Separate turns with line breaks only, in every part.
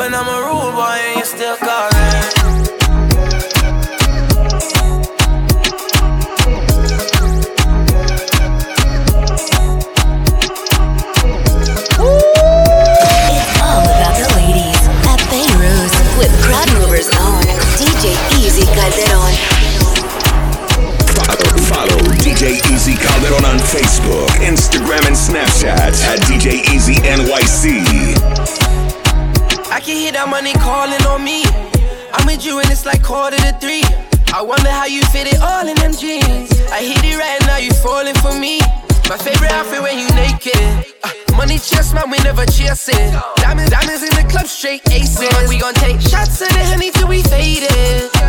But I'm a rude boy and you still calling.
with Crowd Movers DJ Easy Calderon.
Follow DJ Easy Calderon on Facebook, Instagram, and Snapchat at DJ Easy NYC.
I can hear that money calling on me. I'm with you and it's like quarter to three. I wonder how you fit it all in them jeans. I hit it right now, you falling for me. My favorite outfit when you naked. Uh, money chest, man, we never chasing. Diamonds, diamonds in the club, straight aces. We gon' take shots of the honey till we faded.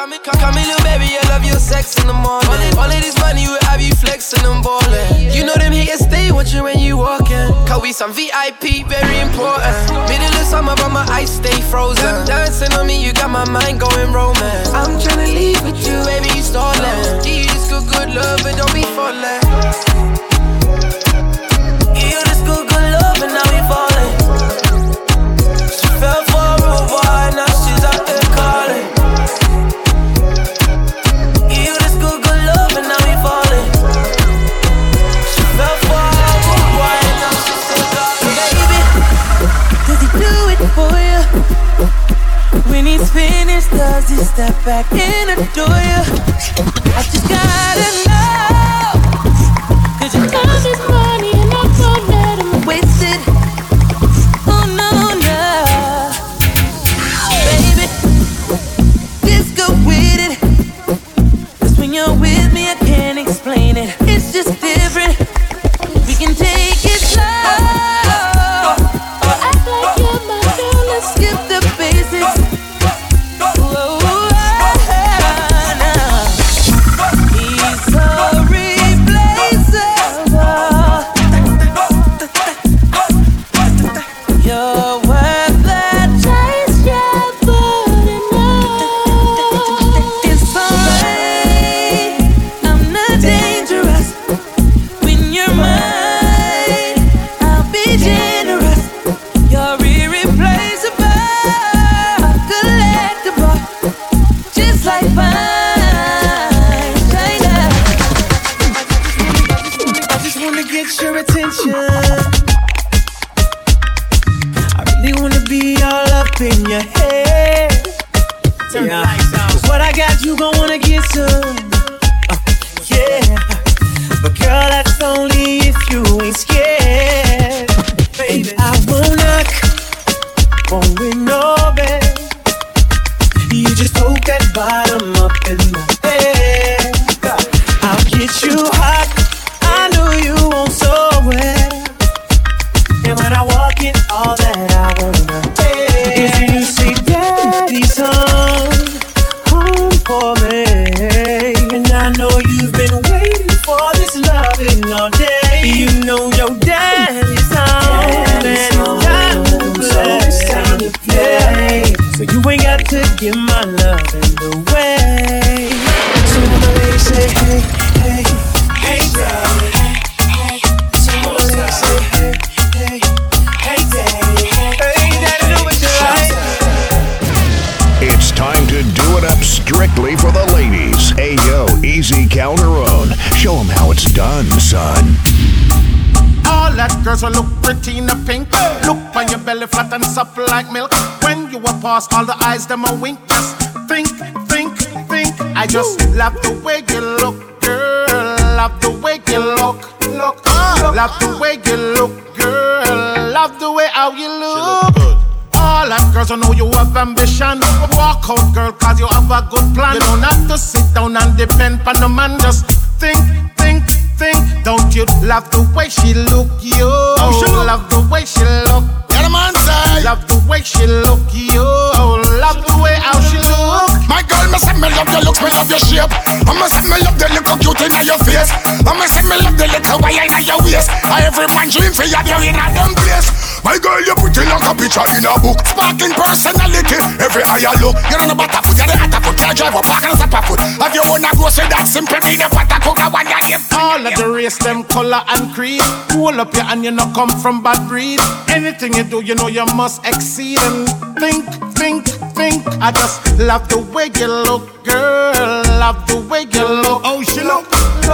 Come here, come, come here, little baby, I love your sex in the morning. All, all of this money will have you flexing and balling. You know them haters, stay, want you when you walking. Cause we some VIP, very important. Middle of summer, but my eyes stay frozen. Dancing on me, you got my mind going romance. I'm trying to leave with you, baby, you stolen. Give you this good, good love, but don't be falling. does he step back and adore you? I just gotta know.
In your
dream for you, you're in a them place. My girl, you pretty like a picture in a book. Sparking personality, every eye you look. You're on the butter foot, you're the hotter foot. Can't drive a park and a step foot. Have you wanna go say that simple thing, the pata cook, I want you
All of the race, them color and creed. Pull up your hand, you not come from bad breed. Anything you do, you know you must exceed. And think, think. I just love the way you look, girl. Love the way you look.
Oh, she look.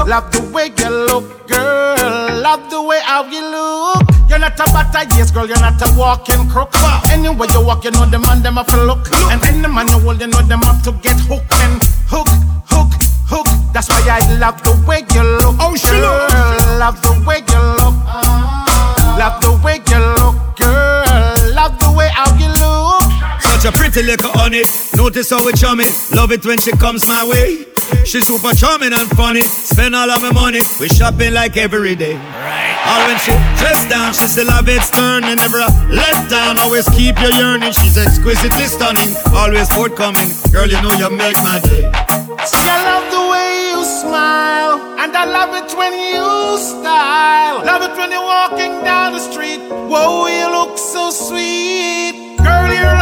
Love the way you look, girl. Love the way how you look. You're not a butter, yes, girl. You're not a walking crook. Anywhere you walk, you know the man them have to look. And any man you hold, you know them have to get hooked and hook, hook, hook. That's why I love the way you look.
Oh, she
girl.
look.
Love the way you look. Love the way
a pretty little honey. Notice how we charming. Love it when she comes my way. She's super charming and funny. Spend all of my money. We shopping like every day. Right. All when she dressed down, she still have it stern and never let down. Always keep your yearning. She's exquisitely stunning. Always forthcoming. Girl, you know you make my day.
See, I love the way you smile, and I love it when you style. Love it when you're walking down the street. Whoa, you look so sweet. Girl, you're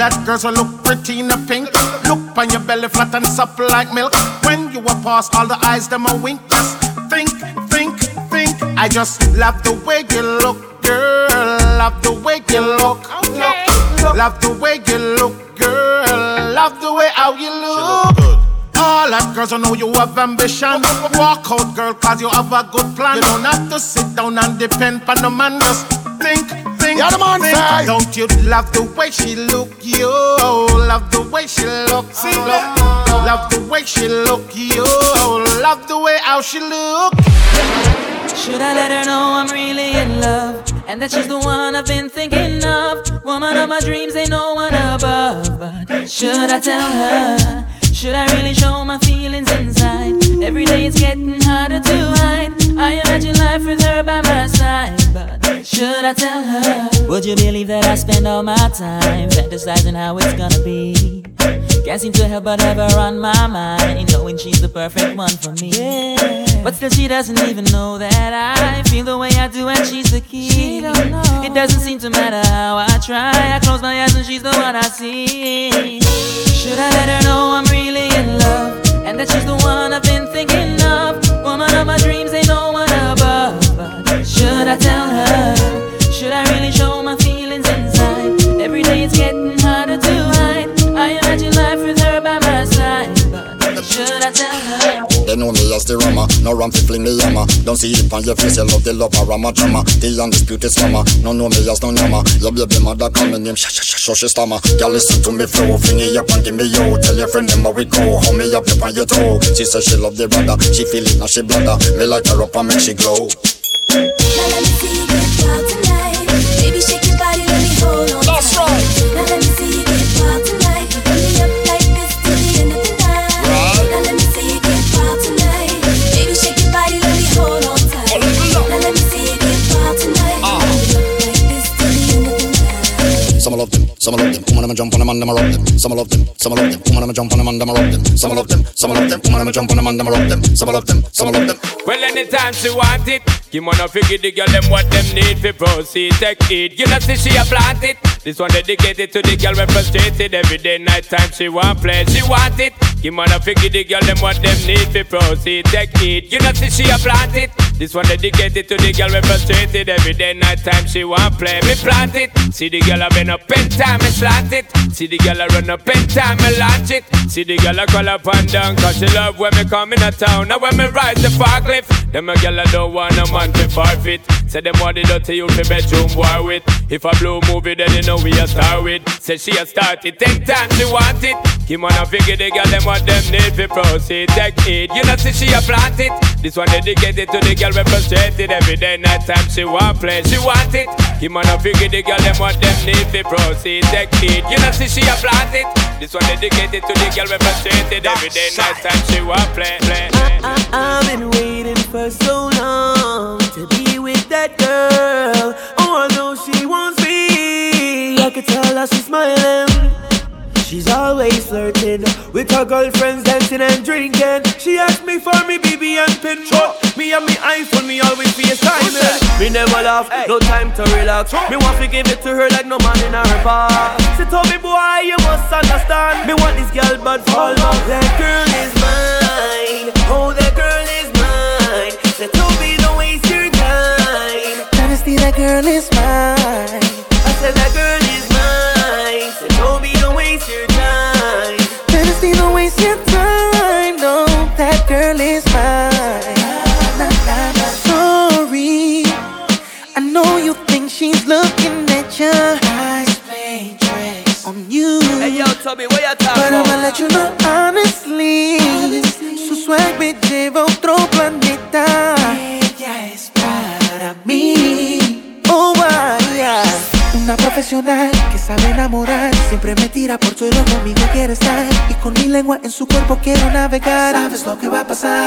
that girls will look pretty in the pink. Look on your belly flat and supple like milk. When you are past, all the eyes them a wink. Just think, think, think. I just love the way you look, girl. Love the way you look. look. Love the way you look, girl. Love the way how you look. All that girls, I know you have ambition. Walk out, girl, cause you have a good plan. You don't have to sit down and depend on the man. Just think, think,
Yeah, the man say.
Don't you love the way she look? You love the way she look. See, look. Love the way she look. You love the way how she look.
Should I let her know I'm really in love? And that she's the one I've been thinking of. Woman of my dreams, ain't no one above. But should I tell her? Should I really show my feelings inside? Every day it's getting harder to hide. I imagine life with her by my side. But should I tell her? Would you believe that I spend all my time fantasizing how it's gonna be? Can't seem to help but have her on my mind, knowing she's the perfect one for me. Yeah. But still, she doesn't even know that I feel the way I do, and she's the key. She don't know. It doesn't seem to matter how I try. I close my eyes, and she's the one I see. Should I let her know I'm really in love, and that she's the one I've been thinking of? Woman of my dreams, ain't no one above. But should I tell her? Should I really show my feelings inside? Every day it's getting harder to hide. I imagine life with her by my side. But should I tell her?
They know me as the rama, no ram fi fling me yama. Don't see it on your face, you love the love of rama drama. The undisputed slammer, no know me as no yama. Your baby mother call me name, sha sha, so she stammer. Girl listen to me flow, fling it up and give me yo. Tell your friend them how we go, hold me up up on your toe. She say she love the brother, she feel it now she bladder. Me light her up and make she glow.
Now let me see you
Some love them. Woman, I'ma jump on them and I'ma rock them. Some love them, some love them. Woman, I'ma jump on them and I'ma rock them. Some love them, some love them. Woman, I'ma jump on them and I'ma rock them. Some love them, some love them.
Well, anytime she want it, give on a figure the girl them what them need for proceed. Take it, you know see she a plant it. This one dedicated to the girl when frustrated every day, night time she want play, she want it. Give on a figure the girl them what them need for proceed. Take it, you know see she a plant it. This one dedicated to the girl when frustrated every day, night time she want play. Me plant it. See the girl a been up in time, me slant it. See the girl a run up in time, me launch it. See the girl a call up and down, cause she love when me come in a town. Now when me rise the forklift, them a girl a don't want a man to forfeit. Say them what want the dirty you fi bedroom war with. If a blue movie, then you know we a star with. Say she a start it, take time she want it. Kim on a figure the girl them what them need fi proceed. Take it, you know see she a plant it. This one dedicated to the girl we frustrated every day, night time she want play, she want it. Kim on a figure the girl them what them need fi proceed. Take it, you know see she a plant it. This one dedicated to the girl we frustrated every day, night time she want play, play. play.
I've been waiting for so long to be with that girl. Oh, although she wants
tell us she's smiling. She's always flirting with her girlfriends, dancing and drinking. She asked me for me BB and pin. Me and me iPhone, me always be a Me never laugh, no time to relax. Me want to give it to her like no man in her bar. She told me, boy, you must understand. Me want this girl, but fall off. That girl is mine. Oh, that girl is mine. She told me don't waste your time.
Tryna that girl is mine.
I said that girl.
que
vai passar.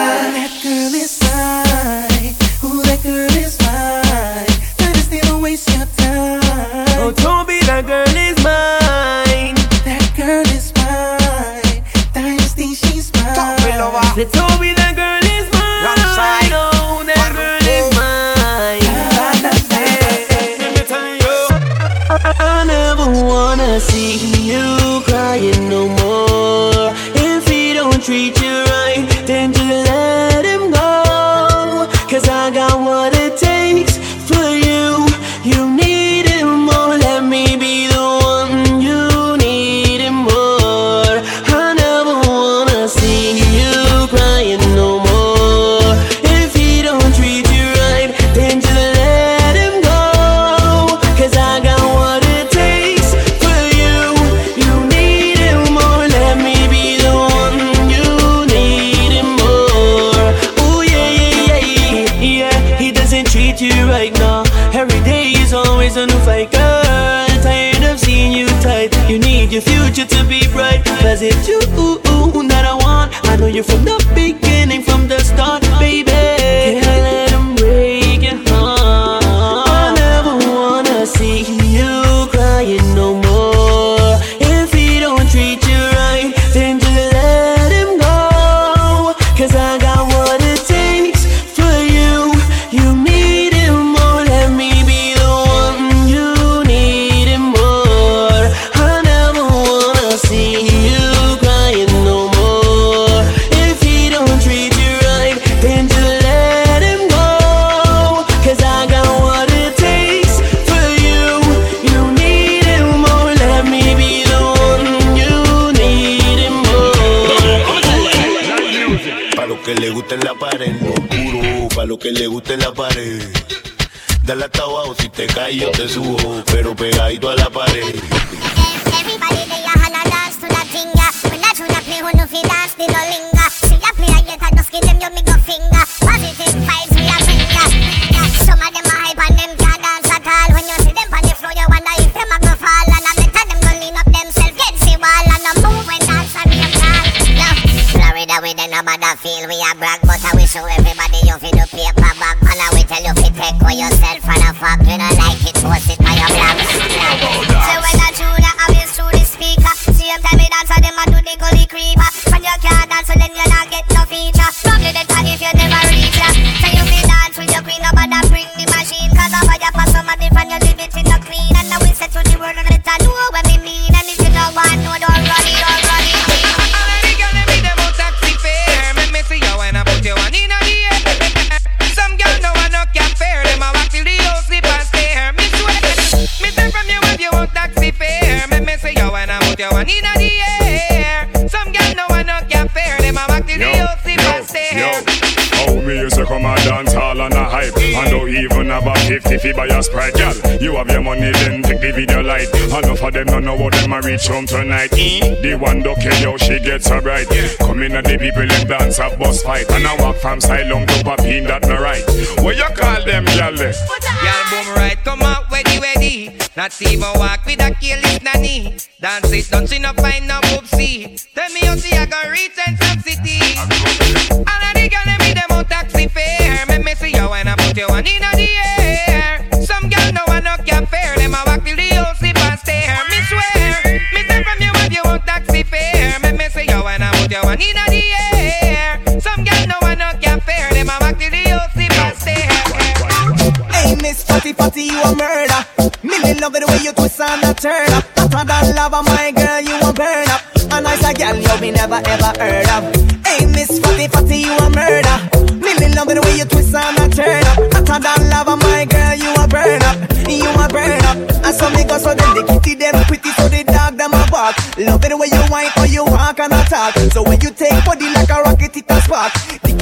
Take
body like a rocket, it a spark.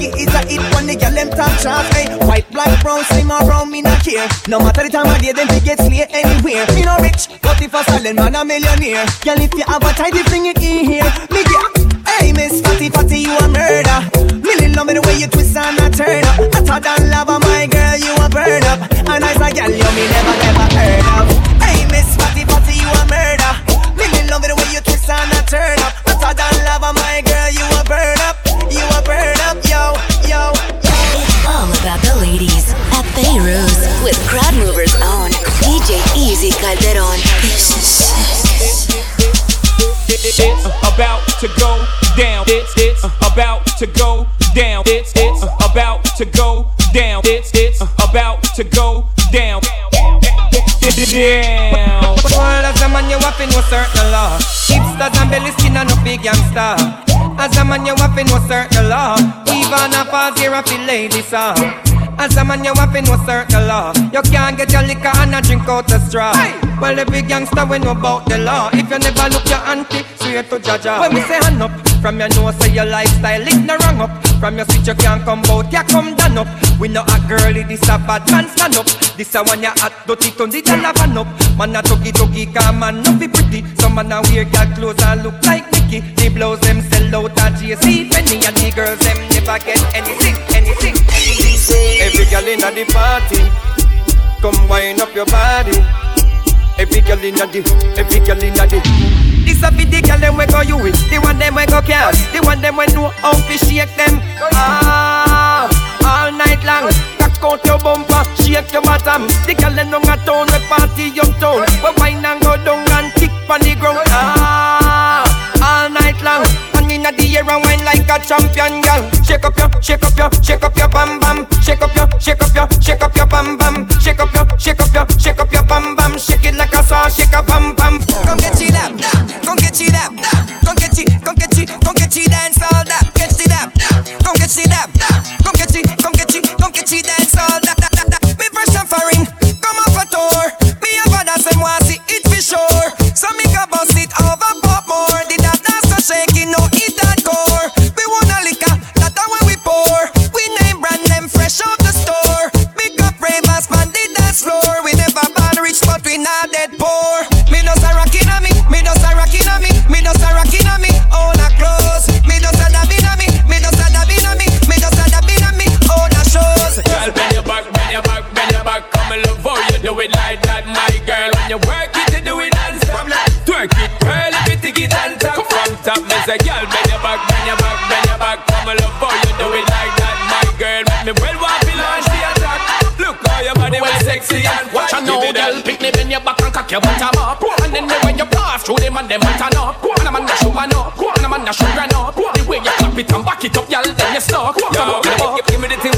Kid is a hit when the girl them top chance. Hey, white, black, brown, or brown, me not care. No matter the time of day, them fi get slay anywhere. You know rich, but if a silent man a millionaire. Girl, if you have a tidy, bring it in here. Me get. Hey, Miss Fatty Fatty, you a murder. Really love me the way you twist and a turn up. Hotter than lava, my girl, you a burn up. A nice a girl, you me never never heard of. Hey, Miss Fatty Fatty, you a murder. Really love me the way you twist and a turn up. Hotter than lava, my girl,
with crowd movers on DJ Easy Calderon.
It's it's about to go down. It's it's about to go down. It's it's about to go down. It's it's about to go down. Down.
Well, as a man, you have to know certain law. Hipsters and belly skin and no big gangster. As a man, you have to know certain law. Even a pause here, I feel lady song. As a man, you have to know certain law. You can't get your liquor and a drink out the straw. Well, the big gangster we know about the law. If you never look your auntie, swear to Jaja. When we say hand up, from your nose say your lifestyle is no wrong up. From your switch you can't come out, you come down up. We know a girlie, this a bad man stand up. This a one you hot, dirty, turn the dollar van up. Man a tuggy tuggy, come man no be pretty. Some man a wear girl clothes and look like Mickey. The blows them sell out at JCPenney and the girls them never get anything, anything, anything. Every girl inna the party, come wind up your body. Every girl inna the, every girl inna the. This a be the girl them we go you with, the one them we go care, the one them we know how to shake them. Ah, all night long. Cock out your bumper, shake your bottom. The girl them down a town, we party uptown. We wine and go down and kick on the ground. Ah, all night long. Inna the air and wine like a champion girl. Shake up your, shake up your, shake up your bam bam. Shake up your, shake up your, shake up your bam bam. Shake up your, shake up your, shake up your bam bam. Shake it like a saw, shake a bam bam. Come get you that, come get you that, come get you, come get you, come get you dance all that. Get you that, come get you that, come get you, come get you, come get you dance all that.
You work it, you do it non-stop. Twerk it, girl, if you take it and top from top. Me say, girl, bend your back, bend your back, bend your back. Come and love how you do it like that, my girl. Make me well want to launch the attack. Look how your body well sexy and
Watch out now, girl. Pick me bend your back and cock your bottom up. And then when you pass through them and them and turn up. And a man that should man up. And man that should run up. The way you clap it and back it up, girl, then you stuck.
Yo,
Come up, come up.
give, give me the thing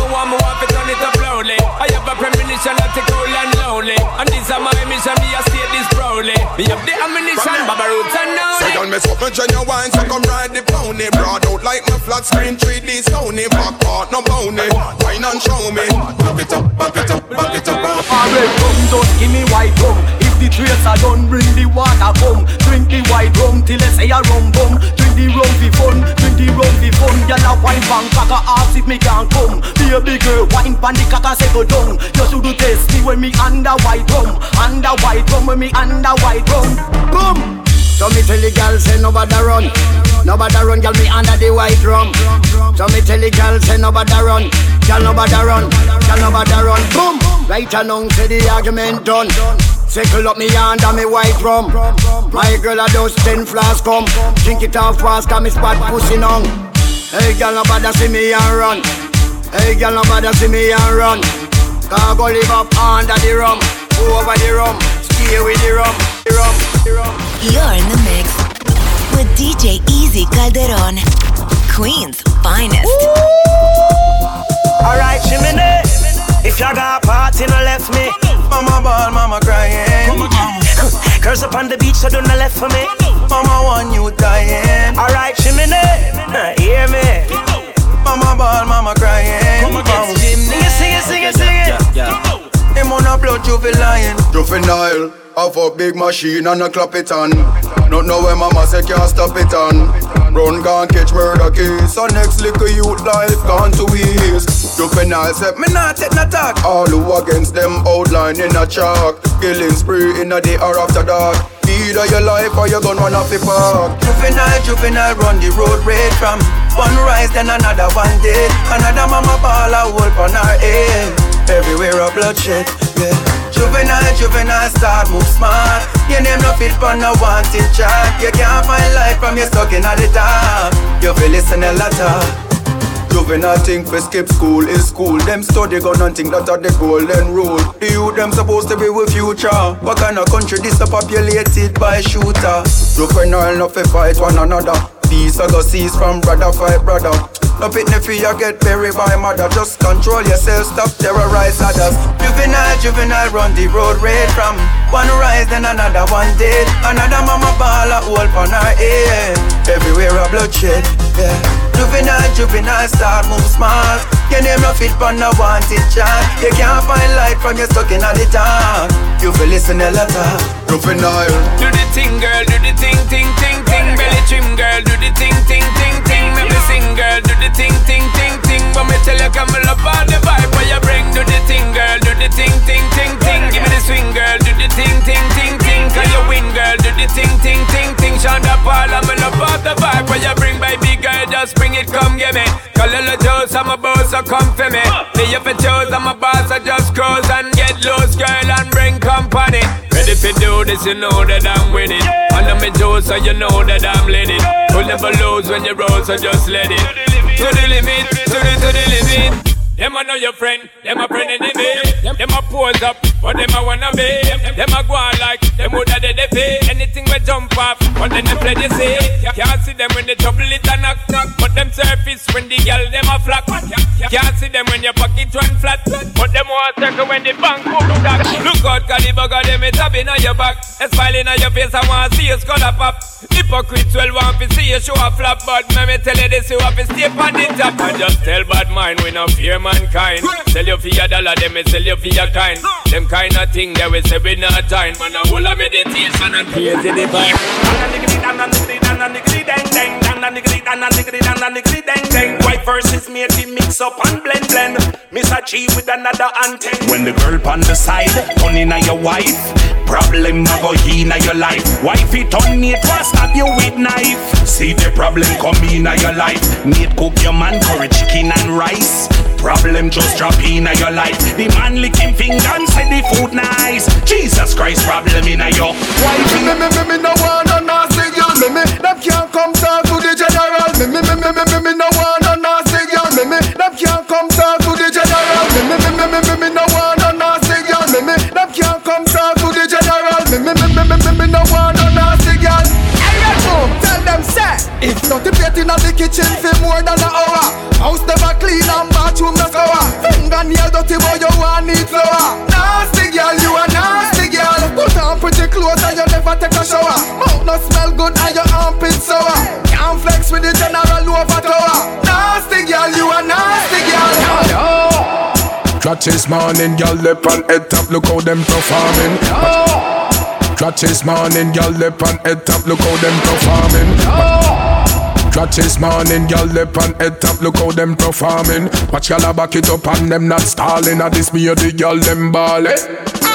proudly. Me have the ammunition, Baba Roots and now.
So y'all mess up my genuine, so come ride the pony Broad out like my flat screen 3D Sony Back part no bounty, wine and show me Back it up, back it up, back it up
Red rum, just give me white rum. If the traits are done, bring the water come. Drink the white rum till they say a rum bum. Drink the rum for fun, Gyal a wine pan cocker ask if me can come. Baby girl, wine pan the cocker say go down. You should do test me when me under white rum, under white rum when me under white rum. Boom.
So me tell the girl say nobody run Nobody run, girl me under the white rum So me tell the girl say nobody run Girl nobody run, girl nobody run Boom! Right along say the argument done Circle up me under me white rum My girl a does ten flask come Drink it off fast cause me spot pussy nong Hey girl nobody see me and run Hey girl nobody see me and run Cause go live up under the rum Go over the rum Stay with the rum The rum, the rum
You're in the mix with DJ Easy Calderon. Queen's finest.
Alright, Jiminy. If you got a party, no left me.
Mama ball, mama crying.
Girls up on the beach, so don't left for me.
Mama want you dying.
Alright, Jiminy. Hear me.
Mama ball, mama crying.
Come again, Sing it, sing it, sing it, sing it.
Him on a blood, lying.
Juvenile, have a big machine and a clap it on. Not know where mama say can't stop it on. Run gone catch murder case. So next little youth life gone to waste. Juvenile said me not take no talk. All who against them outline in a chalk. Killing spree in a day or after dark. Either your life or you gon' run off the park.
Juvenile, juvenile, run the road red from one rise, then another one dead. Another mama ball a wolf on her head. Everywhere a bloodshed, yeah. Juvenile, juvenile, start move smart. Your name no fit for no wanting chat. You can't find life from you stuck in the top. You feel listen a lot of.
Juvenile think for skip school is school. Them study gun and think that are the golden rule. The youth them supposed to be with future. What kind of country this a populated by shooter? Juvenile not fi fight one another. Peace I go cease from brother fight brother. No pitney fear get buried by mother. Just control yourself, stop terrorize others.
Juvenile, juvenile, run the road red from one rise, then another one dead. Another mama ball a hole on her head. Everywhere a bloodshed, yeah. Juvenile, juvenile, start move smart. Your name no fit for no wanted chance. You can't find light from you stuck in the dark. You feel listen a lot of
Juvenile.
Do the thing, girl, do the thing, thing, thing, thing. Belly trim, girl, do the thing, thing, thing, the thing, thing, thing, thing. But me tell you, come love all the vibe where you bring. Do the thing, girl, do the thing, thing, thing, thing. Give me the swing, girl, do the thing, thing, thing, thing. Cause you win, girl, do the thing, thing, thing, thing. Shonda Paul, I'm love all the vibe where you bring, baby girl, just bring it, come get me. Call little Joe's, I'm a boss, so come for me. Me if it chose, I'm a boss, I just cruise and get loose, girl, and bring company. Ready for do this, you know that I'm with it. Under me Joe, so you know that I'm lit it. You'll never lose when you roll, so just let it. To the limit, to the, to the limit. Them a know your friend, them a friend enemy. Them, a pose up, but them a wanna be. Them a go on like them woulda did they pay. Anything we jump off, but then them play they say. Can't see them when they trouble it a knock knock, but them surface when the girl them a flock. Can't see them when your pocket run flat, but them want circle when the bank book stack. Look out, cause the bugger them is tapping on your back, a smiling on your face. I wanna see you color pop. Hypocrites well want to see you show a flap, but me me tell you this you have to stay on the top I just tell bad mind we no fear mankind. Sell you for your dollar, them me sell you for your kind. Them kind of thing that we say we not time. Man, a whole of meditation and praise to the vine.
White versus we mix up and blend blend. Miss G with another antenna. When the girl on the side, turn in your wife. Problem a go in your life. Wife it on me, it was stab you with knife. See the problem come in your life. Meat cook your man, curry chicken and rice. Problem just drop in your life. The man licking finger and say the food nice. Jesus Christ, problem in your
wife. Me me me me no wanna nasty girl. Me me them can't come Me me me me me me no wanna nasty girl. Me me them can't come talk to the general. Me me me me me me me no wanna nasty girl. Me me them can't come talk to the general. Me me me me me me me no wanna nasty girl. Hey, let go. Tell them say if not the plate in the kitchen for more than an hour. House never clean and bathroom no scour. Fingernail dirty boy you want need flour. Nasty clothes and you never take a shower. Mouth no smell good and your armpit sour. Can't flex with the general over tower. Nasty girl, you a nasty girl.
Clutch this morning, girl, lip and head top, look how them performing. Clutch this morning, girl, lip and head top, look how them performing. Clutch this morning, girl, lip and head top, look how them performing. Watch y'all back it up and them not stalling. At this me or the girl them ball.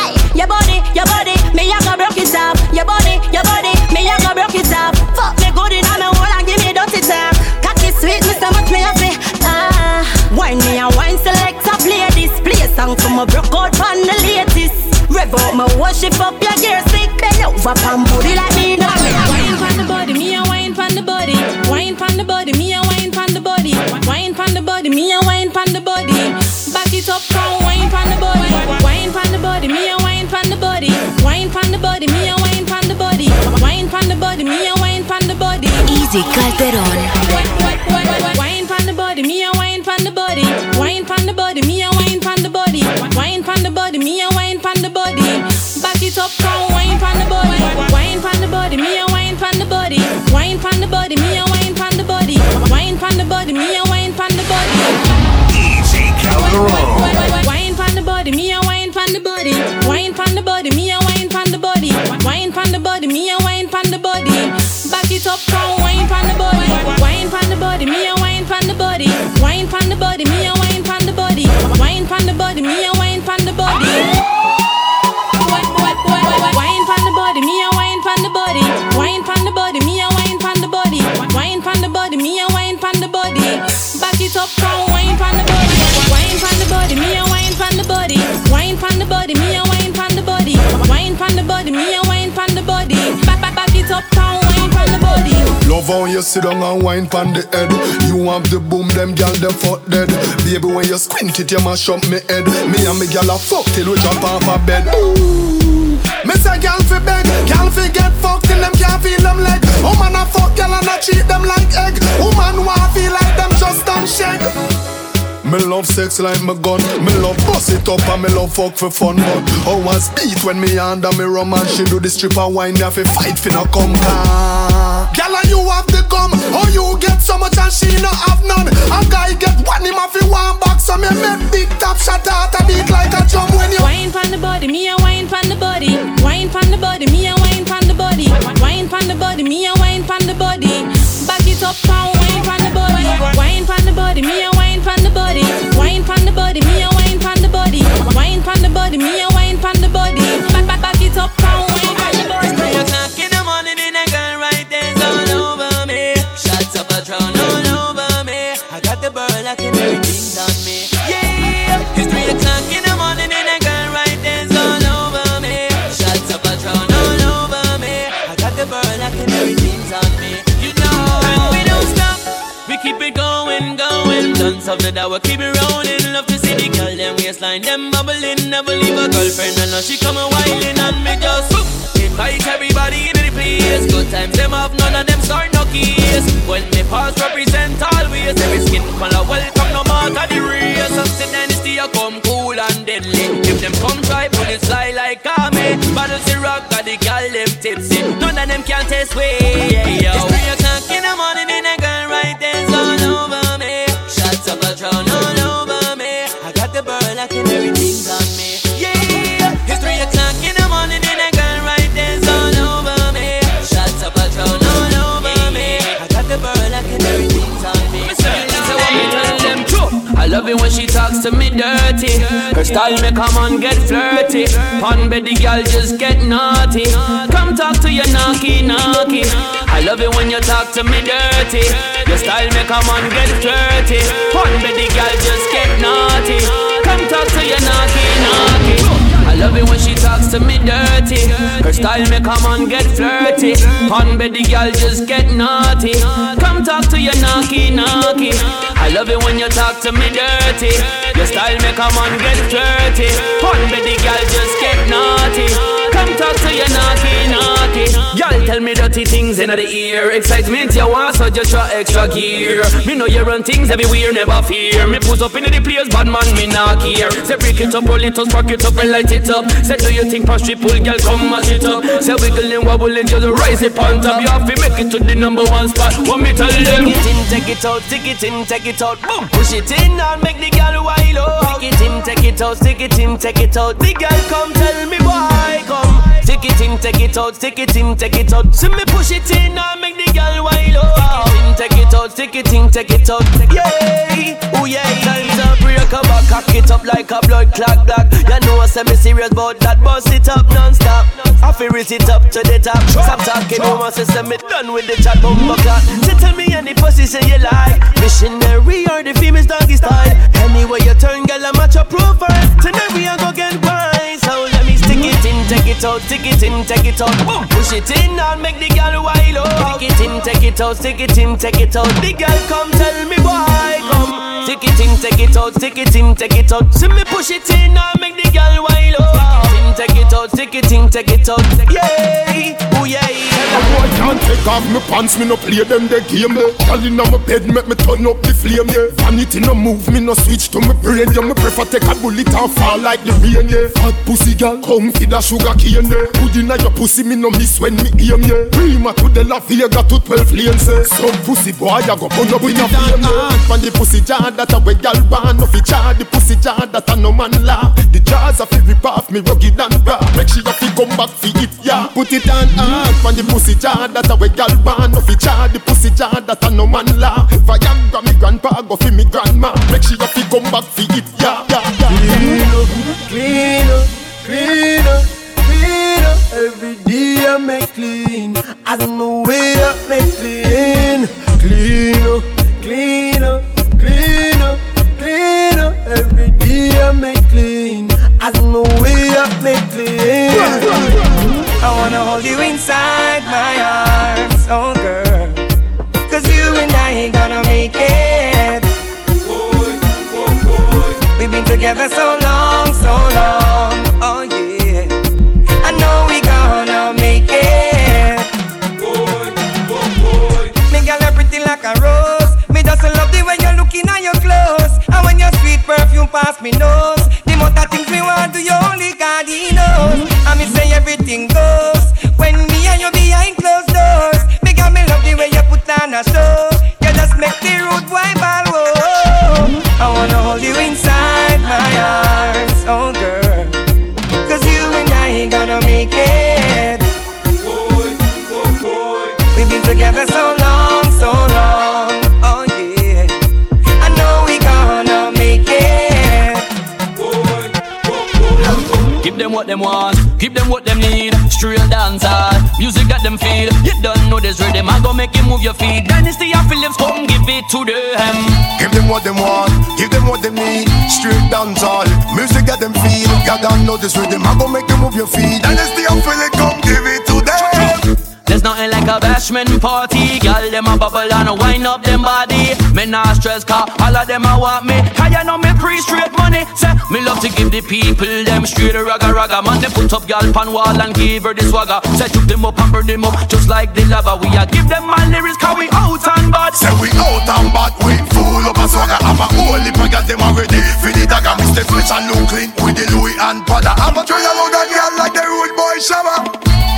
Hey, your body, your body, me a go broke it off. Your body, your body, me a go broke it off. Fuck me good in my hole and give me dirty talk. Cocky sweet, me so much me happy. Ah, wine me a wine select a play this play song for my broke out from the latest. Rev up my worship up your gear stick, bend over pan booty like me now.
Wine pon the body, me a wine pon the body. Wine pon the body, me a wine pon the body. Wine pon the body, me a wine pon the body. Back it up, come wine pon the body body. Wine pon the body, me a wine pon the body. Wine pon the body, me a wine pon the body.
Easy
Calderon.
Wine pon the body, me a wine pon the body. Wine pon the body, me a wine pon the body. Wine pon the body, me a wine pon the body. Back it up, come wine pon the body. Wine pon the body, me a wine pon the body. Wine pon the body, me a wine pon the body. Wine pon the body, me a wine pon the body. Easy Calderon. Wine pon the body, me a body, me a wine pon the body. Wine pon the body, me a wine pon the body. Back it up, come wine pon the body. Wine pon the body, me a wine pon the body. Wine pon the body, me a wine pon the body. Wine pon the body, me a wine pon the body.
Love how you sit down and wine pon the head. You have the boom, them gal them fuck dead. Baby, when you squint it, you mash up me head. Me and me gal a fuck till we jump off a bed. Ooh. Me say gal fi beg, gal fi get fucked till them can't feel them leg. Woman a fuck gal and a treat them like egg. Woman wanna feel like them just done shake. Me love sex like my gun. Me love bust it up and me love fuck for fun. But how was beat when me under me rum and she do the stripper wine? Have to fight for no come car. Girl and you have the gum. How you get so much and she no have none? A guy get one him have one back. So me make big top shot out a beat like a drum when you
Wine pon the body, me a wine pon the body. Wine pon the body, me a wine pon the body. Wine pon the body, me a wine pon the body. Back it up, the body. Wine pon the body, me a wine pon the body. Wine pon the body, me a wine pon the body. Wine pon the body, me a
Done something that we keep it rolling. Love to see the girl, them waistline, them bubbling. Never leave a girlfriend, and now she come a whining, and me just. Invite everybody into the place. Good times, them have none of them start no keys. When me pass represent always. Every skin color welcome, no matter the race. Some dynasty, I come cool and deadly. If them come try, put it fly like army. Battle the rock, got the girl, them tipsy. None of them can taste way. Yeah, It's love it when she talks to me dirty. Her style make a man get flirty. Bed the girl just get naughty. Come talk to your knocky knocky. I love it when you talk to me dirty. Your style make a man get flirty. Bed the girl just get naughty. Come talk to your knocky knocky. Love it when she talks to me dirty. Her style make a man get flirty. Bed the girl just get naughty. Come talk to your knocky knocky. I love it when you talk to me dirty. Your style make a man get flirty. Bed the girl just get naughty. Come talk to your knocky knocky. Y'all tell me dirty things in the ear. Excitement you want, so just try extra gear. Me know you run things everywhere, never fear. Me put up in the place, bad man, me not care. Say break it up, roll it up, spark it up and light it up. Say do you think past triple, girl, come mash it up. Say wiggle and wobble and just rise it on top. You have to make it to the number one spot. What me tell them? Take it in, take it out, take it in, take it out. Boom, push it in and make the girl wild out. Take it in, take it out, take it in, take it out. The girl come tell me why come. Take it in, take it out, take it in, take it out. See me push it in and make the girl wild out. Take it in, take it out, take it in, take it out. Yeah, oh yeah. Time to break a back, cock it up like a blood clot black. You know I say me serious about that, bust it up non-stop. I feel it up to the top. Stop talking, no one says me done with the chat bumbo clock. So tell me any position you like. Missionary or the famous doggy style. Anyway you turn, girl, I'm at your profile. Tonight we are go get wise. So let me stick it in, take it out, stick it in, take it out. Boom, push it in and make the girl wild out. Stick it in, take it out, stick it in, take it out. The girl come tell me why come. Stick it in, take it out, stick it in, take it out. See me push it in and make the girl wild out. take it out, stick it in, take it out. Yeah, ooh yeah.
Boy can't take off my pants, me no play them the game. Girl inna my bed, make me turn up the flame. Yeah, vanity no move, me no switch to my brain. Yeah, me prefer take a bullet and fall like the rain. Yeah, hot pussy girl, come feed a sugar cane. Yeah, put inna your pussy, me no miss when me aim. Yeah, prima to the La Vega to 12 lanes. Some pussy boy, I go burn up in a flame. Yeah, and the pussy jar that a way girl born, no fi jar the pussy jar that a no man laugh. The jars a fi rip off me rugged and raw. Make sure you fi come back fi it. Yeah, put it on hard, and the pussy jar that a way girl born, no fi jar the pussy jar that a no man laugh. Viagra me grandpa go fi me grandma. Make sure you fi come back fi it. Yeah, yeah, yeah.
Clean up, clean up, clean up, Every day I make clean. I don't know where I make clean. Clean up,
Dancehall, music that them feel. You don't know this rhythm, I go make you move your feet. And Philip, come give it to them.
There's nothing like a bashment party. Girl, them a bubble and a wind up them body. Me nah stress car, all of them a want me. Cause you know me pre straight money. Say, me love to give the people them straight ragga ragga. Man, they put up girl pan wall and give her the swagger. Say, took them up and burn them up just like the lava. We a give them my lyrics cause we out and bad.
Say we out and bad, we full up a swagger. I'm a holy paga, them already for the dagger. Mr. Fletch and look clean with the Louis and Prada. I'm a trail along a girl like the rude boy Shabba.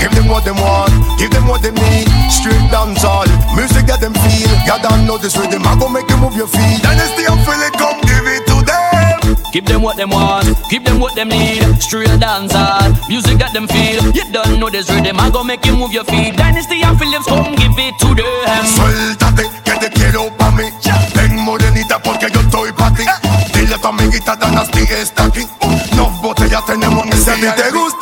Give them what they want, give them what they need. Straight dancehall, music that them feel. You don't know this rhythm, I go make you move your feet. Dynasty and Philip, come give it to them.
Give them what them want, give them what them need. Straight dancer, music that them feel. You don't know this rhythm, I go make you move your feet. Dynasty and Phillips, come give it to them.
está aquí. Oh, no botellas tenemos ese día. te gusta?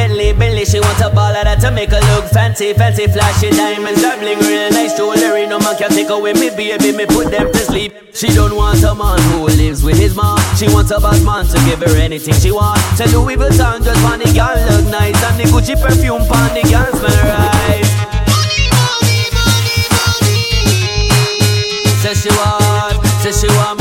Want. Belly, belly she wants a ball baller that to make her look fancy, fancy, flashy diamonds, doubling real nice jewelry. No man can take away me baby, me put them to sleep. She don't want a man who lives with his mom. She wants a bad man to give her anything she wants. Say Louis Vuitton just on the girl look nice, and the Gucci perfume on the girl smell right. Say she want, say she want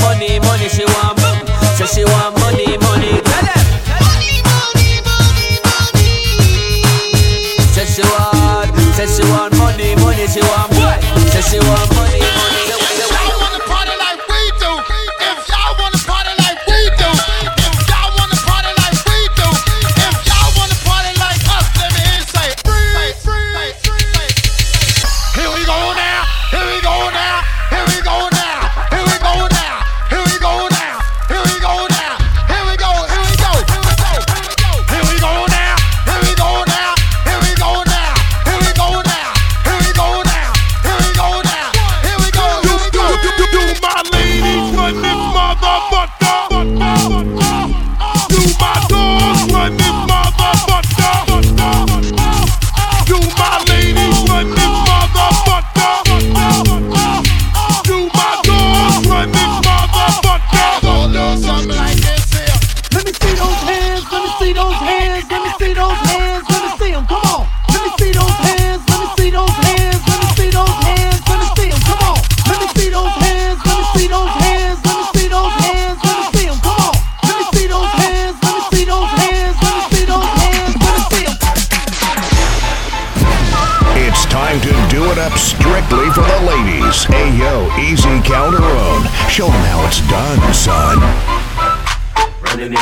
want money, she want. Say she want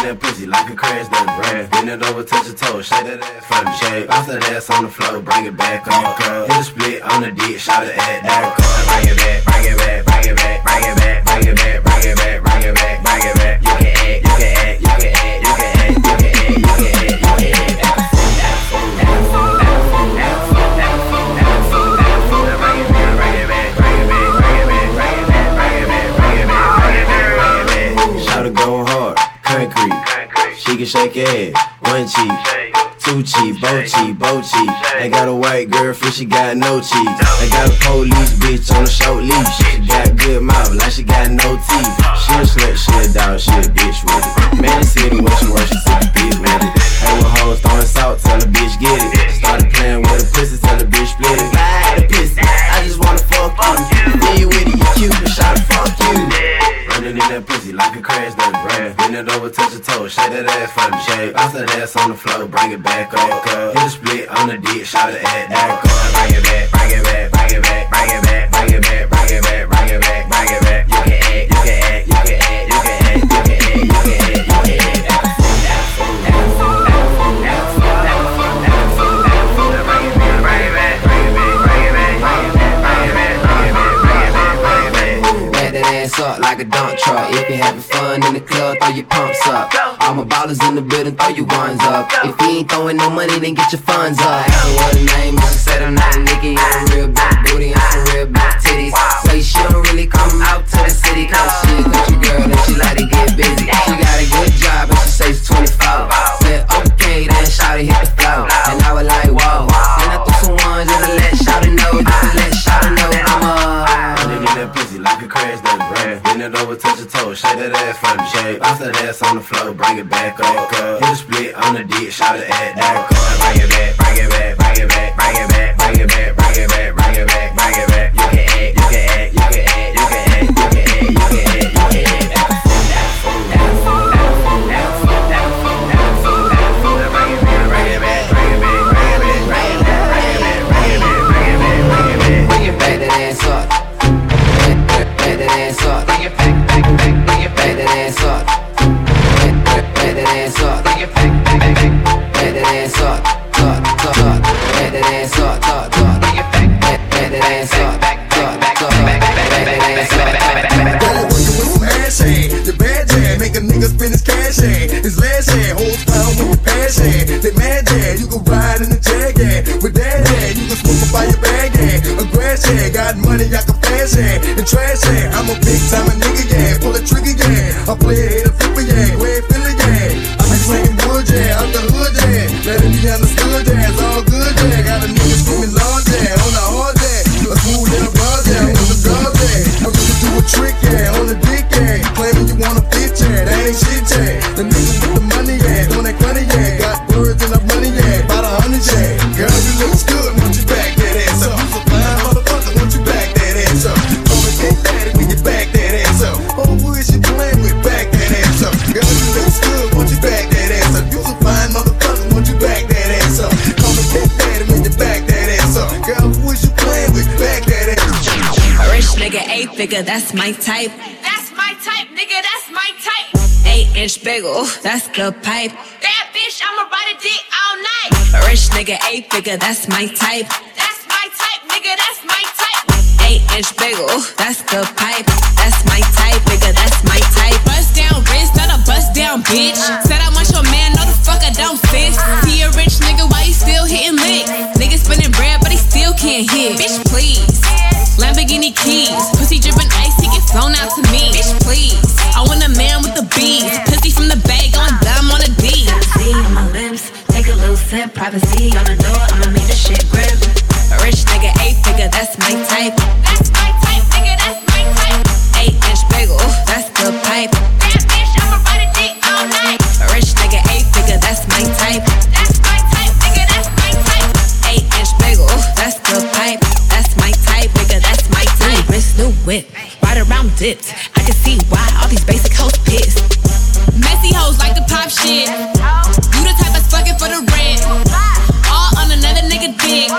that pussy like a crash done brand. Bend it over, touch your toe, shake that ass from the shake. Bounce that ass on the floor, bring it back on. Hit a split on the dick, shout it at that. Bring it back, bring it back, shake ass, one cheek, two cheek, both cheek, both cheek. I got a white girlfriend, she got no cheeks. I got a police bitch on a short leash. She got good mouth, like she got no teeth. She a slut, she a dog, she a bitch with it. Man, the city when she work, she the bitch with it. Hey, with hoes throwing salt, tell the bitch get it. Started playing with a pussy, in that pussy like a crash that brand. Bend it over, touch your toe, shake that ass for the shake. Bounce that ass on the floor, bring it back up. Hit a split on the dick, shout it at that. Bring it back, bring it back, bring it back, bring it back, bring it back, bring it back, bring it back,
up like a dump truck. If you're having fun in the club, throw your pumps up. All my ballers in the building, throw your ones up. If you ain't throwing no money, then get your funds up. Ask her what her name. She said her name Nikki. I'm a real big booty and some real big titties. Say she don't really come out to the city, cause she a country girl and she like to get busy. She got a good job and she says 24. Said okay, then shawty hit the floor. And I was like,
like a crash that brand. Bend it over, touch your toe, shake that ass from the shake. Bounce that ass on the floor, bring it back up. Hit a split on the dick, shout it at that. Bring bring it back, bring it back, bring it back, bring it back, bring it back, bring it back, bring it back.
Hand. His last hand, holds with passion. They mad jam, you can ride in the jag. With that hand, you can smoke by your bag hand. A grass hand, got money, I can flash. And trash hand, I'm a big time a nigga, yeah. Pull a trigger, yeah. I play a
figure, that's my type.
That's my type, nigga, that's my type.
Eight inch bagel, that's good pipe.
Bad bitch, I'ma ride a dick all night.
Rich nigga, eight figure, that's my type.
That's my type, nigga, that's my type.
Eight inch bagel, that's good pipe. That's my type, nigga, that's my type.
Down wrist, not a bust down bitch. Said I want your man, no the fuck I don't fit. See a rich nigga, why he still hitting lick? Nigga spinning bread, but he still can't hit. Bitch, please. Lamborghini keys, pussy dripping ice, he get flown out to me. Bitch, please. I want a man with the beads, pussy from the bag, going dumb on a D.
See on my lips, take a little sip. Privacy on the door, I'ma make the shit grip. A rich nigga, eight figure, that's my type.
That's my type, nigga, that's my type.
Eight inch bagel, that's good pipe. whip. Right around dips. I can see why all these basic hoes pissed.
Messy hoes like to pop shit. You the type that's fucking for the rent. All on another nigga dick.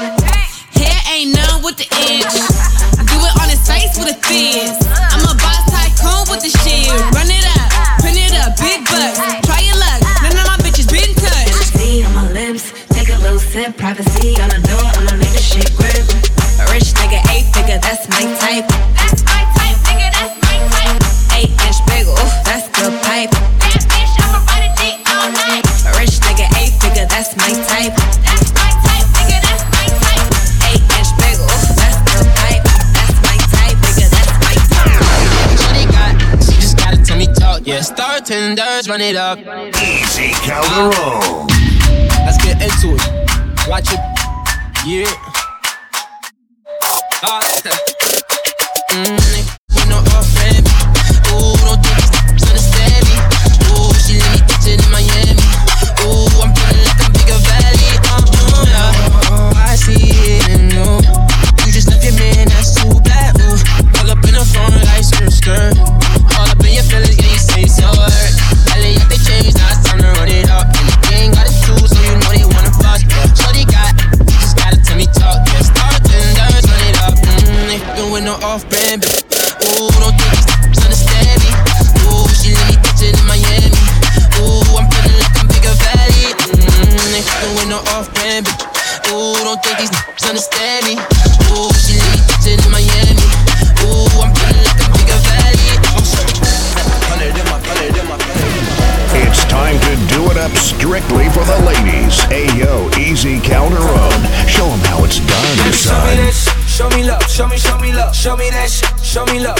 Hair ain't none with the itch. Do it on his face with a fizz. I'm a boss tycoon with
the shit. Run it up, print it up, big butt. Try your luck. None of my bitches been touched. See on my lips, take a little sip. Privacy on the door, on my nigga shit grip. Rich nigga, eight figure, that's my type. Yeah, star tenders, run it up.
Easy Calderon.
Let's get into it. Watch it. Yeah.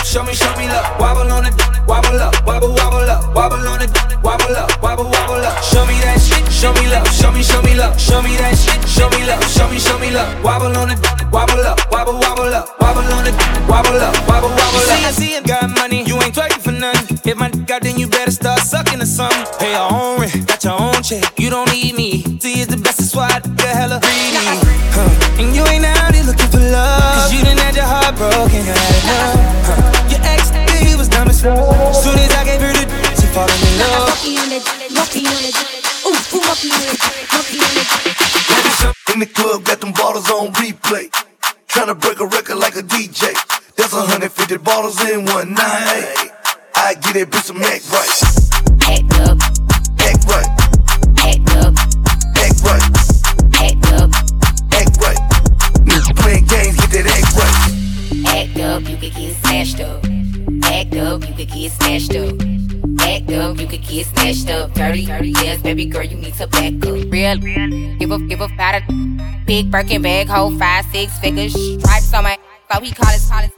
Show me show me, love. Wobble on it, wobble
up, Big Birkin bag, hold five, six figures. Stripes on my, so he call his, call his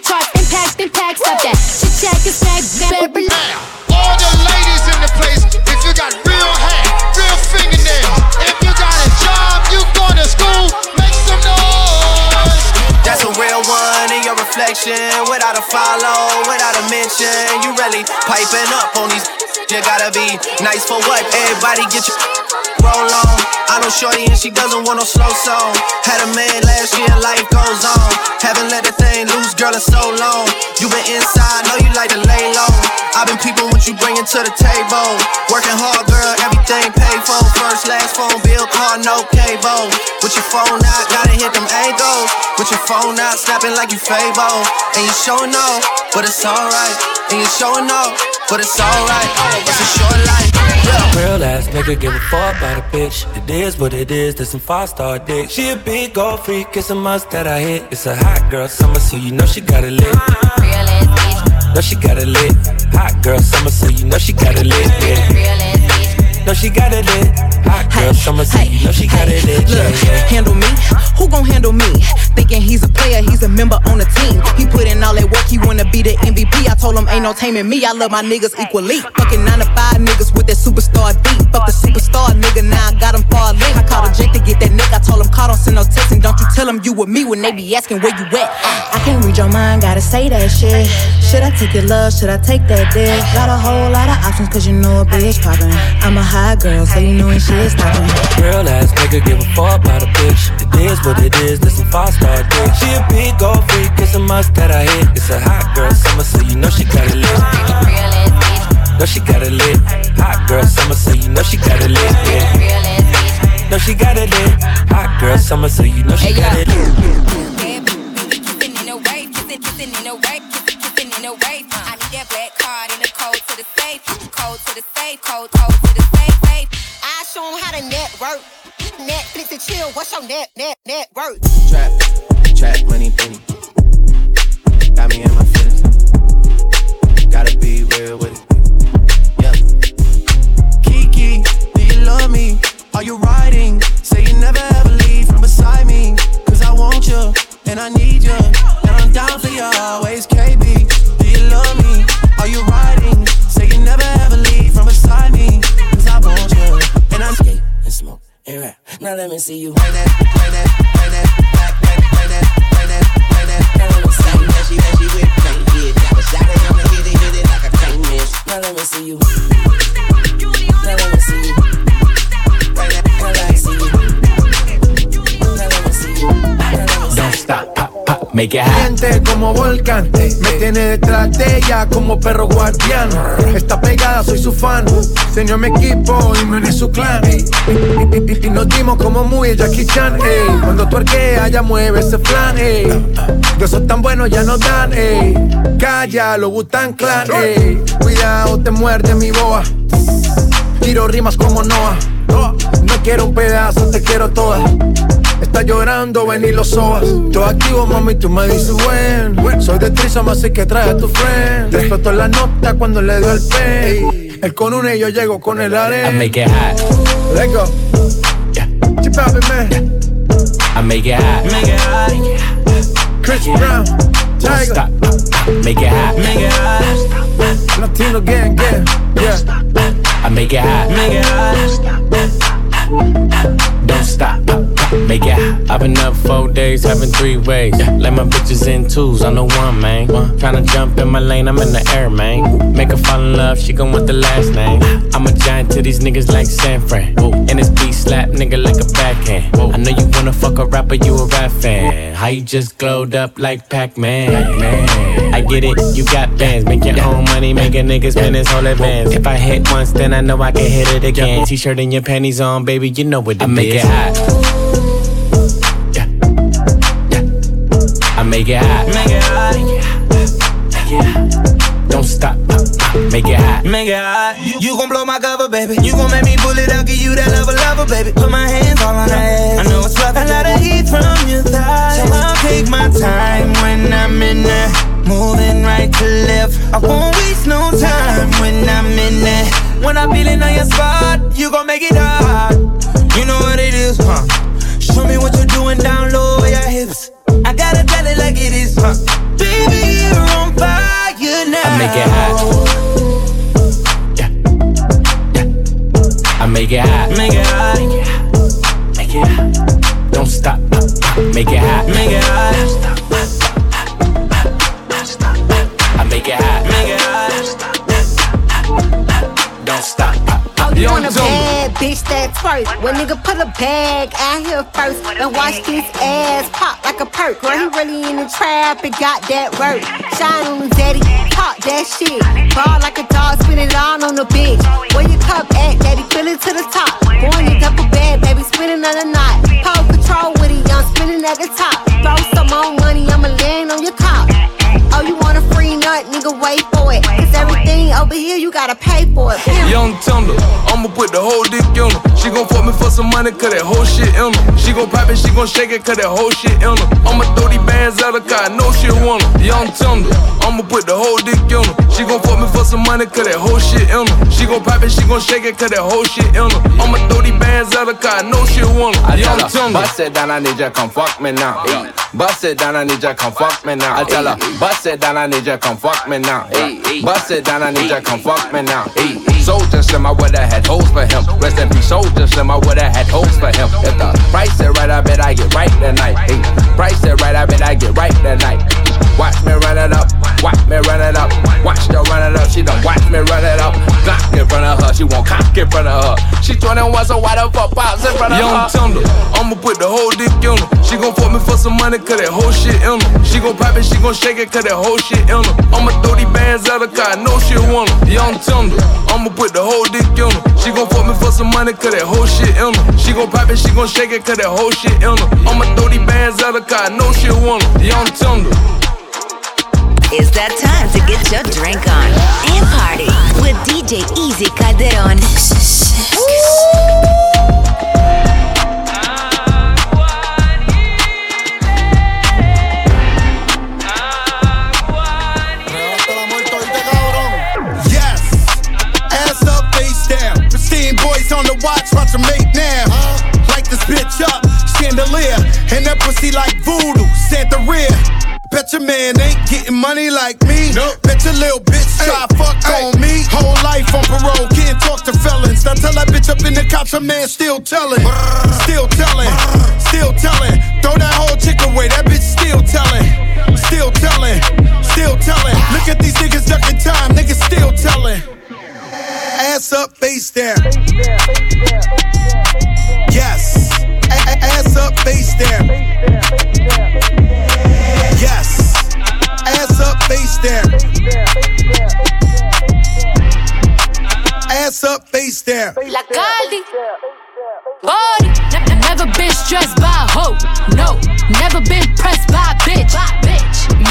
drop
song, hit charts, impact, impact. Stop that. Chit chat, get back, baby.
All the ladies in the place, if you got real hair, real fingernails, if you got a job, you going to school, make some noise.
That's a real one in your reflection. Without a follow, without a mention. You really piping up on these. You gotta be nice for what? Everybody get your roll on. I know Shorty and she doesn't want no slow song. Had a man last year, life goes on. Haven't let the thing loose, girl, in so long. You been inside, know you like to lay low. I've been peeping what you bringing to the table. Working hard, girl, everything paid for. First, last phone bill, car, no cable. With your phone out, gotta hit them angles. With your phone out, snapping like you Fable. And you showing off, but it's alright. And you showing off, but it's alright. It's a short life.
Real ass nigga give a fuck about a bitch. It is what it is, that's some five star dick. She a big gold freak, it's a must that I hit. It's a hot girl summer, so you know she got it lit.
Real ass bitch,
Know she got it lit. Hot girl summer, so you know she got it lit. Yeah.
real ass bitch.
Know she got it lit. Hot girl summer, so you know she got it lit. Yeah,
Look,
yeah.
handle me? Who gon' handle me? Thinking he's a player, he's a member on the team. He put in all that work, he wanna be the MVP. I told him ain't no taming me. I love my niggas equally. Fucking nine to five niggas with that superstar deep. Fuck the superstar nigga, now I got him far link. I called a Jake to get that nigga. I told him call, don't send no text and don't you tell him
you with me when they be asking where you at. I can't read your mind, gotta say that shit. Should I take your love? Should I take that dick? Got a whole lot of options, cause you know a bitch poppin'. I'm a high girl, so you know when shit's stoppin'.
Real ass nigga give a fuck about a bitch. It is what it is, this some five star dick. She a big gold freak, it's a must that I hit. It's a hot girl summer, so you know she got it lit. Know she got it lit. Hot girl summer, so you know she got it lit. Yeah. Know she got it lit. Hot girl summer, so you know she got it lit. Kissing in a wave, kissing, kissing in a wave, kissing in a wave.
I need that black card and the code to the safe. Code to the safe, code, code to the safe, safe.
Show 'em how to network. Netflix and chill. What's your net, net, net worth?
Trap, trap, money, penny. Got me in my feelings. Gotta be real with it. Yeah.
Kiki, do you love me? Are you riding? Say you never ever leave from beside me. Cause I want you, and I need you. And I'm down for you always, KB. Do you love me? Are you riding? Say you never ever leave from beside me. And
skate and smoke and. Now let me see you. That, that, that, back, that, that, that. Now. That she, that she hit. Got a shot it, I'ma hit it, hit it like can't miss. Now let me see you. Now let me see you. That, now let me see you. Now let me see you.
Don't stop, make it hot.
Caliente como volcán, me tiene detrás de ella como perro guardián. Está pegada, soy su fan. Señor mi equipo y me su clan. Y, nos dimos como muy Jackie Chan. ey. Cuando tu arquea, ya mueve ese flan. ey. De esos tan buenos ya no dan. ey. Calla, lo Butan Clan. ey. Cuidado, te muerde mi boa. Tiro rimas como Noah. No quiero un pedazo, te quiero toda. Está llorando, ven y lo sobas. Yo activo, mami, tú me dices buen. Soy de Trisoma, así que trae a tu friend. Te explotó la nota cuando le dio el pen. Él con una y yo llego con el
I
arena.
make it hot.
Let's go. Chip out, man.
I make it hot. Make it hot.
Chris Brown. Tiger.
stop, make it hot. Make it hot.
Latino gang, gang. Yeah.
I make it hot. Make it hot. Don't stop, pop, pop, make it hot. I've been up four days, having three ways. Let my bitches in twos, I'm the one, man. Tryna jump in my lane, I'm in the air, man. Make her fall in love, she gon' want the last name. I'm a giant to these niggas like San Fran. And this beat slap nigga like a backhand. I know you wanna fuck a rapper, you a rap fan. How you just glowed up like Pac-Man? Man. I get it, you got bands, make your own money, make a nigga spend his whole advance. If I hit once, then I know I can hit it again. T-shirt and your panties on, baby, you know what it I make is. it hot. I make it hot. Make it hot. Make it hot. Don't stop. Make it hot.
Make it hot. You gon' blow my cover, baby. You gon' make me pull it out, give you that lover, lover, baby. Put my hands all on her ass. I know it's rough. A lot of heat from your thighs. So I'll take my time when I'm in there. Moving right to left. I won't waste no time when I'm in there. When I'm feeling on your spot, you gon' make it hot. You know what it is, huh? Show me what you're doing down low with your hips. I gotta tell it like it is, huh? Baby, you're on fire now.
I make it hot. Yeah. Yeah. I make it hot.
Make it hot.
Make it hot. Don't stop. Make it hot.
Make it hot.
I make it hot.
Make it hot.
Don't stop.
You want a bad bitch that twerk. When nigga put a bag out here first and watch this ass pop like a perk. Girl, he really in the trap and got that work. Shine on the daddy, talk that shit. Ball like a dog, spin it all on the bitch. Where your cup at, daddy? Fill it to the top. Going in double bed, baby, spinning on the knot. Pole control with it, young, spinning at the top. Throw some more money, I'ma land on your top. Oh, you want a free nut, nigga, wait for it. Cause everything over here, you gotta pay for it.
Young Thunder, I'ma put the whole dick in her. She gon' fuck me for some money, cause that whole shit in her. She gon' pop it, she gon' shake it, cause that whole shit in her. I'ma throw these bands at her, cause I know she want her. Young Thunder, I'ma put the whole dick in her. She gon' fuck me for some money, cause that whole shit in her. She gon' pop it, she gon' shake it, cause that whole shit in her. I'ma throw these bands at her, cause I know she want her.
I
Young
tell her,
Thunder.
bust it down, I need you, come fuck me now. Ay. Bust it down, I need you, come fuck me now. I tell her, bust it down, I need you, come fuck me now. Ay. Bust it down, I need soldier, come fuck me now. Soulja Slim, I would've had hopes for him. Rest in peace, Soulja Slim, I would've had hopes for him. If the price is right, I bet I get right tonight. Price
is
right, I bet I get right tonight. Watch me run it up, watch me run it up, watch her run it up. She done watch me run it up. Glock in front of her, she won't cock in front of her. She 21,
so why the fuck pops in front of
Young
her?
Young Tender, I'ma put the whole dick in her. She gon' fuck me for some money, cause that whole shit in her. She gon' pop it, she gon' shake it, cause that whole shit in her. I'ma throw these bands out her, car, I know she want her. Young Tender, I'ma put the whole dick in her. She gon' fuck me for some money, cause that whole shit in her. She gon' pop it, she gon' shake it, cause that whole shit in her. I'ma throw these bands out her, car, I know she want her. Young Tender.
It's that time to get your drink on and party with DJ Easy Calderon.
Yes. Ass up, face down. Pristine boys on the watch, watch them make now. Light this bitch up, chandelier. And that pussy like voodoo, Santa rear. Bet your man ain't getting money like me. Bet your little bitch try fuck on me. Whole life on parole, can't talk to felons. Now tell that bitch up in the cops, her man still telling. Still telling, still telling. Throw that whole chick away, that bitch still telling. Still telling, still telling. Look at these niggas ducking time, niggas still telling. Ass up, face down. Yes. A- a- ass up, face down. Face down. Ass up, face down.
La Caldi. Body. Ne- Never been stressed by a hoe. No. Never been pressed by a bitch.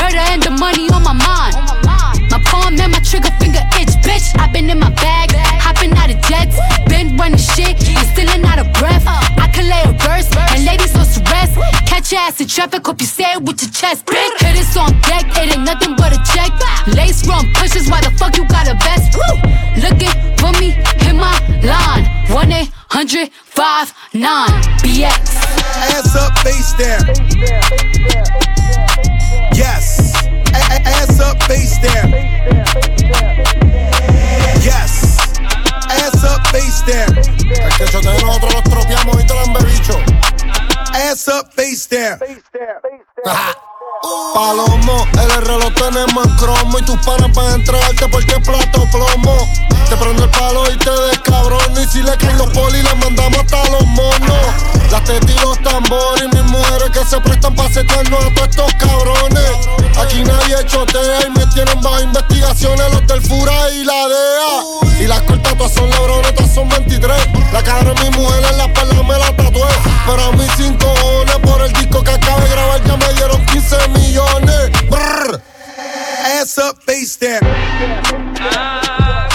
Murder and the money on my mind. My palm and my trigger finger itch, bitch. i been in my bag, hopping out of jets. Been running shit, and still out of breath. I can lay a verse, and ladies supposed to rest. Catch your ass in traffic, hope you say it with your chest. Bitch, hit this on deck, it ain't nothing but a check. Lace run pushes, why the fuck you got a vest? Looking for me, hit my line. 1 800 59 BX.
Ass up, face down. Yes. Ass up, face down. Yes. Ass up, face down.
Es que yo te nosotros los tropeamos y te lo han bebicho.
Ass up, face down.
Palomo, el RL lo tenemos en cromo y tus panas para entrarte porque es plato plomo. Te prendo el palo y te descabrón y si le caen los polis le mandamos hasta los monos. Las tetas y los tambores y mis mujeres que se prestan para secarnos a todos estos cabrones. Aquí nadie chotea y me tienen bajo investigaciones los del Fura y la DEA. Y las cortas todas son lebrones, todas son 23. La cara de mi mujer en la espalda me la tatué. Pero a sin cojones por el disco que acabo de grabar ya me dieron 15 millones. Brr.
Ass up, face down.
Ah.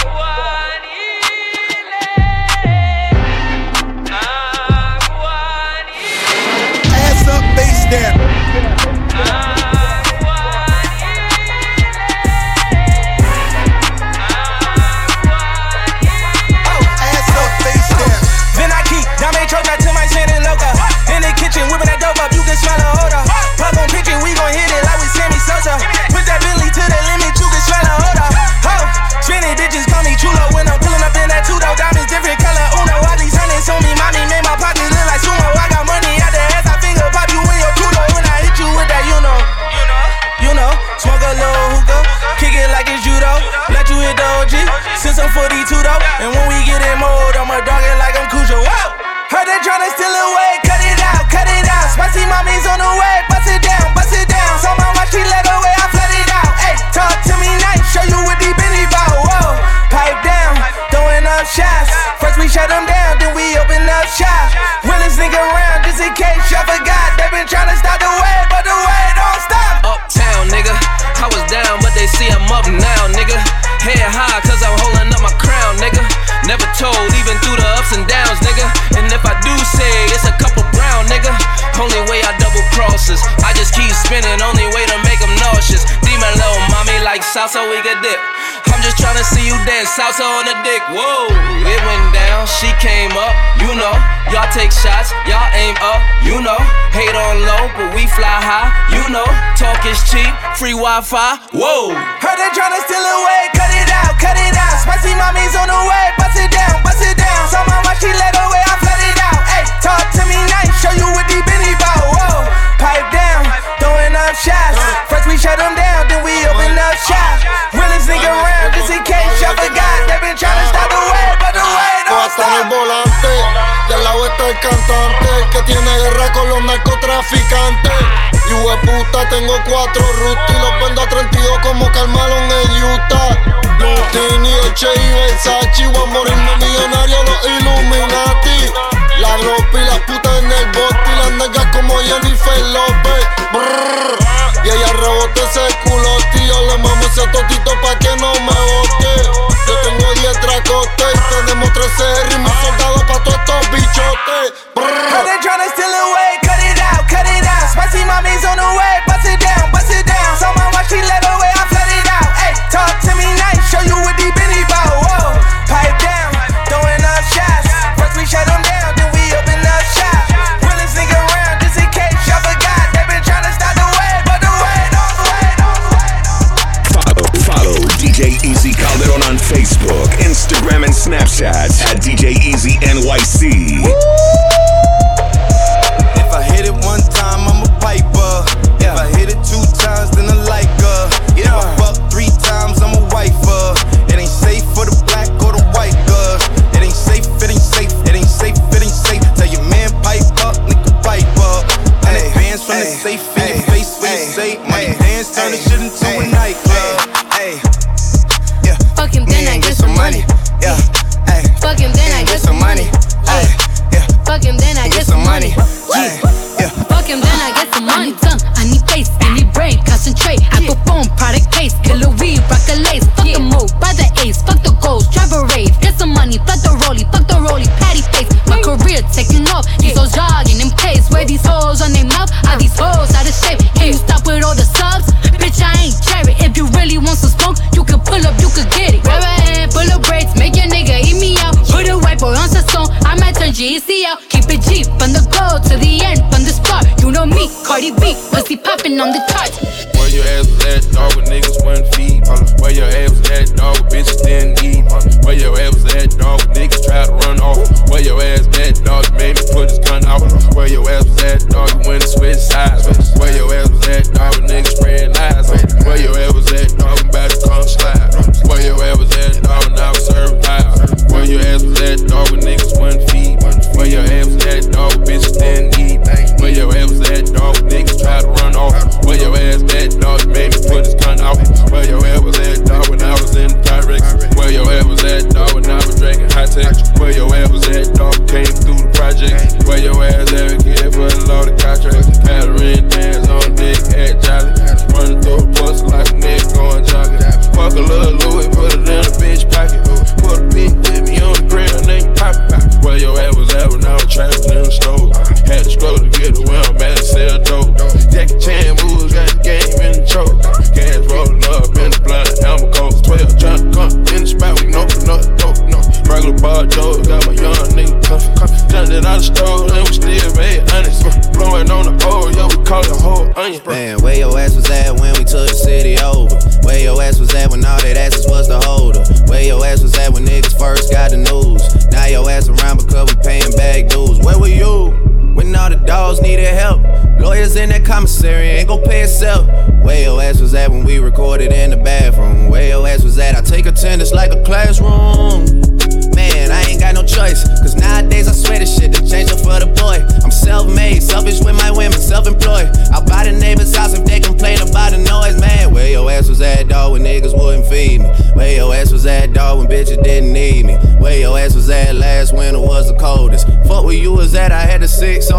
142 though. And when we get in mode, I'ma dog it like I'm Cujo. Whoa! Heard they tryna steal away, cut it out, cut it out. Spicy mommy's on the way, bust it down, bust it down. So my watch, she let away, I flood it out. Hey, talk to me nice, show you what the Benny bout. Whoa, pipe down, throwing up shots. First we shut them down, then we open up shop. Realest nigga around, just in case y'all forgot. They been tryna stop the way, but the way don't stop.
Uptown, nigga, I was down, but they see I'm up now, nigga. Head high, cause I'm Never told, even through the ups and downs, nigga. And if I do say it's a couple brown, nigga. Only way I double crosses. I just keep spinning, only way to make them nauseous. Demon mommy like salsa, we could dip. I'm just tryna see you dance salsa on the dick. Whoa, it went down, she came up, you know. Y'all take shots, y'all aim up, you know. Hate on low, but we fly high, you know. Talk is cheap, free Wi Fi, whoa.
Heard they tryna steal away, cut it out, cut it out. Spicy mommy's on the way, bust it down, bust it down. So my watch, she let away, I flood it out. Hey, talk to me nice, show you what deep in bow. Whoa, up shots. First we shut them down, then we open up shop. Realest nigga around, just in case y'all forgot. They been trying to stop the way, but the way don't
stop. el volante, del lado está el
cantante
que
tiene guerra con los narcotraficantes. Y puta, tengo cuatro Rusty Los vendo a 32 como Carmalon en Utah Lutini, Eche y Versace Voy a morirme millonario, los Illuminati La ropa y las putas en el bote Y las negras como Jennifer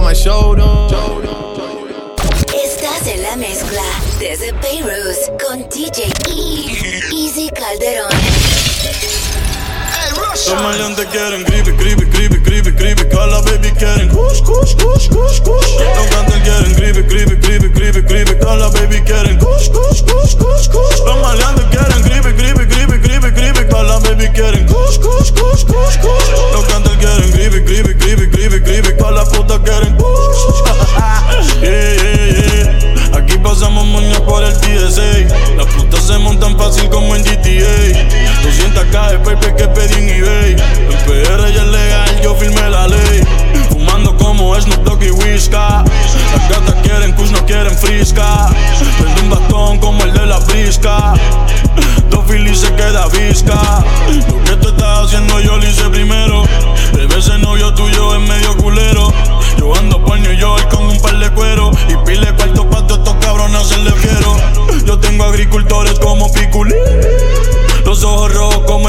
my shoulder.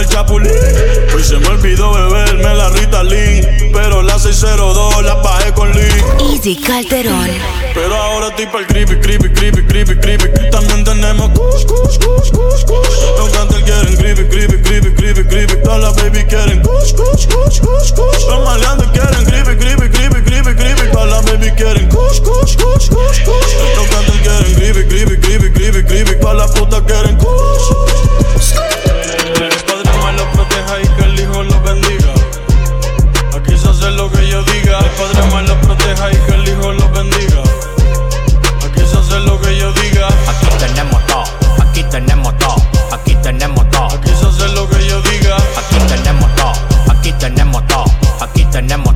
chapulín. Hoy se me olvidó beberme la Ritalin, pero la
602 la bajé con Lee.
Easy Calderón.
Pero ahora estoy para el creepy, creepy, creepy, creepy, creepy. También tenemos cus, cus, cus, cus, cus. Los cantantes quieren creepy, creepy, creepy, creepy, creepy. Todas las baby quieren cus, cus, cus, cus, cus. Los maleantes quieren creepy, creepy, creepy, creepy, creepy. Todas las baby quieren cus, cus, cus, cus, cus. Los cantantes quieren creepy, creepy, creepy, creepy, creepy. Todas las putas quieren cus proteja y que el Hijo los bendiga. Aquí se hace lo que yo diga. El Padre más los proteja y que el Hijo los bendiga. Aquí se hace lo que yo diga.
Aquí tenemos todo, aquí tenemos todo, aquí tenemos todo.
Aquí se hace lo que yo diga.
Aquí tenemos todo, aquí tenemos todo, aquí tenemos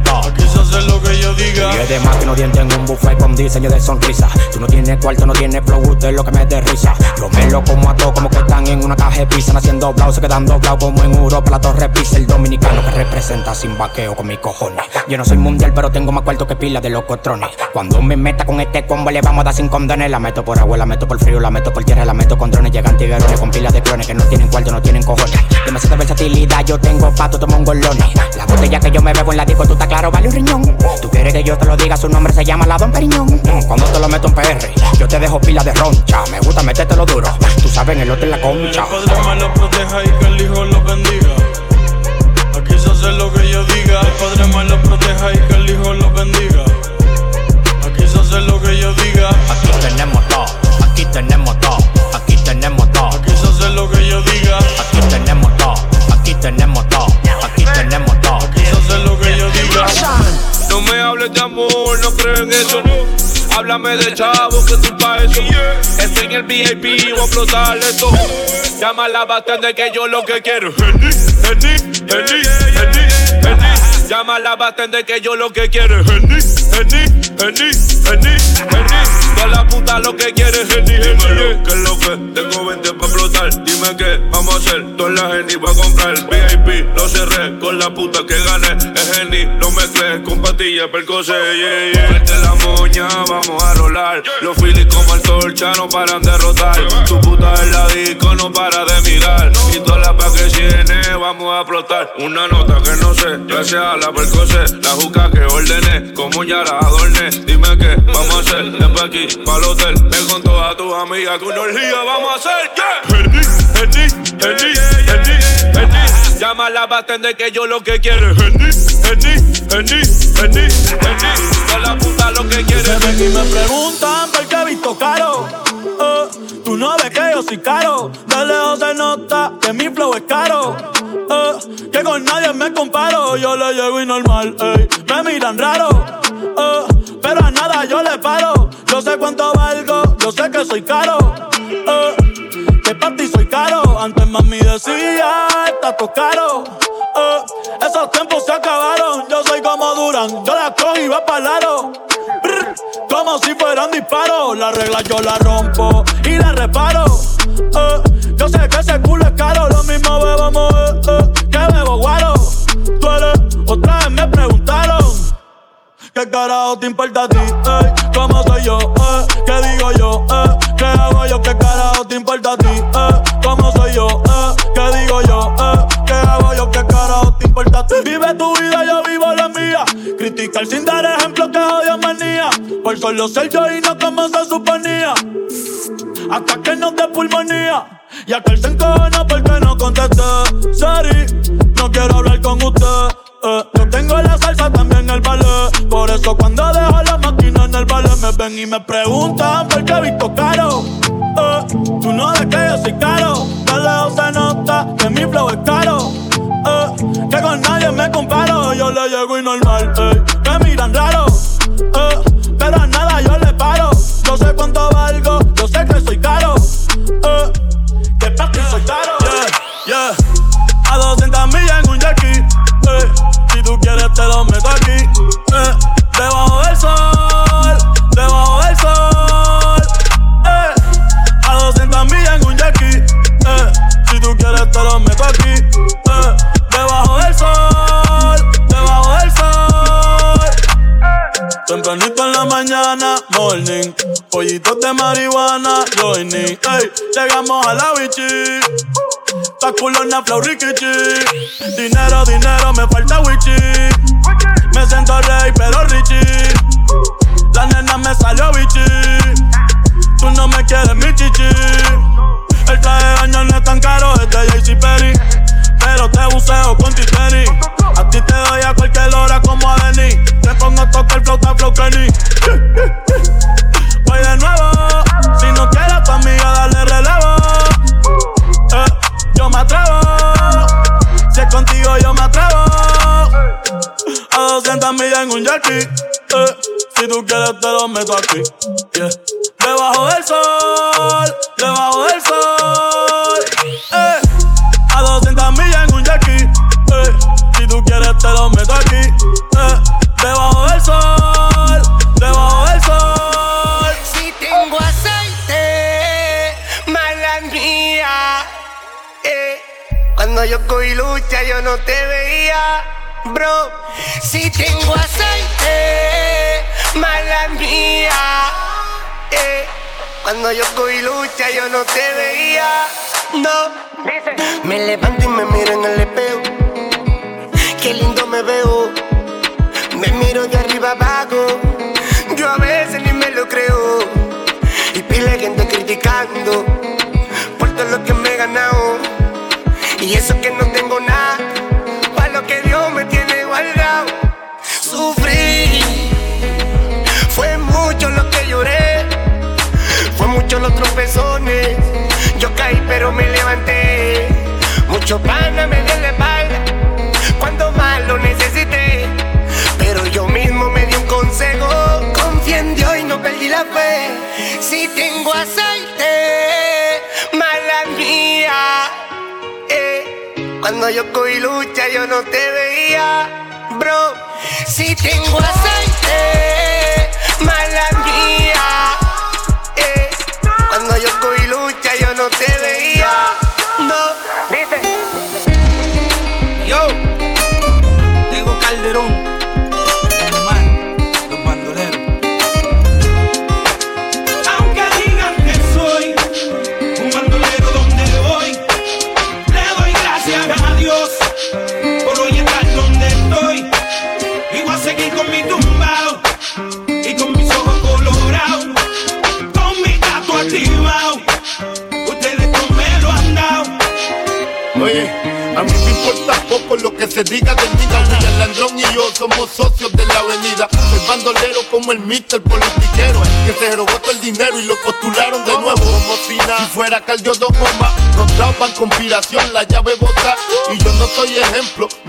diga.
Y además que no dientes en un buffet con diseño de sonrisa. Tú no tienes cuarto, no tienes flow, usted es lo que me dé risa. Yo me lo como a todos como que están en una caja de pizza, haciendo blau, se quedan doblados como en Europa, la torre pisa. El dominicano que representa sin vaqueo con mis cojones. Yo no soy mundial, pero tengo más cuarto que pila de los cotrones. Cuando me meta con este combo, le vamos a dar sin condones. La meto por agua, la meto por frío, la meto por tierra, la meto con drones. Llegan tiguerones con pilas de clones que no tienen cuarto, no tienen cojones. Demasiada versatilidad, yo tengo pato, tomo un golones. La botella que yo me bebo en la disco, tú estás claro, vale un riñón. Tú quieres yo te lo diga, su nombre se llama la Don Periñón. Mm, Cuando te lo meto en PR, yo te dejo pila de roncha. Me gusta metértelo duro, tú sabes, en el otro en la concha.
El Padre más los proteja y que el Hijo los bendiga. Aquí se hace lo que yo diga. El Padre más los proteja y que el Hijo los bendiga. Aquí se hace lo que yo diga.
Aquí tenemos todo, aquí tenemos todo, aquí tenemos todo.
Aquí se hace lo que yo diga.
Aquí tenemos todo, aquí tenemos todo, aquí tenemos todo.
Aquí se hace lo que yo diga.
No me hables de amor, no creo en eso. Háblame de chavo, que estoy pa' eso. Estoy en el VIP, voy a explotar esto. Llama a la bartender que yo lo que quiero. Llama a la bartender que yo lo que quiero. Henny, Henny, Henny, Henny, Henny. Toda la puta lo que quiere es Henny, Henny. Que es lo que tengo 20 pa' explotar. Dime qué vamos a hacer. Toda la Henny va a comprar. VIP lo cerré con la puta que gané. Es Henny, no me crees con pastillas percocé. Yeah, yeah. Vete la moña, vamos a rolar. Los Phillies como el torcha no paran de rotar. Tu puta en la disco no para de mirar. Y todas las pa' que tiene vamos a explotar. Una nota que no sé, gracias a la percocé. La juca que ordené, como ya la adorné. Dime qué vamos a hacer. Pa' aquí, pa'l hotel. Ven con todas tus amigas que una orgía vamos a hacer. Yeah. Henny, Henny, Henny, Henny, Henny. Llama a la bartender que yo lo que quiero es Henny, Henny, Henny, Henny, Henny. Toda la puta lo que quiere
y me preguntan por qué he visto caro. Eh, tú no ves que yo soy caro. De lejos se nota que mi flow es caro. Eh, que con nadie me comparo. Yo le llego y normal. Me miran raro. Eh, pero a nada yo le paro. Yo sé cuánto valgo, yo sé que soy caro. Eh, que para ti soy caro. Antes mami decía, está todo caro. Eh, esos tiempos se acabaron. Yo soy como Duran, yo la cojo y va para lado. Como si fueran disparos. La regla yo la rompo y la reparo. Eh, yo sé que ese ¿Qué carajo te importa a ti? Ey? ¿Cómo soy yo? ¿Qué digo yo? ¿Qué hago yo? ¿Qué carajo te importa a ti? ¿Cómo soy yo? ¿Qué digo yo? ¿Qué hago yo? ¿Qué carajo te importa a ti? Vive tu vida, yo vivo la mía. Criticar sin dar ejemplo que odio manía. Por solo ser yo y no como se suponía. Hasta que no dé pulmonía. Y aquel se encojona porque no contesté. Sorry, no quiero hablar con usted. Eh, yo tengo la salsa también el ballet. Por eso cuando dejo la máquina en el ballet me ven y me preguntan por qué he visto caro. Eh, tú no ves que yo soy caro. De lejos se nota que mi flow es caro. Eh, que con nadie me comparo. Yo le llego y normal. Me miran raro. Eh, pero a nada yo le paro. Yo sé cuánto valgo. Yo sé que soy caro. Eh, que pa' ti soy caro. Yeah, yeah. Tempranito en la mañana, morning. Pollitos de marihuana, joining. Ey, llegamos a la bichi. Pa' culona, flow, rikichi. Dinero, dinero, me falta wichi.
Me siento rey, pero richie. La nena me salió bichi. Tú no me quieres mi chichi.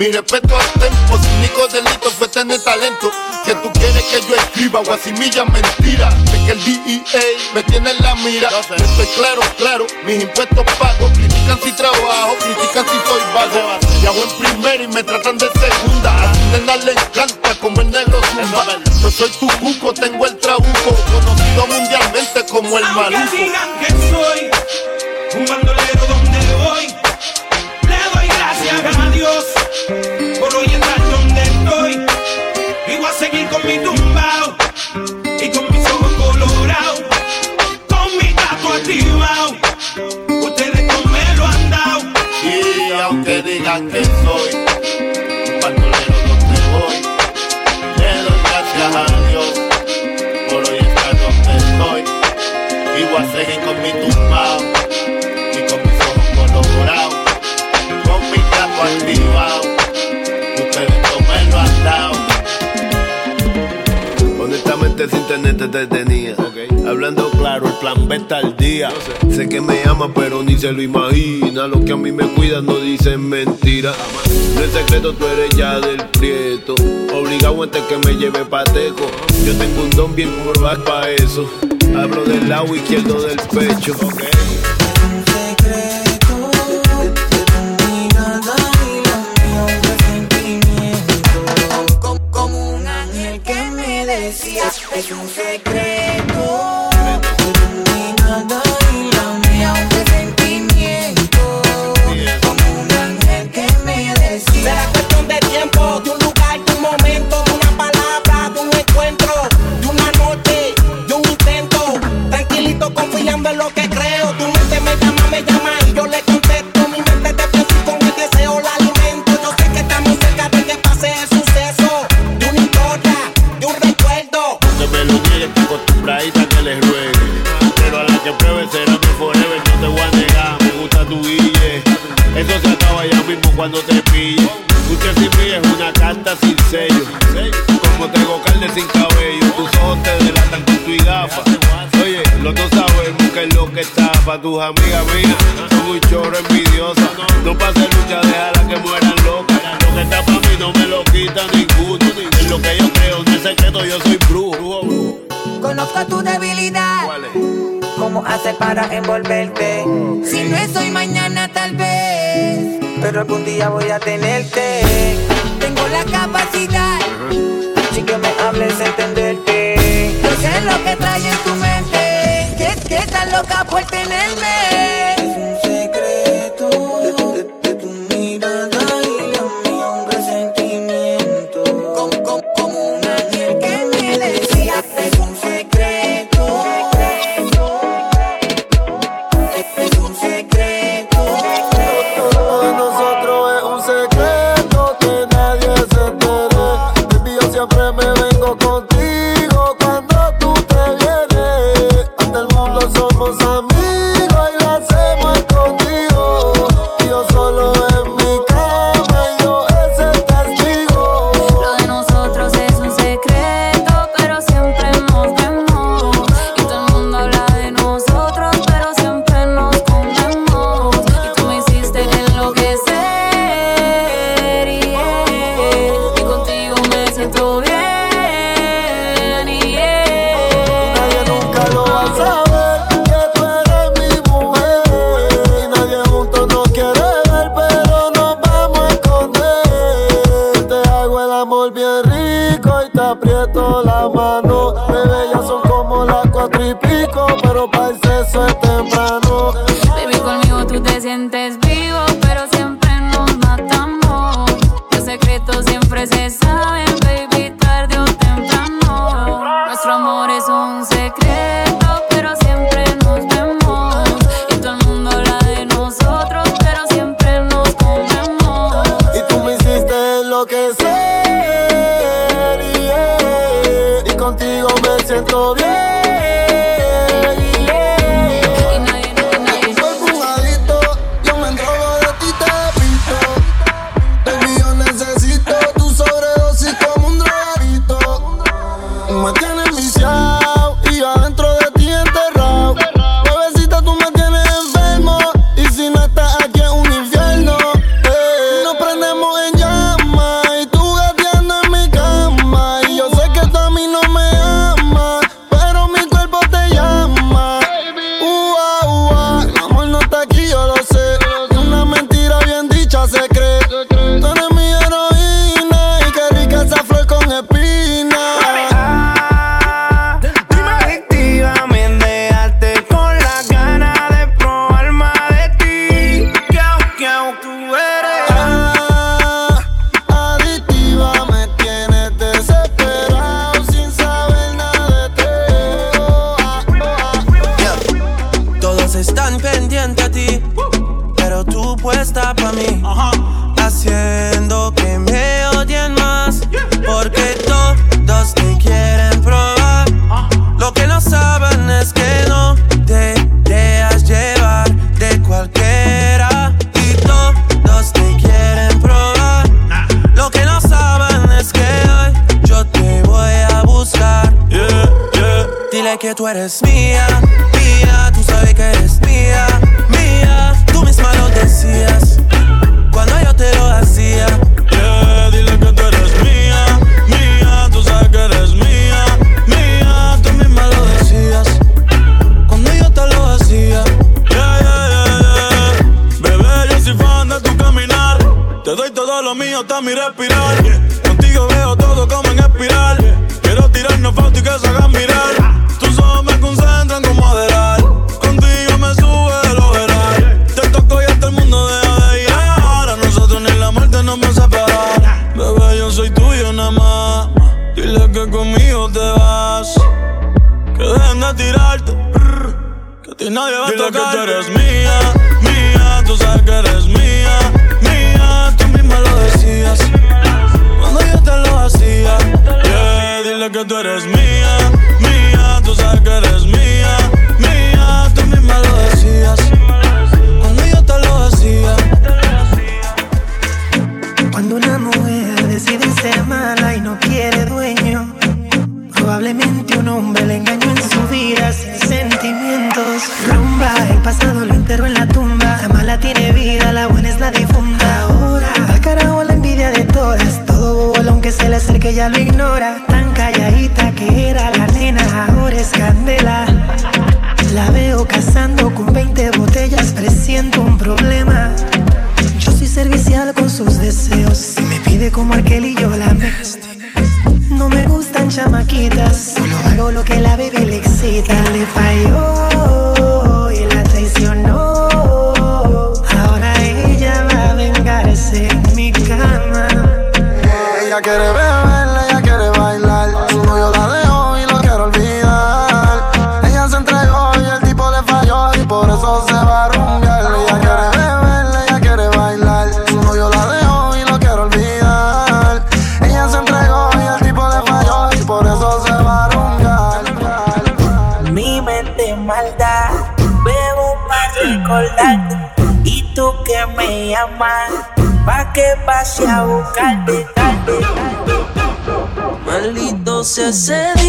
Mi respeto al tempo, su único delito fue tener talento. Que tú quieres que yo escriba guasimilla mentira. De que el DEA me tiene en la mira. Yo estoy claro, claro, mis impuestos pagos. Critican si trabajo, critican si soy
Okay. Hablando claro, el plan B está al día. Sé. que me ama, pero ni se lo imagina. Los que a mí me cuidan no dicen mentiras. No es secreto, tú eres ya del prieto. Obligado antes que me lleve pateco. Yo tengo un don bien curvas pa' eso. Hablo del lado izquierdo del pecho.
una
carta sin sello. Como tengo carne sin cabello, tus ojos te delatan con tu gafa. Oye, los dos sabemos que es lo que está para tus amigas mías. Son un chorro envidiosa. No pases lucha, déjala que mueran locas. Lo que está para mí no me lo quita ninguno. En lo que yo creo, no es secreto, yo soy brujo.
Conozco tu debilidad. Cómo hace para envolverte. Si no es hoy, mañana tal vez, pero algún día voy a tenerte capacidad. Así que me hables entenderte. Yo sé lo que trae en tu mente. Que, es que
estás
loca por tenerme. just said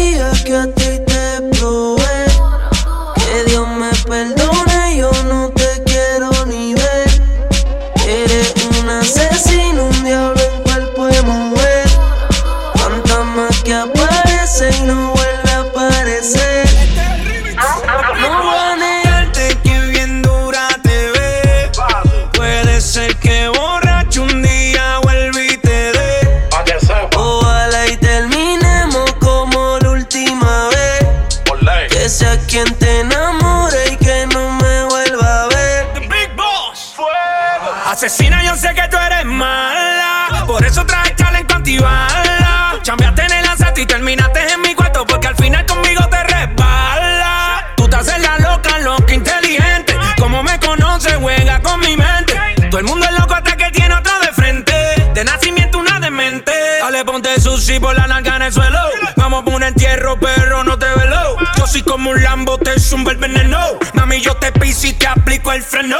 como un lambo, te zumba el veneno. Mami, yo te piso y te aplico el freno.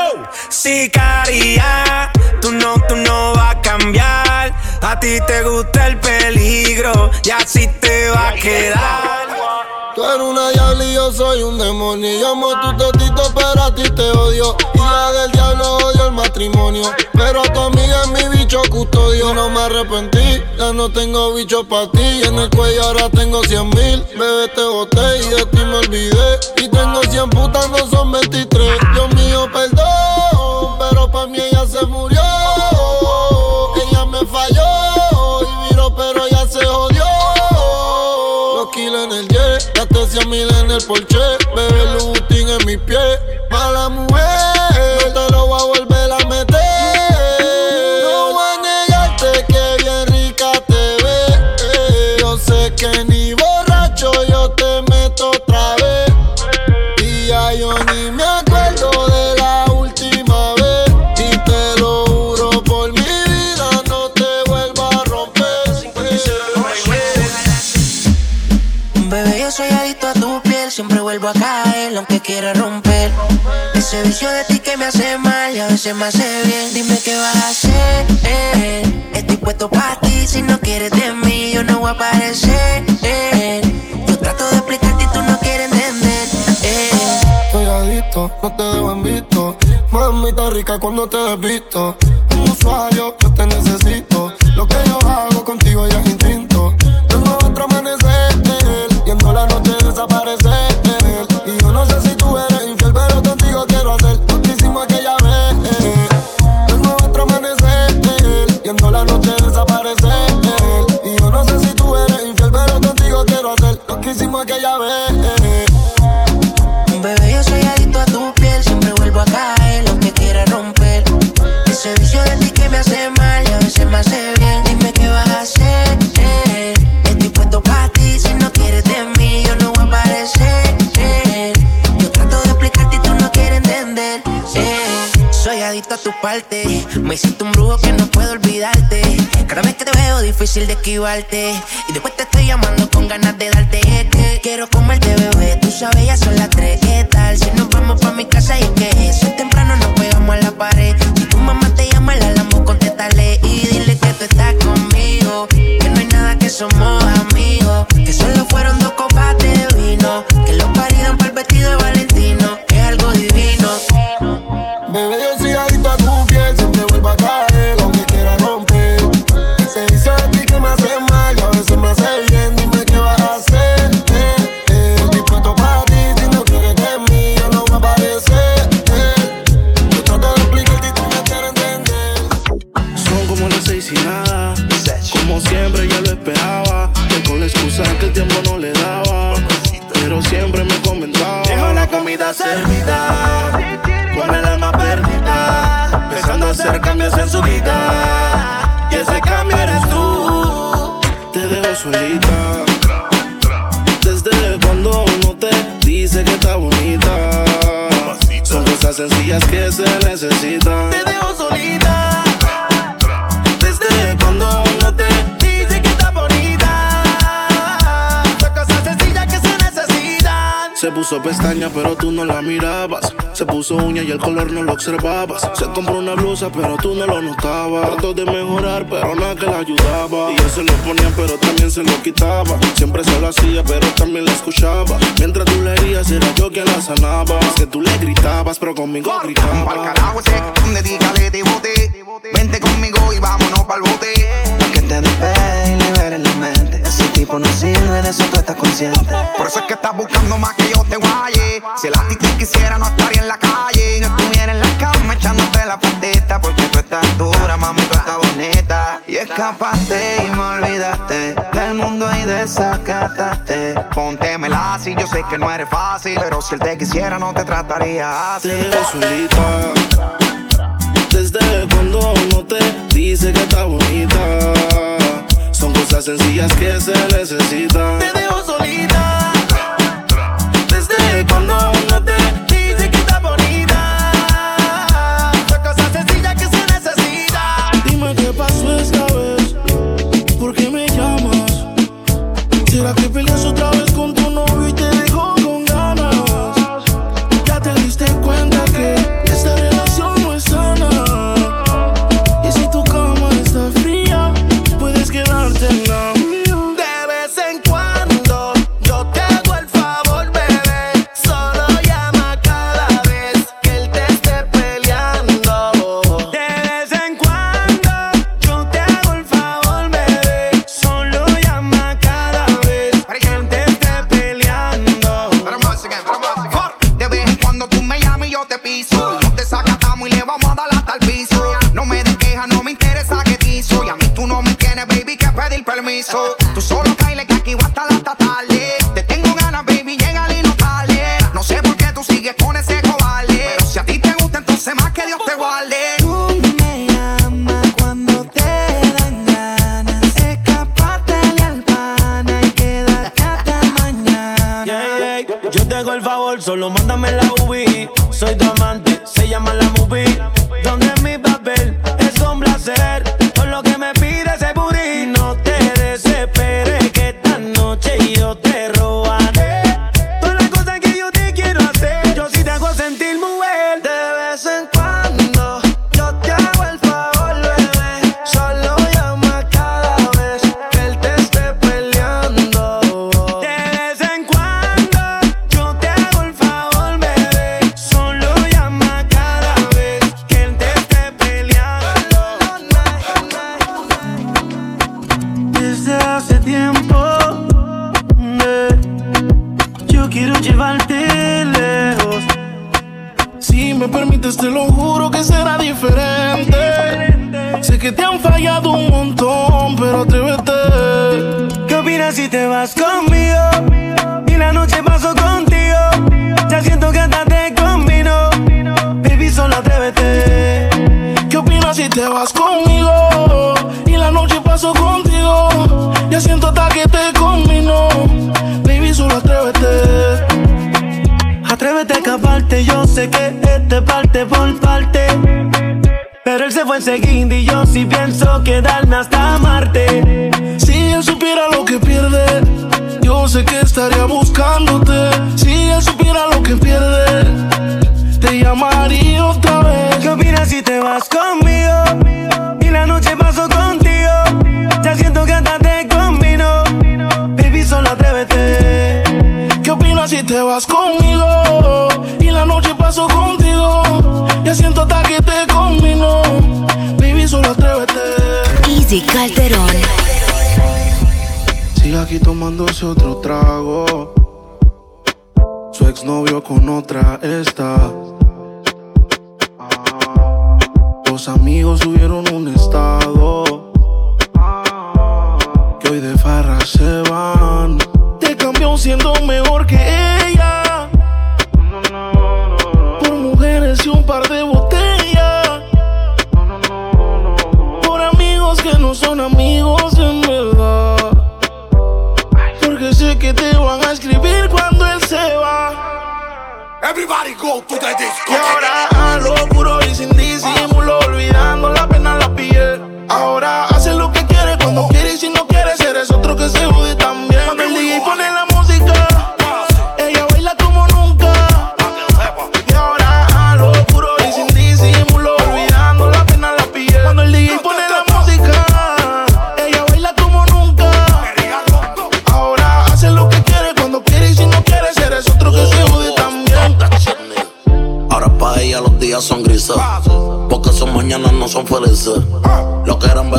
Sicaria, tú no, tú no vas a cambiar. A ti te gusta el peligro y así te va a quedar.
Tú eres una diabla y yo soy un demonio. Yo amo tu totito, pero a ti te odio. Y la del diablo odio el matrimonio. Pero bicho custodio. No me arrepentí, ya no tengo bicho para ti. En el cuello ahora tengo 100 mil. Bebé, te boté y de ti me olvidé. Y tengo 100 putas, no son 23. Dios mío, perdón, pero para mí ella se murió. Ella me falló y miró, pero ya se jodió. Los kilos en el jet, gasté 100 mil en el Porsche. me
hace bien. Dime qué vas a hacer. Eh. Estoy puesto para ti. Si no quieres de mí, yo no voy a aparecer. Eh. Yo trato de explicarte y tú no quieres entender. Eh.
Pegadito, no te dejo en visto. Mami, está rica cuando te desvisto. Un usuario, yo te necesito Y
después te estoy llamando con ganas de darte. Es que quiero comerte, bebé. Tú sabes, ya son las tres. ¿Qué tal? Si nos vamos pa' mi casa y es que eso
puso pestaña, pero tú no la mirabas. Se puso uña y el color no lo observabas. Se compró una blusa, pero tú no lo notabas. Trató de mejorar, pero nada que la ayudaba. Y yo se lo ponía, pero también se lo quitaba. Siempre se lo hacía, pero también la escuchaba. Mientras tú le herías, era yo quien la sanaba. Es que tú le gritabas, pero conmigo gritaba.
Pa'l carajo ese, donde diga le te bote. Vente conmigo y vámonos pa'l bote.
Te despegue y liberes la mente. Ese tipo no sirve, de eso tú estás consciente.
Por eso es que estás buscando más que yo te guaye. Si el ti te quisiera, no estaría en la calle. No estuviera en la cama echándote la patita. Porque tú estás dura, mami, tú estás bonita.
Y escapaste y me olvidaste del mundo y desacataste.
Póntemela así, yo sé que no eres fácil. Pero si él te quisiera, no te trataría así.
Te solita. Desde cuando uno te dice que está bonita, son cosas sencillas que se necesitan. Te dejo solita. Desde cuando
permiso. Tú solo caile que aquí hasta tarde. Te tengo ganas, baby, llega y no tarde. No sé por qué tú sigues con ese cobarde. Pero si a ti te gusta, entonces más que Dios te guarde.
Tú me llamas cuando te dan ganas. Escapátele al pana y quédate hasta mañana.
Yeah, yeah. Yo te hago el favor, solo mándame la UV. Soy tu amante, se llama la movie. Si pienso que
Calderón.
Sigue aquí tomándose otro trago. Su exnovio con otra está. Los amigos subieron un estado. Que hoy de farra se van. Te cambió siendo mejor que ella. Everybody go to the disco.
Y ahora a lo puro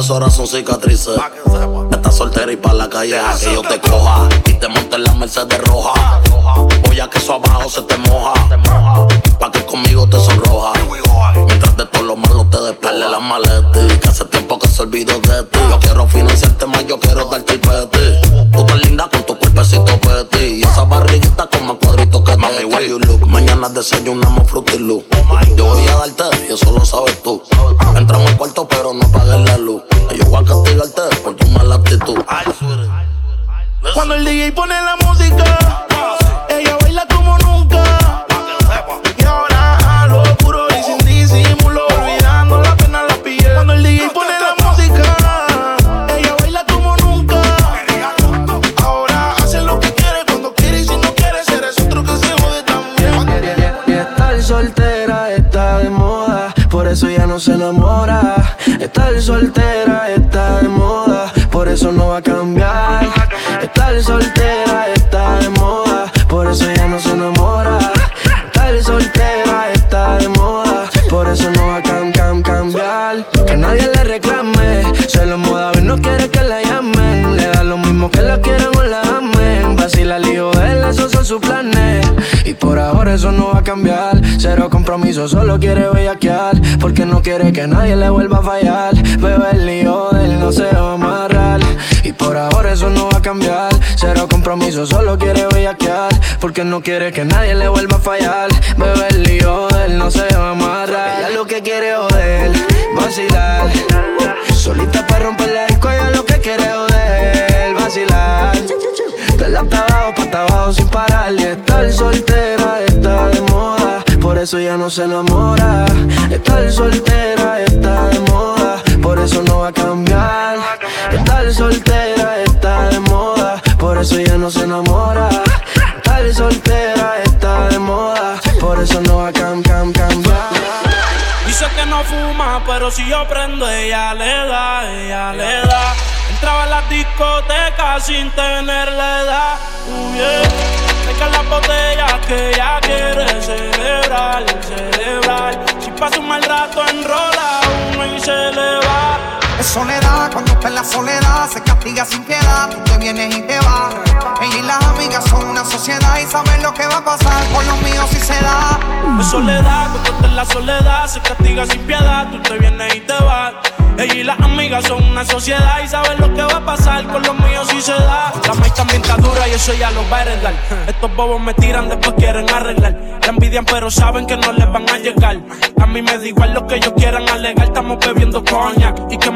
Besos ahora son cicatrices. Estás soltera y pa' la calle deja que yo te coja. Y te monte en la Mercedes roja. Voy a que eso abajo se te moja. Pa' que conmigo te sonroja. Mientras de todo lo malo te despele la maleta. Que hace tiempo que se olvidó de ti. Yo quiero financiarte más, yo quiero darte el peti. Tú estás linda con tu cuerpecito peti. Y esa barriguita con más cuadritos que Mami, where you look. Mañana desayunamos frutilú. Yo voy a darte y eso lo sabes tú. Entramos al cuarto pero no apagues la luz. Yo voy a castigarte por tu mala actitud.
Cuando el DJ pone la música, ella baila como nunca. Y ahora a lo puro y sin disimulo, olvidando la pena en la piel. Cuando el DJ pone la música, ella baila como nunca. Ahora hace lo que quiere cuando quiere y si no quiere, eres otro que se jode también.
Y estar soltera está de moda, por eso ya no se enamora. Estar soltera está de moda, por eso no va a cambiar. Estar soltera está de moda, por eso ya no se enamora. Estar soltera está de moda, por eso no va a cam, cam, cambiar. Que nadie le reclame, se lo moda y no quiere que la llamen. Le da lo mismo que la quieran o la amen. Vacila el hijo de él, esos son sus planes. Y por ahora eso no va a cambiar. Compromiso, solo quiere bellaquear. Porque no quiere que nadie le vuelva a fallar. Bebe el lío de él no se va a amarrar. Y por ahora eso no va a cambiar. Cero compromiso, solo quiere bellaquear. Porque no quiere que nadie le vuelva a fallar. Bebe el lío de él no se va a amarrar. Ella lo que quiere joder, vacilar. Solita para romper la disco, ella lo que quiere joder, vacilar. De la abajo, pa' abajo sin parar Y estar soltera está de moda Por eso ya no se enamora. Estar soltera está de moda. Por eso no va a cambiar. Estar soltera está de moda. Por eso ya no se enamora. Estar soltera está de moda. Por eso no va a cam, cam, cambiar.
Dice que no fuma, pero si yo prendo, ella le da, ella le da. Entraba en la discoteca sin tener la edad. Deja las botellas que ella quiere celebrar, celebrar. Si pasa un mal rato, enrola uno y se le va.
Es soledad, cuando está en la soledad se castiga sin piedad. Tú te vienes y te vas. Ella y las amigas son una sociedad y saben lo que va a pasar con los míos si se da.
Es soledad, cuando está en la soledad se castiga sin piedad. Tú te vienes y te vas. Ella y las amigas son una sociedad y saben lo que va a pasar con los míos si se da. La maíz también está dura y eso ya lo va a heredar. Estos bobos me tiran, después quieren arreglar. La envidian, pero saben que no les van a llegar. A mí me da igual lo que ellos quieran alegar. Estamos bebiendo coñac y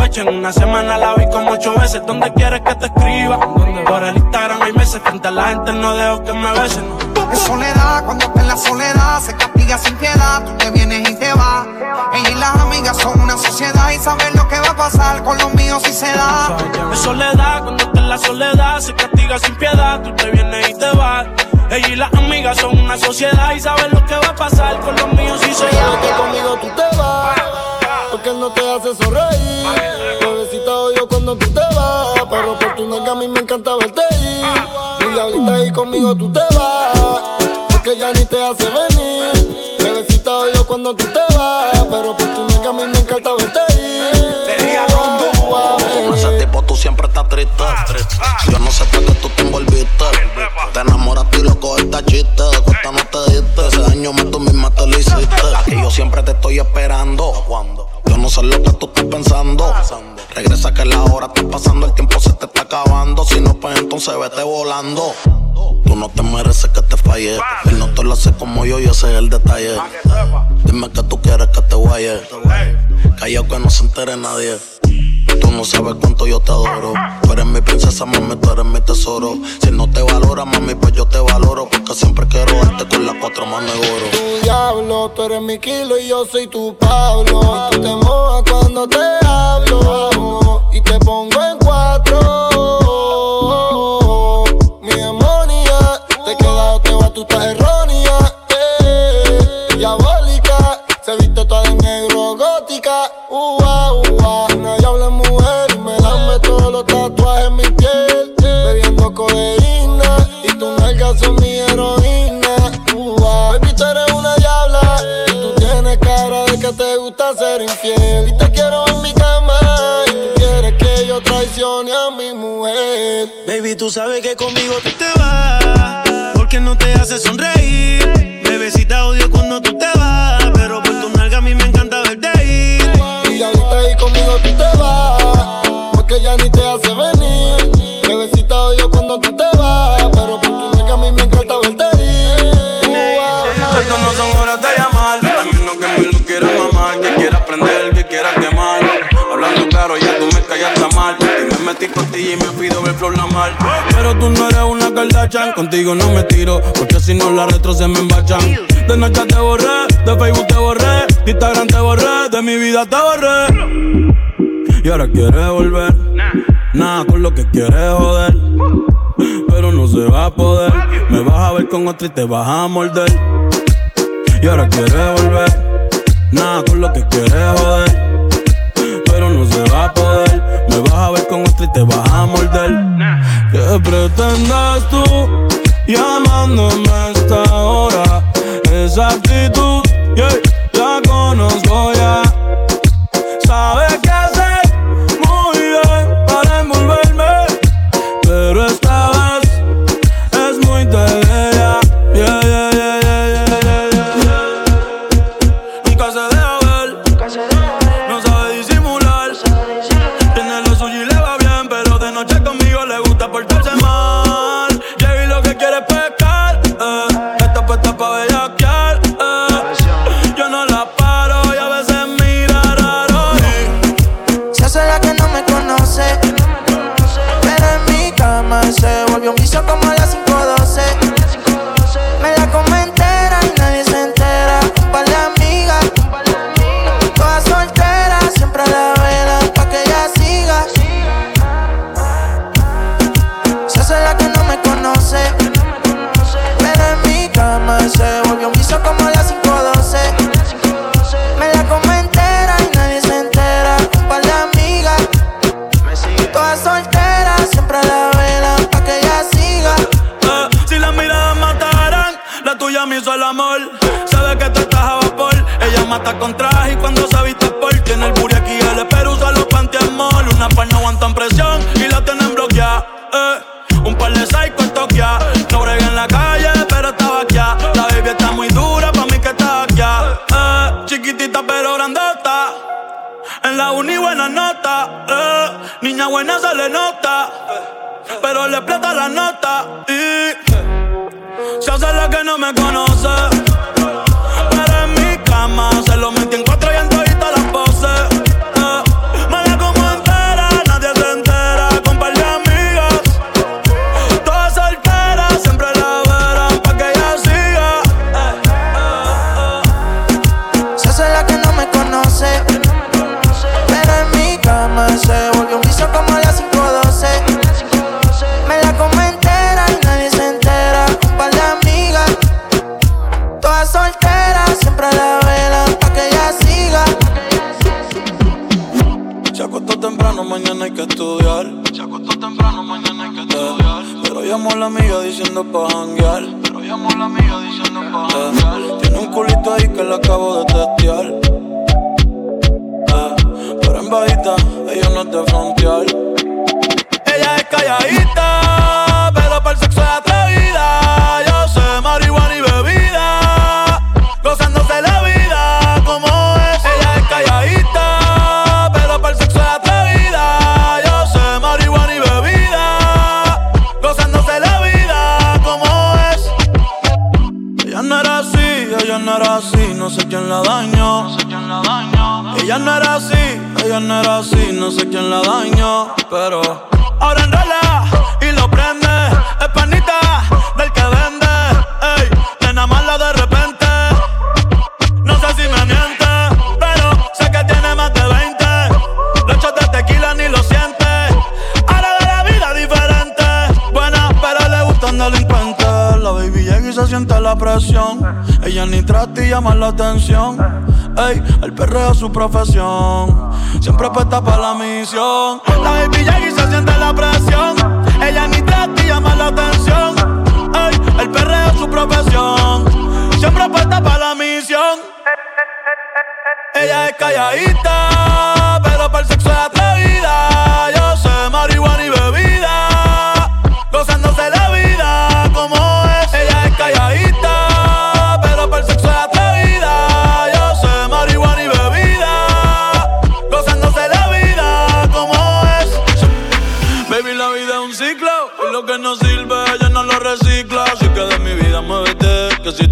Una semana la vi como ocho veces. ¿Dónde quieres que te escriba? Por el Instagram hay meses. Frente a la gente no dejo que me besen.
Es soledad, cuando está en la soledad se castiga sin piedad. Tú te vienes y te vas. Ella y las amigas son una sociedad y saben lo que va a pasar con los míos si se da.
Es soledad, cuando está en la soledad se castiga sin piedad. Tú te vienes y te vas. Ella y las amigas son una sociedad y saben lo que va a pasar con los míos si se da.
que conmigo tú te vas, porque no te hace sonreír. Bebecita odio cuando tú te vas, pero por tu nalga a mí me encanta verte ir. Mi diablita y conmigo tú te vas, porque ya ni te hace venir. Bebecita odio cuando tú te vas, pero por tu nalga a mí me encanta verte ir.
Con ese tipo tú siempre está triste. Yo no sé por qué tú te envolviste. Te enamoraste y loco esta chiste. De cuenta no te diste. Ese daño más tú misma te lo hiciste. Aquí yo siempre te estoy esperando. No sé lo que tú estás pensando. Regresa que la hora está pasando, el tiempo se te está acabando. Si no, pues entonces vete volando. Tú no te mereces que te falle. Él no te lo hace como yo y ese es el detalle. Dime que tú quieres que te guaye. Callao que no se entere nadie. Tú no sabes cuánto yo te adoro. Tú eres mi princesa, mami, tú eres mi tesoro. Si no te valora, mami, pues yo te valoro. Porque siempre quiero darte con las cuatro manos de oro.
Tu diablo, tú eres mi kilo y yo soy tu Pablo. Y tú te mojas cuando te hablo. Y te pongo en cuatro. Tú
sabes que conmigo tú te vas. Porque no te hace sonreír.
Y me
pido ver flor la mal. Pero tú no eres una Kardashian. Contigo no me tiro, porque si no la retro se me embachan. De noche te borré, de Facebook te borré, de Instagram te borré, de mi vida te borré. Y ahora quieres volver. Nada con lo que quieres joder. Pero no se va a poder. Me vas a ver con otro y te vas a morder. Y ahora quieres volver. Nada con lo que quieres joder. Pero no se va a poder. Me vas a ver con otro y te vas a morder. ¿Qué pretendes tú llamándome a esta hora? Esa actitud, yeah, la conozco ya. temprano, mañana hay que estudiar. Se acostó temprano, mañana hay que eh, estudiar. Eh, pero llamó a la amiga diciendo pa' janguear. Pero llamó a la amiga diciendo pa' eh, janguear. Eh, tiene un culito ahí que la acabo de testear. Eh, pero en bajita, ella no es de frontear. Ella es calladita. yo no era así, no sé quién la dañó, pero ahora enrola y lo prende. Es panita del que vende, ey, nena mala de repente. No sé si me miente, pero sé que tiene más de 20. Los shots de tequila ni lo siente. Ahora de la vida diferente. Buena, pero le gustan delincuentes. La baby llega y se siente la presión. Ella ni trata y llama la atención ey, el perreo es su profesión. Siempre apuesta para la misión. La baby Jackie se siente la presión. Ella ni te llama la atención. Ey, el perreo es su profesión. Siempre apuesta para la misión. Ella es calladita, pero para el sexo es atrevida.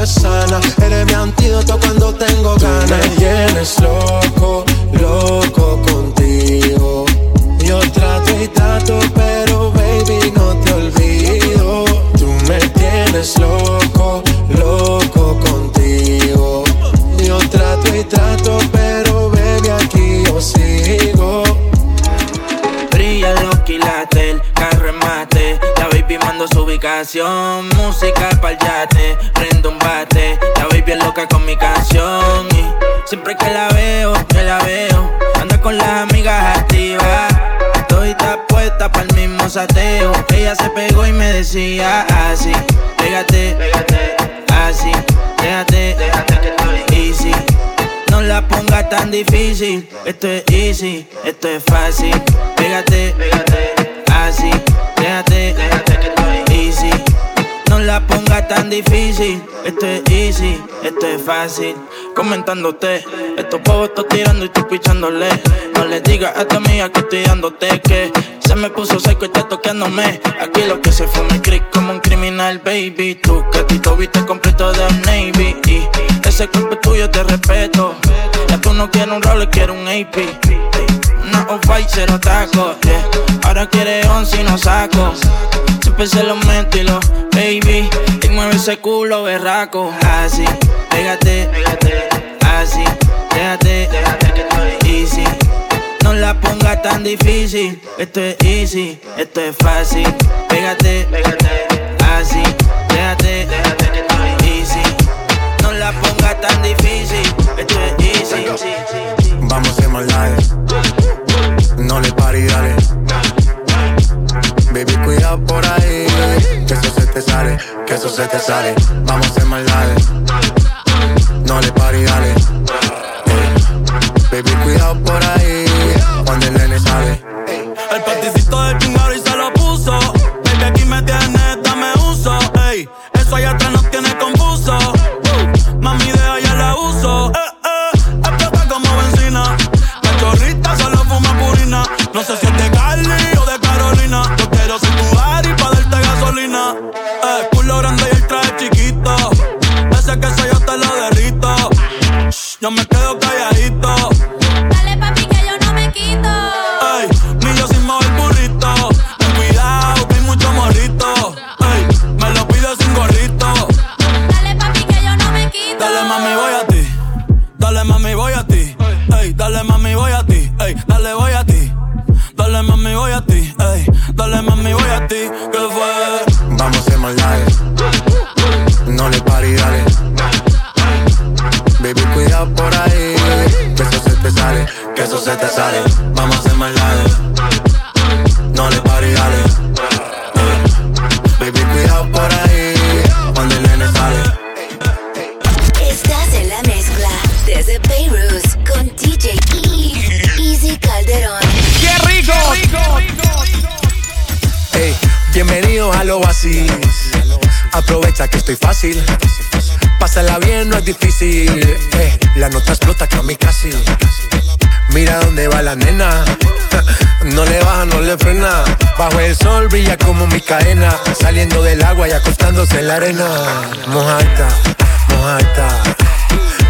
Eres mi antídoto cuando tengo ganas.
Me tienes loco, loco contigo. Yo trato y trato, pero baby no te olvido. Tú me tienes loco, loco contigo. Yo trato y trato, pero
su ubicación. Música pa'l yate, prendo un bate. La baby es loca con mi canción. Y siempre que la veo, que la veo, anda con las amigas activas. Estoy puesta pa'l mismo sateo. Ella se pegó y me decía así: Pégate, pégate, así, déjate, déjate que estoy easy. No la ponga tan difícil. Esto es easy, esto es fácil. Pégate, pégate, así. Déjate, déjate No la ponga tan difícil. Esto es easy, esto es fácil. Comentándote, estos pavos estoy tirando y estoy pichándole. No le digas a tu amiga que estoy dándote que se me puso seco y está toqueándome. Aquí lo que se fue me crick como un criminal, baby. Tú que Tito viste completo de Navy. Y ese cuerpo tuyo te respeto. Ya tú no quieres un rol, quieres un AP. Una off-white, cero taco. Ahora quiere once y no saco. Siempre se lo meto y lo baby. Y mueve ese culo berraco. Así, pégate, pégate. Así, déjate, déjate que estoy easy. No la ponga tan difícil. Esto es easy, esto es fácil. Pégate, pégate. Así, déjate, déjate que estoy easy. No la ponga tan difícil. Esto es easy.
Vamos a hacer más live. No le pare y dale. Baby, cuidado por ahí. Que eso se te sale, que eso se te sale. Vamos a hacer más live. No le pare y dale.
Que
eso se te sale. Vamos a hacer más live. No le pare y dale. Baby, cuidado por ahí. Cuando el nene sale.
Estás en la mezcla desde Beirut con DJ E. Easy Calderón.
¡Qué rico! Bienvenidos al Oasis. Aprovecha que estoy fácil. Pásala bien, no es difícil. Ey, la nota explota que a mí casi. Mira dónde va la nena. No le baja, no le frena. Bajo el sol brilla como mi cadena. Saliendo del agua y acostándose en la arena. Mojaita, mojaita.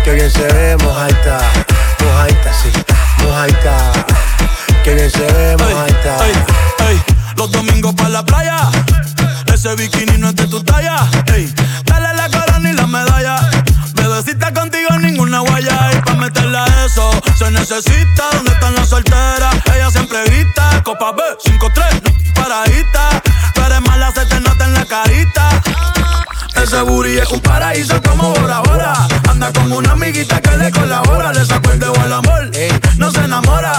Que bien se ve, mojaita. Mojaita, sí, mojaita. Que bien se ve, mojaita.
Los domingos para la playa. Ese bikini no es de tu talla. Ey, dale la corona y la medalla. Bebecita contigo ninguna guaya. Y pa' meterle a eso se necesita. ¿Dónde están las solteras? Ella siempre grita. Copa B, 5-3, no paradita. Tú eres mala, se te nota en la carita. Ese booty es un paraíso como Bora Bora. Anda con una amiguita que le colabora. Le sacó el dedo al amor, no se enamora.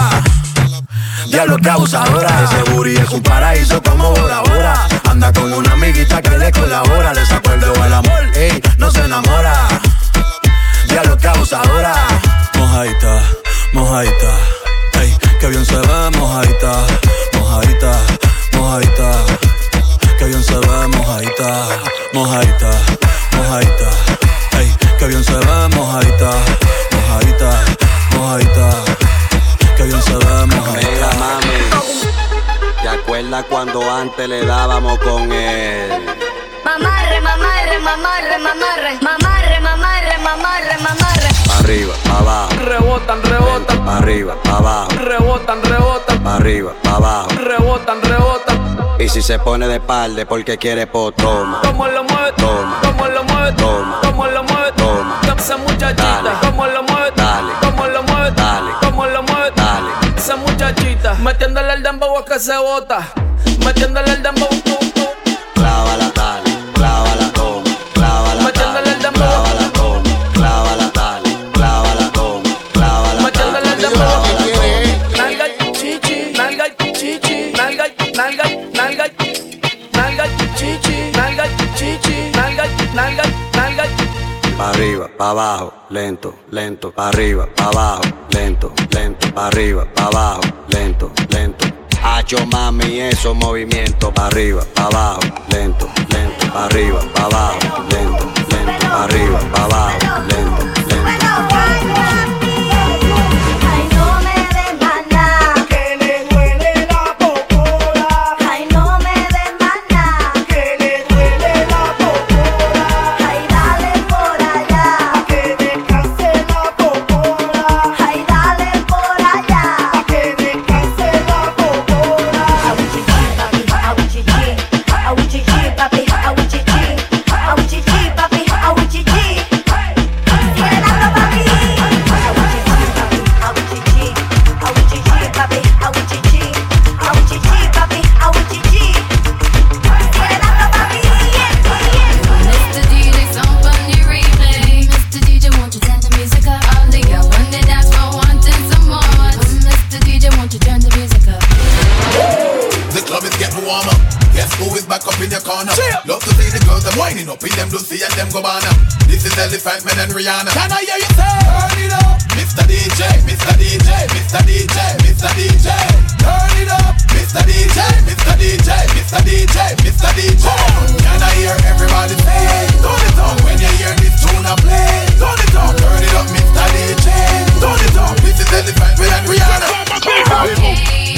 Diablo que abusadora. Ese booty es un paraíso como Bora Bora. Anda con una amiguita que le colabora. Le sacó el dedo al amor, no se enamora. Diablo que abusadora. Mojaita, mojaita. Ey, que bien se ve, mojaita. Mojaita, mojaita. Que bien se ve, mojaita. Mojaita, mojaita. Ey, que bien se ve, mojaita. Mojaita, mojaita. Que bien se ve, mojaita.
Mira, mami. ¿Te acuerdas cuando antes le dábamos con él?
Mamarre, mamarre, mamarre, mamarre, mamarre, mamarre, mamarre, mamarre.
Pa' arriba, pa' abajo.
Rebotan, rebotan,
Pa' arriba, pa' abajo.
rebotan, rebotan,
Pa' arriba, pa' abajo.
rebotan, rebotan.
Y si se pone de espalda porque quiere po, toma.
¿Cómo lo mueve?
Toma.
¿Cómo lo mueve?
Toma.
¿Cómo lo mueve?
Toma.
Esa muchachita.
Dale.
¿Cómo lo mueve?
Dale.
¿Cómo lo mueve? Esa muchachita. Metiéndole el dembow que se bota. Metiéndole el dembow. tu, tu.
Clávala, arriba, pa' abajo, lento, lento, pa' arriba, pa' abajo, lento, lento, pa' arriba, pa' abajo, lento, lento. Hacho mami, esos movimientos, pa' arriba, pa' abajo, lento, lento, pa' arriba, pa' abajo, lento, lento, pa' arriba, pa' abajo, lento, lento.
Lucy and them This is Elephant Man and Rihanna. Can I hear you say? Turn it up, Mr. DJ, Mr. DJ, Mr. DJ, Mr. DJ. Turn it up, Mr. DJ, Mr. DJ, Mr. DJ, Mr. DJ. Can I hear everybody say? Turn it up when you hear this tune I play. Turn it up, turn it up, Mr. DJ. Turn it up, this is Elephant Man and Rihanna.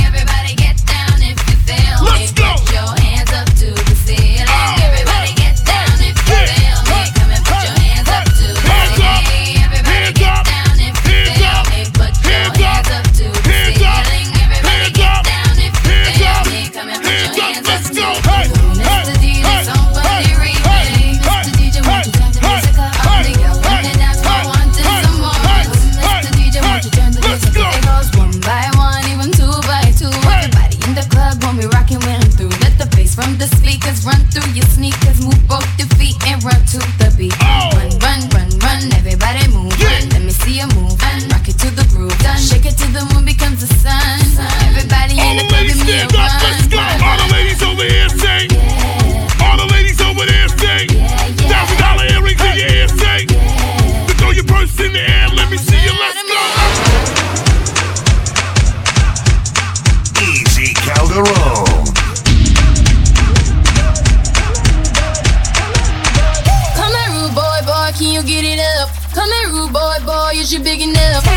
enough.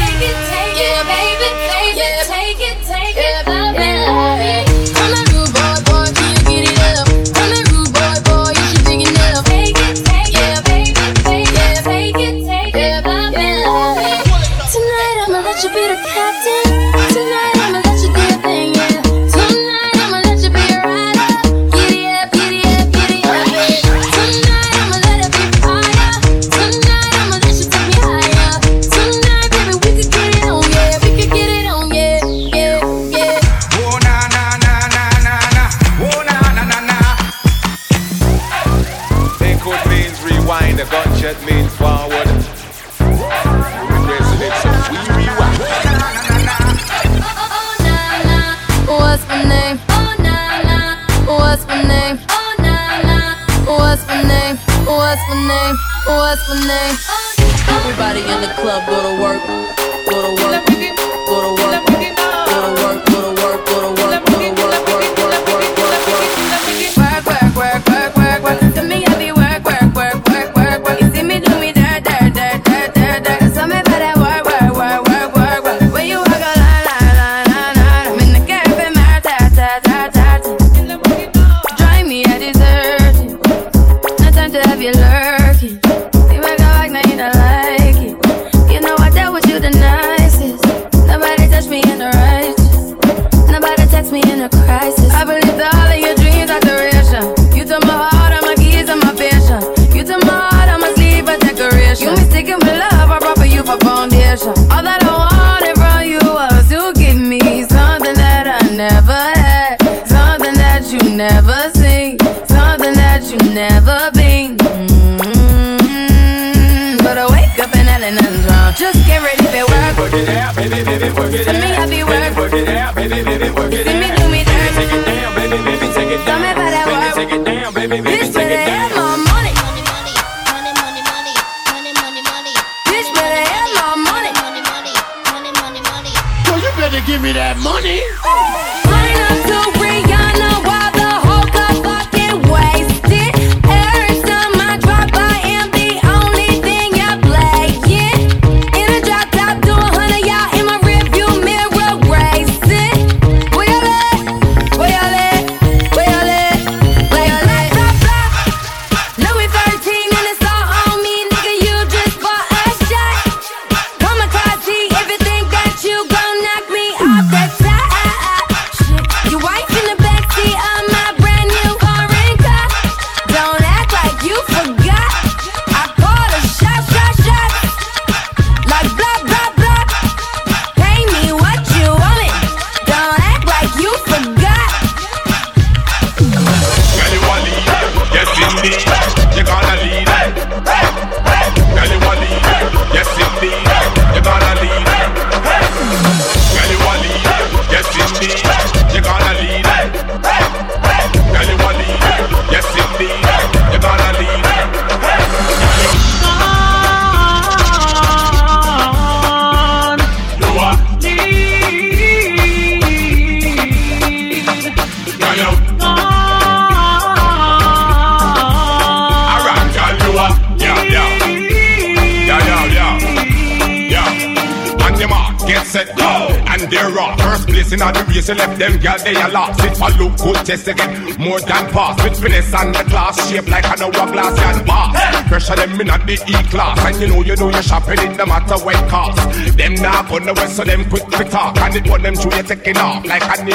test
to
get more than pass. With finesse and the class, shape like an hourglass and bar. Pressure them in at the E class, and you know you know you're shopping in no matter what cost. Them now gonna wait, so them quick to talk, and it want them to you taking off like
an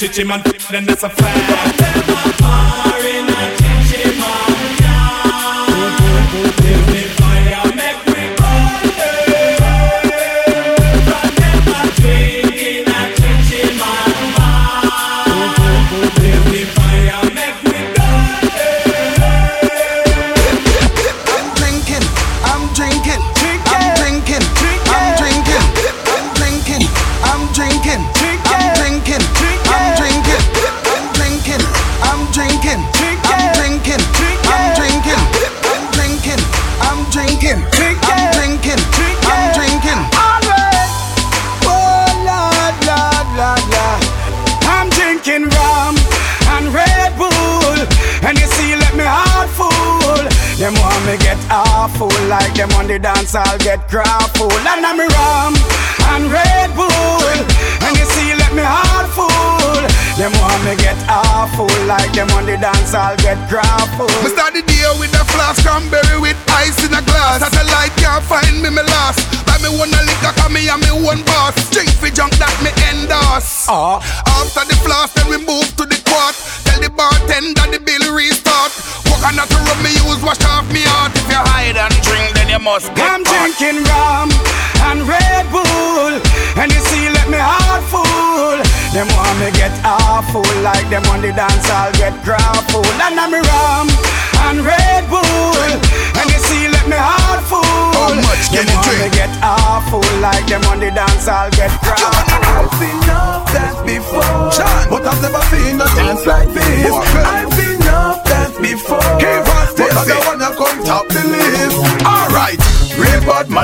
chichi man, then that's a fact.
Never far a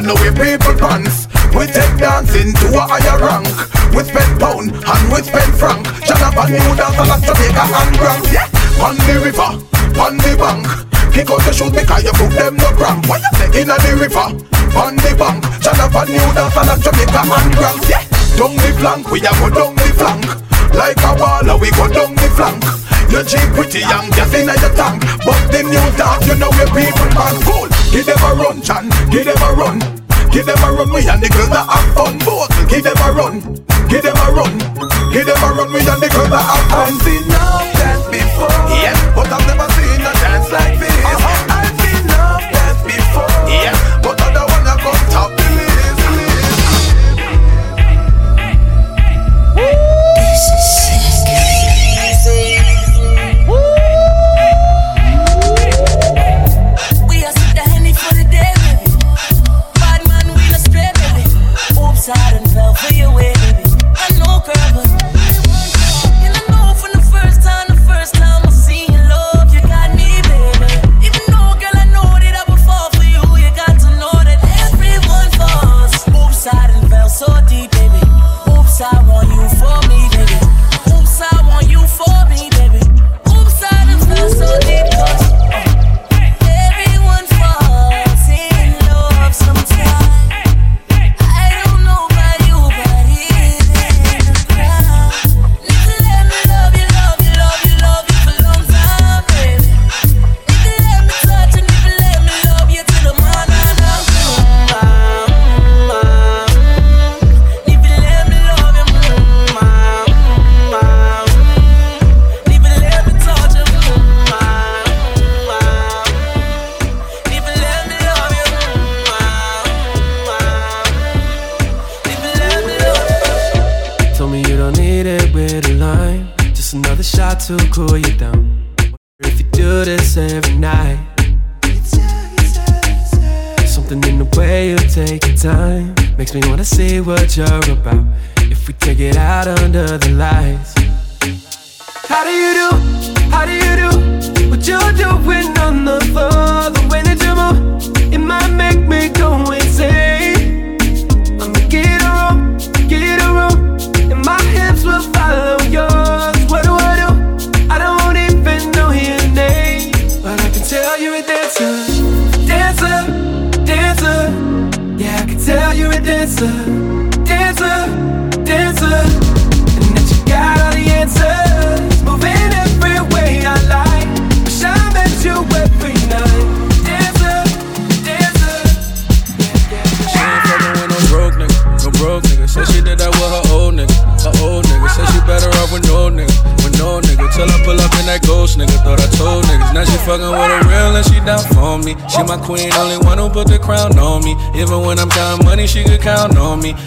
no way people pants. We take dancing to a higher rank. We spend pound and with pen frank. Jonathan new dance a lot Jamaica and Grand. Yeah. On the river, on the bank. Kick out the shoot because you put them no cramp. What you say? Inna the river, on the bank. Jonathan new dance a lot Jamaica and Grand. Yeah. Down the flank, we a go down the flank. Like a baller, we go down the flank. Your jeep pretty young, just inna your tank. But the new dance, you know we people man cool. Give them a run, Chan. Give them a run. Give them a run, we and the girls that have fun. Both. Give them a run. Give them a run. Give them a run, we and the girls that have fun.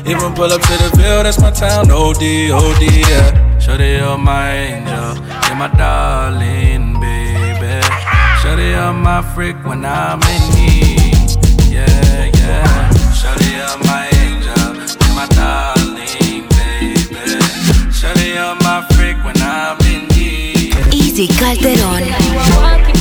Even
pull up to the bill, that's my town. OD, OD, yeah. Shorty, you're my angel. You're my darling, baby. Shorty, you're my freak when I'm in need. Yeah, yeah. Shorty, you're my angel. You're my darling, baby. Shorty, you're my freak when I'm in need.
Easy Calderón.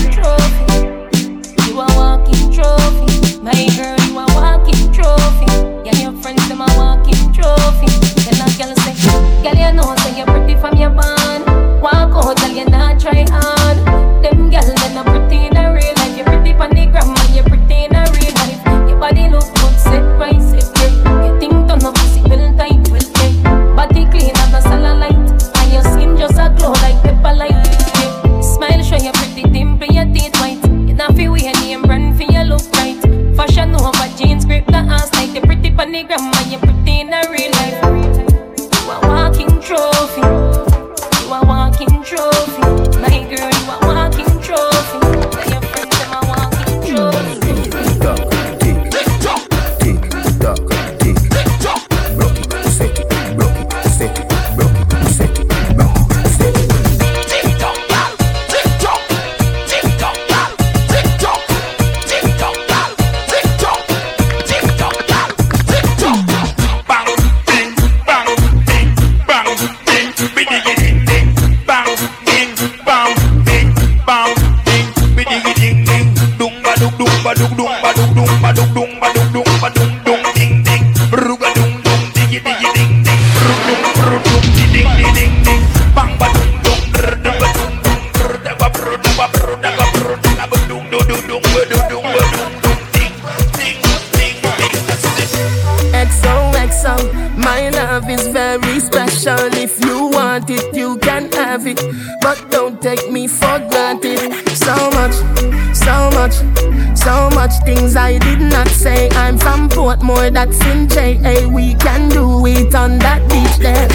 Portmore, that's in JA. We can do it on that beach there.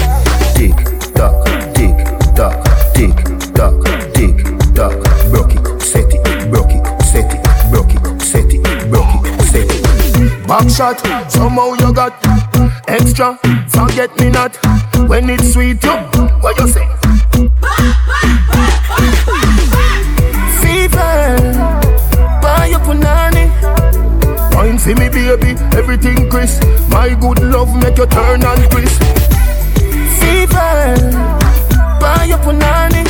Tick tock, tick tock, tick tock, tick tock. Broke it, set it, broke it, set it, broke it, set it, broke it, set it.
Back shot, somehow you got extra. Forget me not when it's sweet. You, what you say? My good love make you turn and crisp. Fever, buy your punani.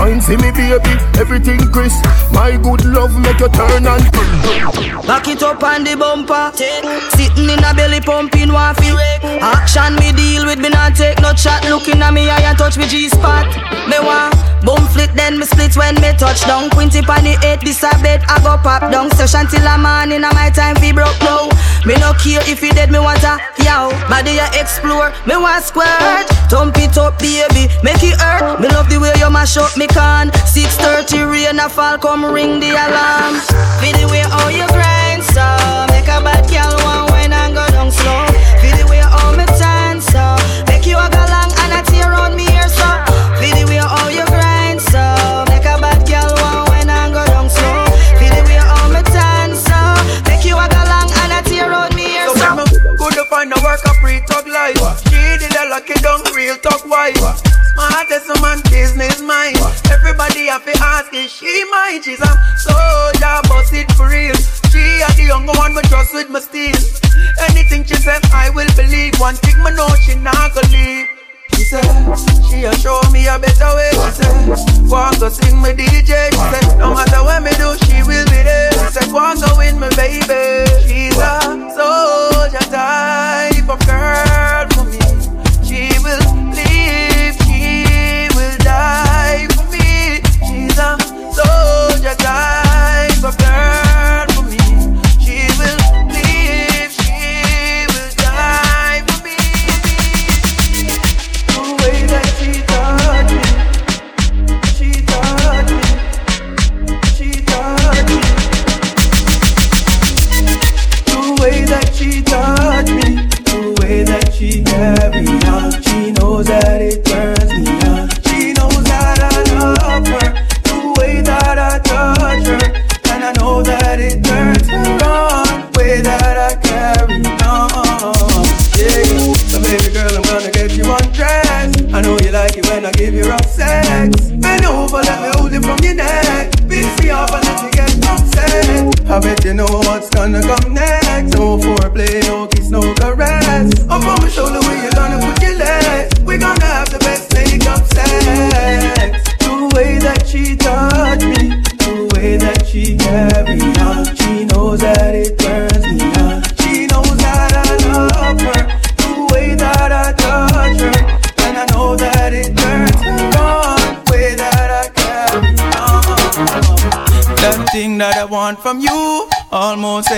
Wine for me, baby, everything crisp. My good love make you turn and crisp.
Back it up on the bumper. Sitting in a belly pumping waffy. Action me deal with me not take no chat. Looking at me eye and touch me G spot. Me want boom flit then me split when me touch down. Quinty pan the eight this a bed I go pop down. Session till a morning and my time fi broke now. Me no care if he dead me want a yow. Body ya explore me want squirt. Thump it up baby make it hurt. Me love the way you mash up me can. 6:30 rain a fall come ring the alarm. Feel the way how you grind so make a bad girl want when I go down slow.
Talk wise. Smart as a man, business mind. Everybody have to ask is she mine? She's a soldier, bust it for real. She are the younger one, but trust with my steel. Anything she said, I will believe. One thing me know, she not gonna leave. She said, she a show me a better way. She said, walk go sing me DJ. She said, no matter what me do, she will be there. She said, walk go win me baby. She's a soldier type of girl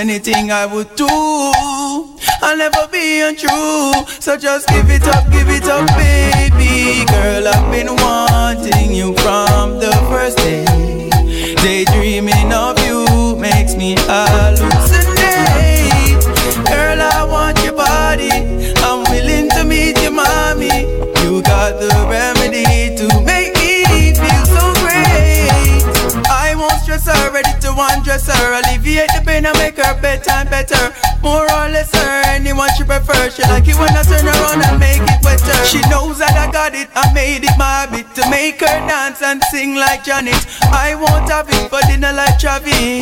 anything I would do. I'll never be untrue, so just give it up, give it up, baby. Girl, I've been wanting you from the first day. Daydreaming of you makes me hallucinate. One her, Alleviate the pain and make her bedtime better. More or less her, anyone she prefer. She like it when I turn around and make it wetter. She knows that I got it, I made it my habit to make her dance and sing like Janet. I won't have it for dinner like Travis.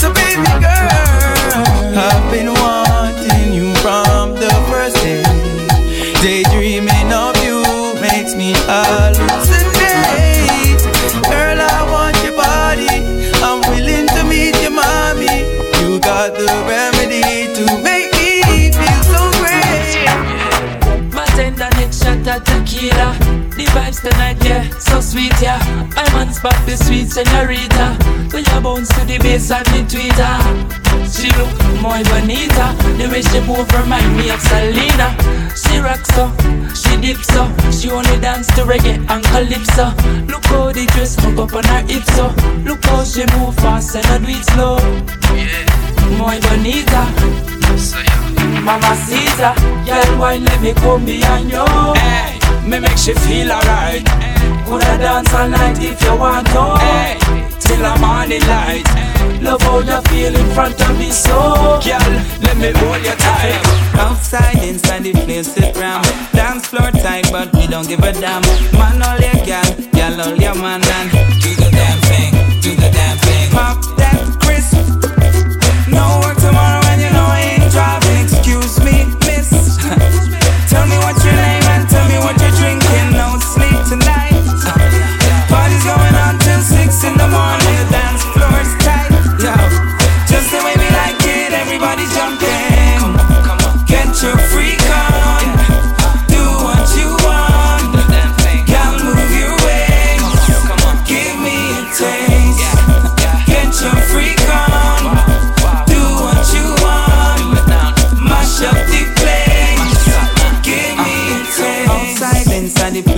So baby girl, I've been wanting you from the first day. Daydreaming of you makes me hallucinate. Girl, I want your body. Got the remedy to make me feel so great.
Bartender next shot of tequila The vibes tonight, yeah, so sweet, yeah. My man spot the sweet senorita. When you bounce to the bass and the tweeter. She look muy bonita. The way she move remind me of Selena. She rocks so, she dips so. She only dance to reggae and calypso. Look how the dress hook up on her hips so. Look how she move fast and I do it slow. Muy bonita Mamacita, girl, why let me come behind you. Hey, me make she feel alright. Coulda dance all night if you want to. Hey, till the morning light. Love how you feel in front of me, so girl, let me hold you tight.
Outside, inside the place it ram Dance floor tight, but we don't give a damn Man all your gal, gal all your man and Do the damn thing, do the damn thing Pop Tell me what's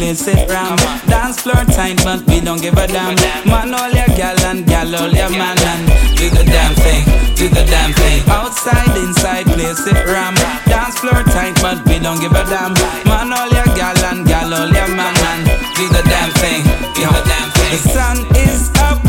place it ram Dance floor tight but we don't give a damn. Man all your gal and gal all your man and Do the damn thing, do the damn thing. Outside, inside place it ram. Dance floor tight but we don't give a damn. Man all your gal and gal all your man and Do the damn thing, do the damn thing. The sun is up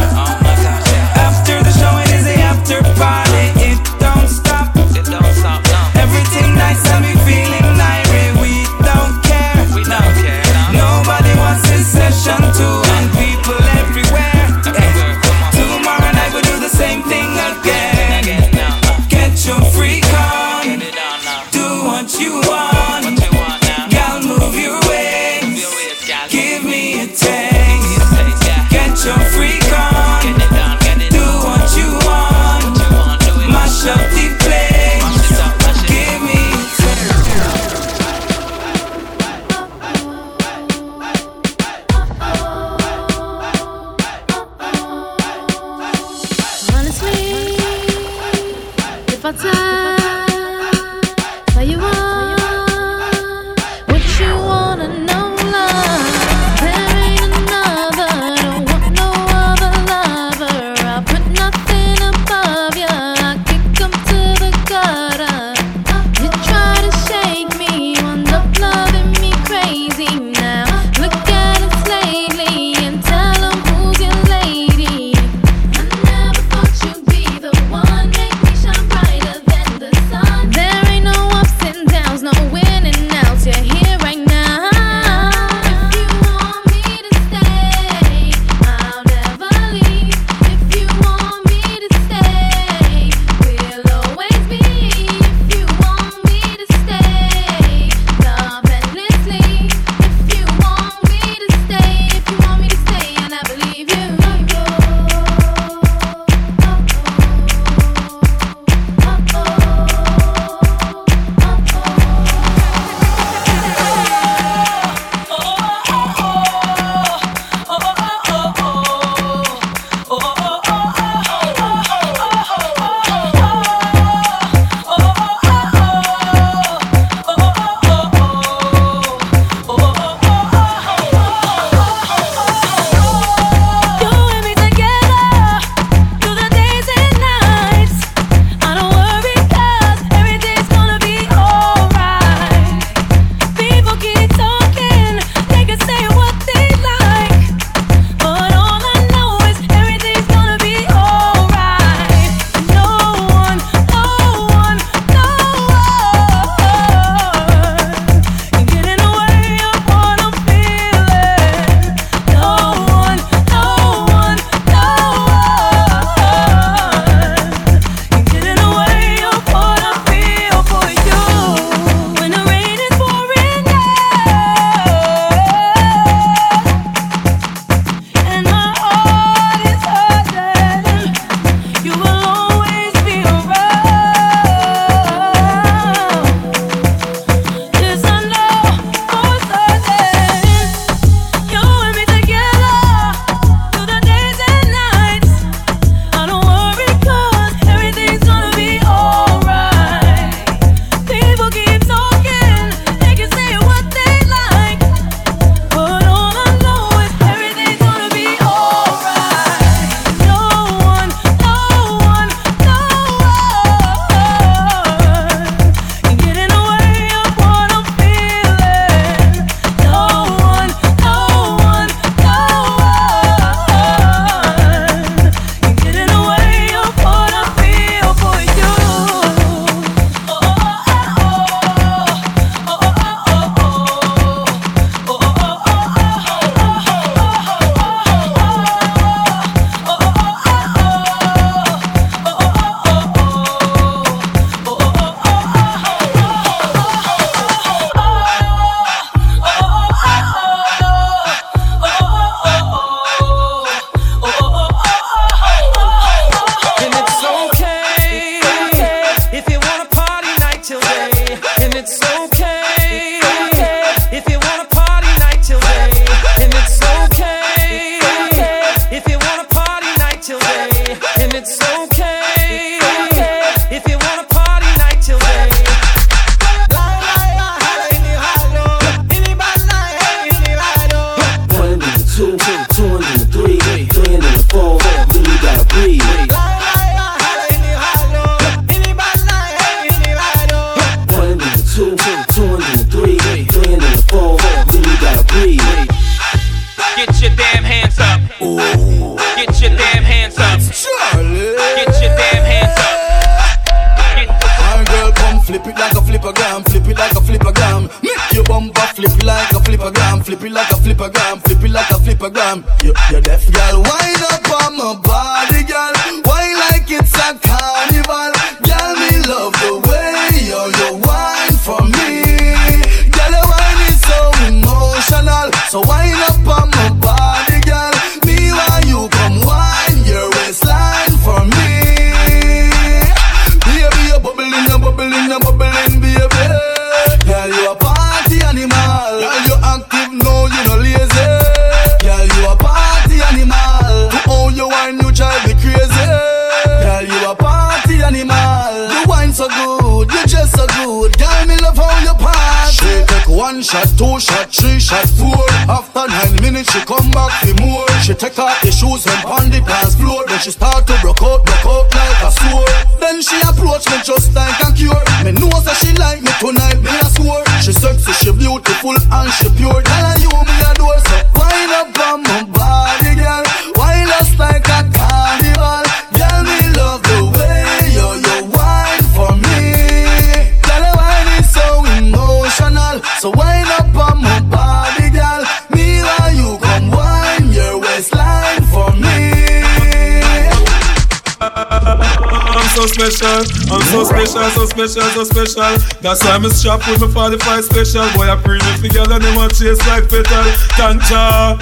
special. That's why I'm shop with my 45 special. Boy, I bring it together and they want chase like petal. Tanja.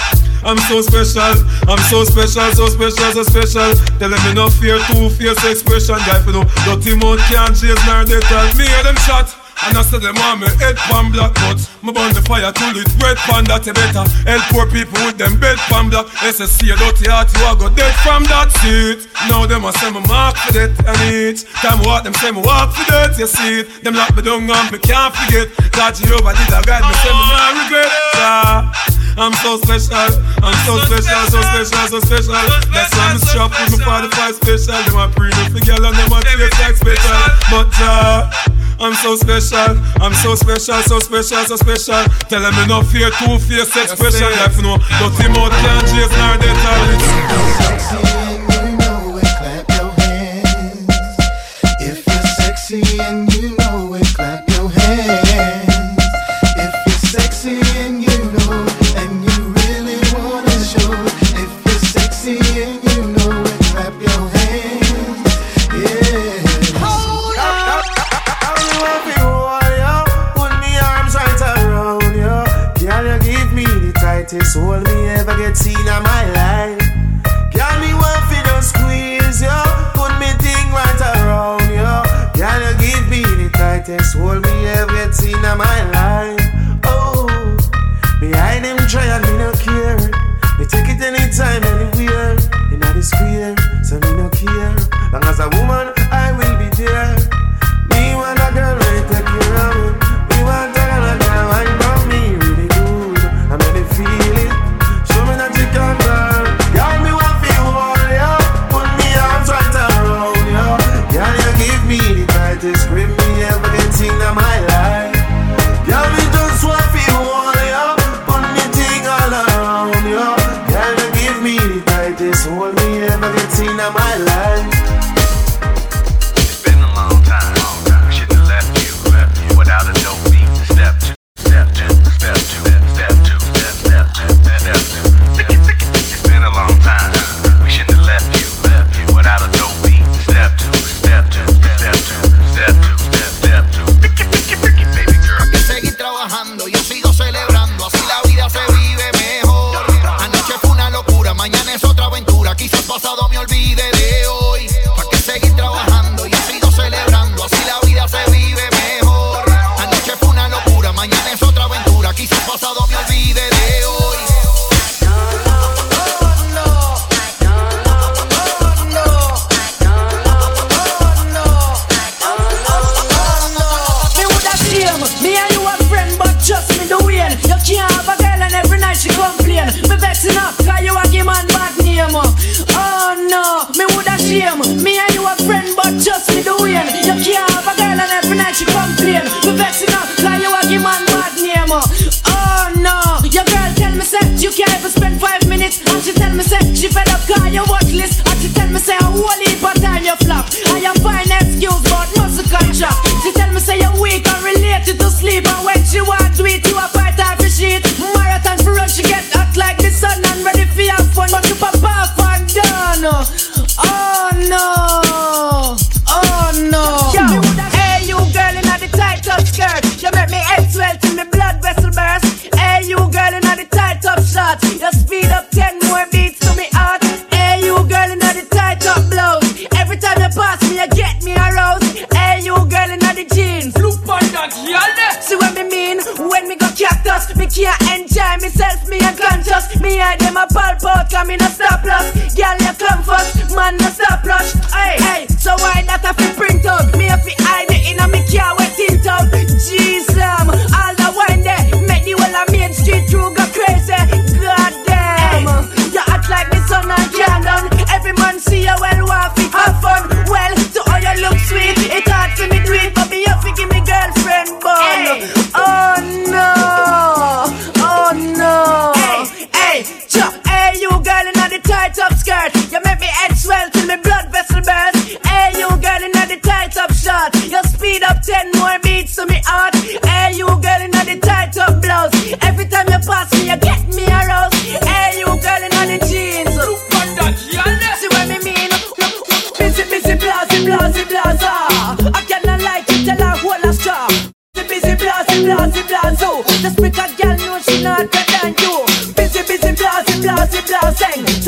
I'm so special, I'm so special, so special, so special. Tell them no fear, two fierce expression. Guy, you know, dirty mouth can't chase nor they tell me hear them shot. And I said them want me head pan black but Me burn the fire till it red pan that you better Help poor people with them bed pan black SSC a dirty heart you a go dead from that seat Now them a say me mark for that and each Time walk them say me walk for that you see it Them lock me down and me can't forget God Jehovah did a guide me say me not regret yeah. I'm so special, I'm so special, so special, so special. That's why I'm strapped with my 45 special. Them a pre for girl and them a taste like special. But uh, I'm so special, I'm so special, so special, so special. Tell them me no fear, two face expression. Life no, dirty mouth can't chase nor they tell
it. If you're sexy and
the tightest hold me ever get seen in my life. Girl, me to just squeeze you. Put me thing right around you. Girl, you give me the tightest hold me ever get seen in my life.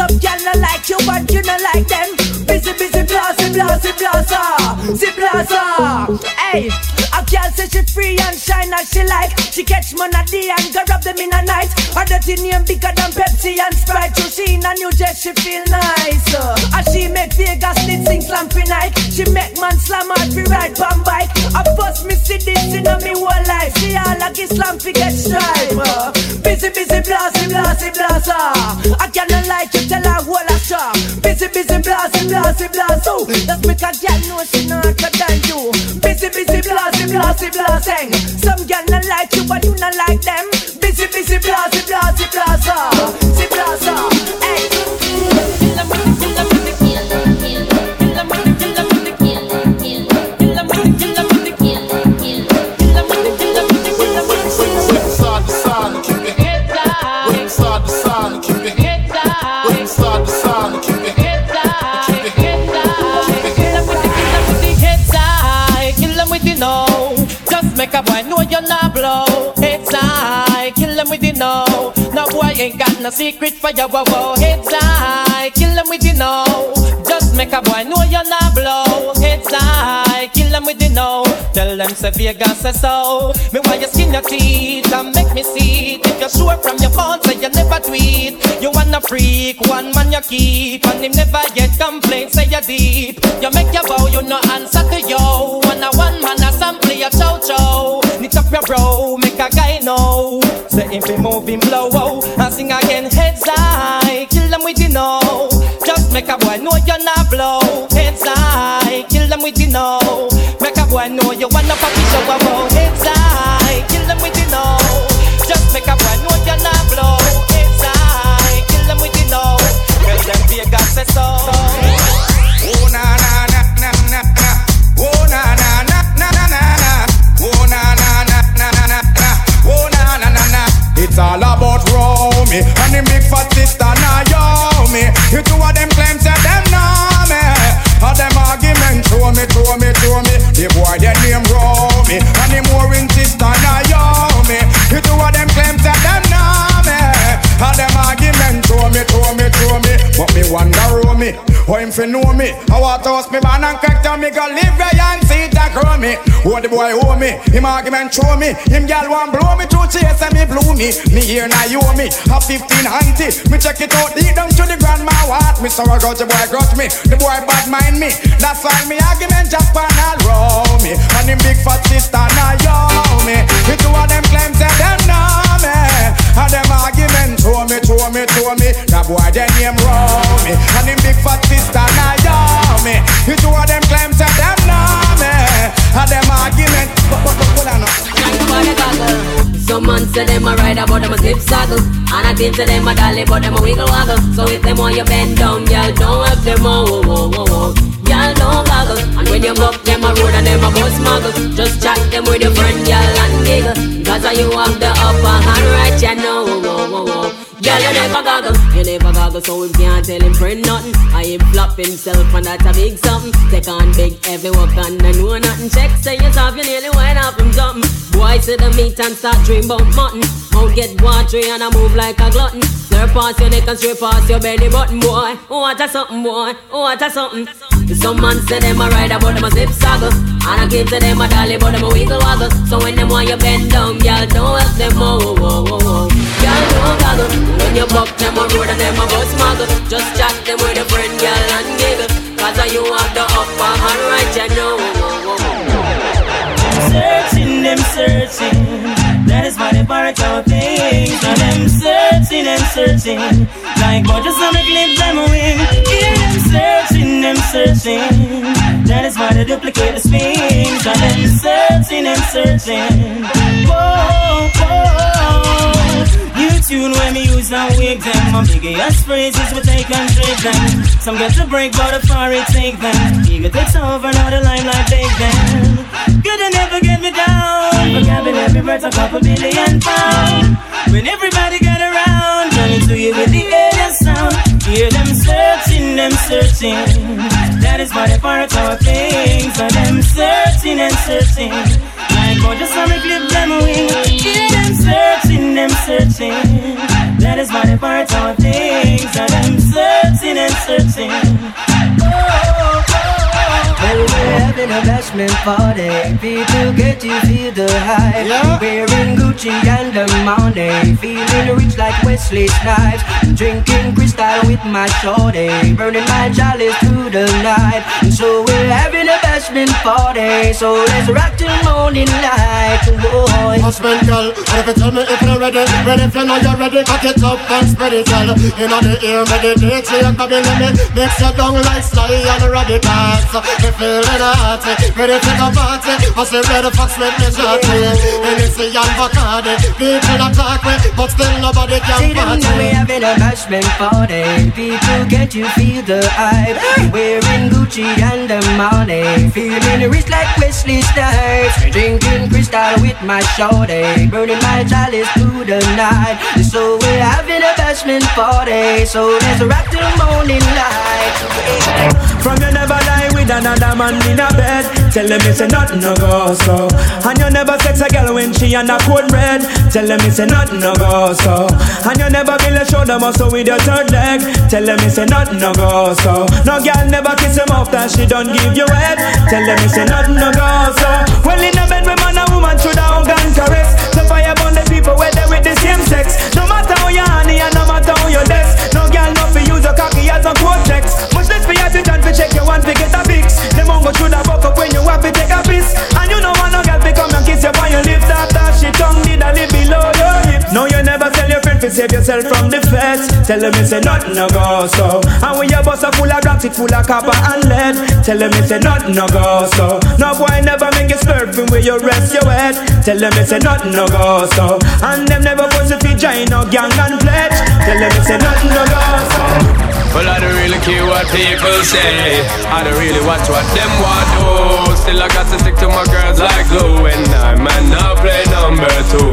Some girl not like you, but you not like them. Busy, busy, blasey, blaza. See blaza. Hey, girl say she free and shine as she like. She catch a day and go rub them in a night. Her dirty name bigger than Pepsi and Sprite. So she in a new dress, she feel nice. Uh, as she make Vegas lit sing slam for night. She make man slam hard fi ride pan bike. I first me see this in a me whole life. She all like Islam fi get stripe. Uh, busy, busy, blasty, blasty, blasa. I cannot like you tell her shop. Busy, busy, blasty, blasty, blaso. Let's make a girl know she not better than you. Busy, busy, blasty, blasty, blasting. Some girl not like you, but you not like them.
Boy ain't got no secret for your wow wow. It's I, kill them with the know. Just make a boy know you're not blow. It's I, kill them with the know. Tell them say Vegas say so. Me why you skin your teeth and make me see it. If you're sure from your phone say you never tweet. You wanna freak, one man you keep, and him never get complaints say you deep. You make your bow, you no answer to yo. One a one man a sample your chow chow. Knit up your bro, make a guy know. Say if he move him blow, oh, sing again heads high, kill them with the know. Just make a boy know you're not blow. Heads high, kill them with the know. Make a boy know you wanna fuck show about heads high,
Romy, how him fi know me? I want to host me man and crack down me go live where and see a grow me. What the boy owe me? Him argument show me. Him gal want blow me through chase and me blew me. Me here now you owe me. A 15 auntie. Me check it out deep down to the grandma what. Me sorry got the boy grudge me. The boy bad mind me. That's why me argument just pan all roll me. And him big fat sister now yo me. The two of them claim say them know me. And them argument show me, show me, show me. That boy their name roll me. And him big fat sister now yo me. The two of them claim say them know me. And them argument. But, but, but, hold on now.
Some man say them a ride but them a zip saddle And I think say them a dolly but them a wiggle waggle. So if them want you bend down, y'all don't have them a whoa whoa whoa whoa. Y'all don't goggle. And when you buck them a road and them a bus muggle Just chat them with your friend, y'all and giggle. Cause you have the upper hand right, you know whoa whoa whoa whoa Girl, you never goggle, you never goggle, so him can't tell him friend nothing. I him flop himself, and that's a big something. Take on big, heavy work, and I know nothing. Check, say yourself, you nearly went off him something. Boy, see the meat and start dream about mutton. Mouth get watery, and I move like a glutton. Slurp past your neck and straight past your belly button, boy. Oh, what a something, boy. Oh, what a something. Some man say them a ride, but them a zip saggle. And I give to them a dolly, but them a wiggle waggle. So when them want you bend down, y'all don't help them, oh, oh, oh, oh, oh. No goggle. When you buck them a road and them a bus muggle, just chat them with a friend, girl, and giggle. Cause you have the upper hand right, you know.
Searching, them searching. That is why they barrack our things. Now them searching and searching. Like just to make live them win. Hear them searching, them searching. That is why they duplicate the spins. Now them searching and searching. Whoa, whoa. Tune when me use and wig them. My biggest phrases we take and trade them. Some get to break, but the far it take them. Ego takes over, now the limelight take them. Good to never get me down. Vocabulary worth a couple billion pounds. When everybody get around, turning to you with the alien sound. Hear them searching, them searching. That is why they part our things. And them searching and searching. Like oh, just some clip them wing. Hear them searching, searching. That is why they part our things. And them searching and searching. Well, we're having a bashment party. People get to feel the hype. Wearing Gucci and the money. Feeling rich like Wesley Snipes. Drinking Cristal with my shorty. Burning my chalice through the night. So we're having a bashment party. So let's rock till morning light. Boy.
Husband, girl, what if you tell me if you're ready? Ready if you know you're ready, cock it up and spread it, girl. You know the ear, meditate, you're coming in me. Mix you down like sly and radicals. Me feeling hot, ready for the party. I say ready for sweat me shorty. Hennessy and Bacardi, people attack me, but still nobody can
See them know we having a bashment party. People get you feel the hype. Wearing Gucci and the money. Feeling rich like Wesley Snipes. Drinking Cristal with my shorty. Burning my chalice through the night. So we're having a bashment party. So let's rock till morning light.
From you never lie with another man in a bed. Tell them it's a nothing no go so. And you never sex a girl when she on a cold red. Tell them it's a nothing no go so. And you never build a shoulder muscle with your third leg. Tell them it's a nothing no go so. No girl never kiss him after she don't give you head. Tell them it's a nothing no go so. Well in a bed with man and woman should have and caress. So fire burn the people where they with the same sex. No matter how you honey and no matter how you desk. No girl no fi use a cocky as a cortex. Attention to to get a fix. Them mongo should have buck up when you have to take a piss. And you know want no girl fi come and kiss you on your lips after she tongue did a live below your hips. No you never tell your friend to save yourself from the feds. Tell them it's a nothing no go so. And when your bus a full of it full of copper and lead. Tell them it's a nothing no go so. No boy never make you slurping where you rest your head. Tell them it's a nothing no go so. And them never put the feet join no gang and pledge. Tell them it's a nothing no go so.
Well, I don't really care what people say. I don't really watch what them want do. Still, I got to stick to my girls like glue. And I might not play number two.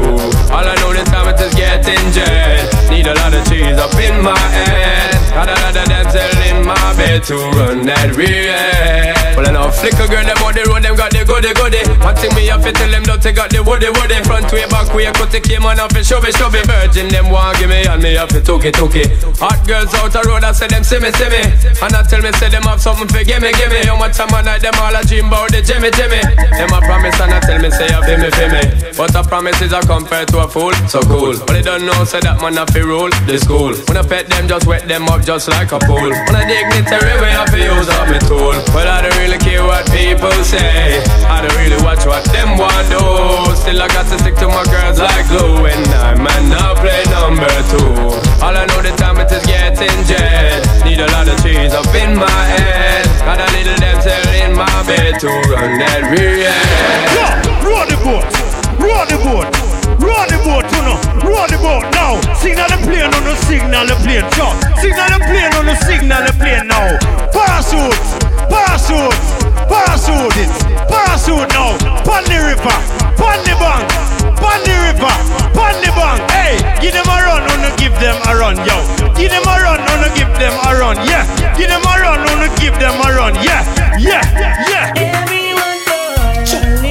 All I know this time is getting jet. Need a lot of cheese up in my head. Got a of damsel in my bed to run that real. Well, I know flicker girl, them on the road, them got the goody goody. One thing me have to tell them, don't they got the woody woody. Front way, back way, cut the came on off and show me, show me. Virgin, them want give me, and me have to took it, took it. Hot girls out the road, I say them see me, see me. And I tell me, say them have something for gimme, gimme. How much time I night, them all a dream about the Jimmy, Jimmy. Them a promise, and I tell me, say you feel me, feel me. But a promise is a compared to a fool, so cool. But they don't know, say that man have to rule the school. When I pet them, just wet them up just like a pool. When I dignitary way, I feel use up my tool. But I don't really care what people say. I don't really watch what them want do. Still I got to stick to my girls like glue. And I might not play number two. All I know the time it is getting jet. Need a lot of cheese up in my head. Got a little damsel in my bed to run that real.
Yeah, roll the boat, roll the boat, boat, you know, roll the boat now. Signal the plane on the signal the plane, yo. Signal the plane on the signal the plane now. Parachute, parachute, parachute it, parachute now. Pon the river, pon the bank, pon the river, pon the bank. Hey, give them a run, wanna give them a run, yo. Give them a run, wanna give them a run, yeah. Give them a run, wanna give them a run, yeah, yeah, yeah.
Everyone falls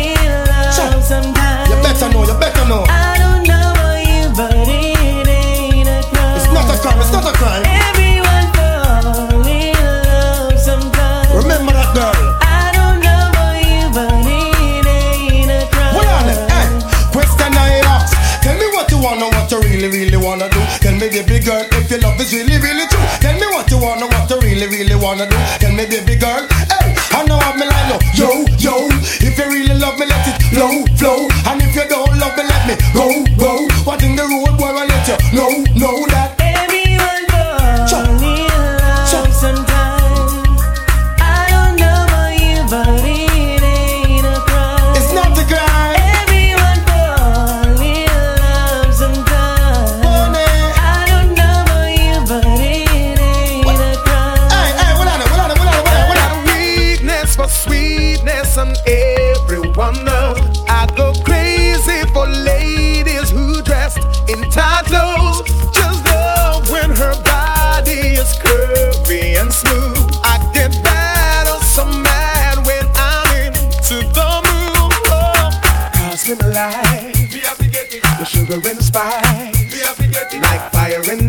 me, baby girl,
if
your love is really, really true. Tell me what you wanna, what you really, really wanna do.
Tell me, baby girl, hey, I know I'm me like, yo, yo,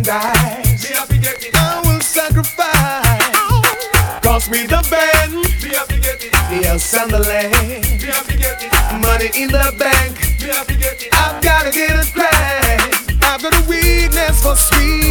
I
will sacrifice. Cost me the band, yes, and the land. Money in the bank, I've gotta a. I've got a weakness for
sweet.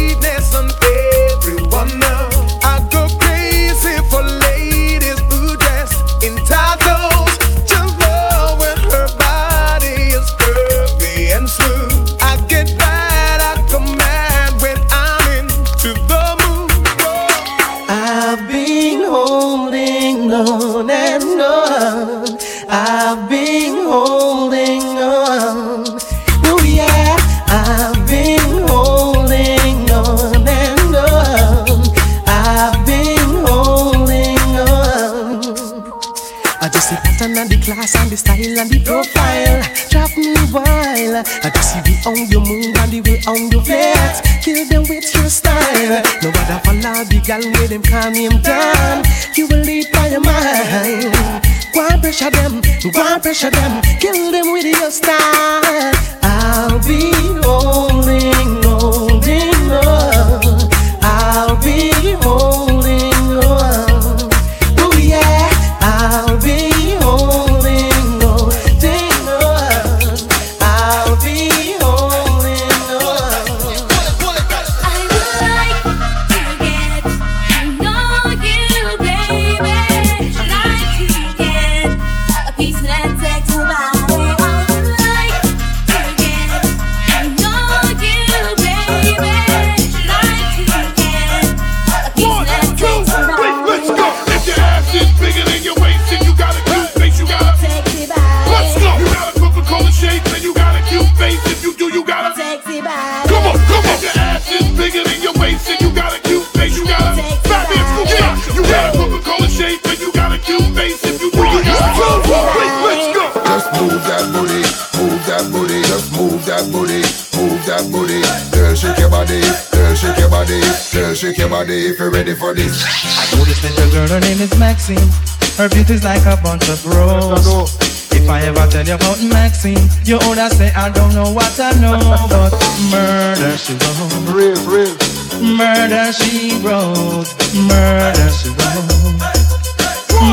like a bunch of bros. If I ever tell you about Maxine, you would say I don't know what I know, but murder she wrote. Murder she wrote. Murder she wrote.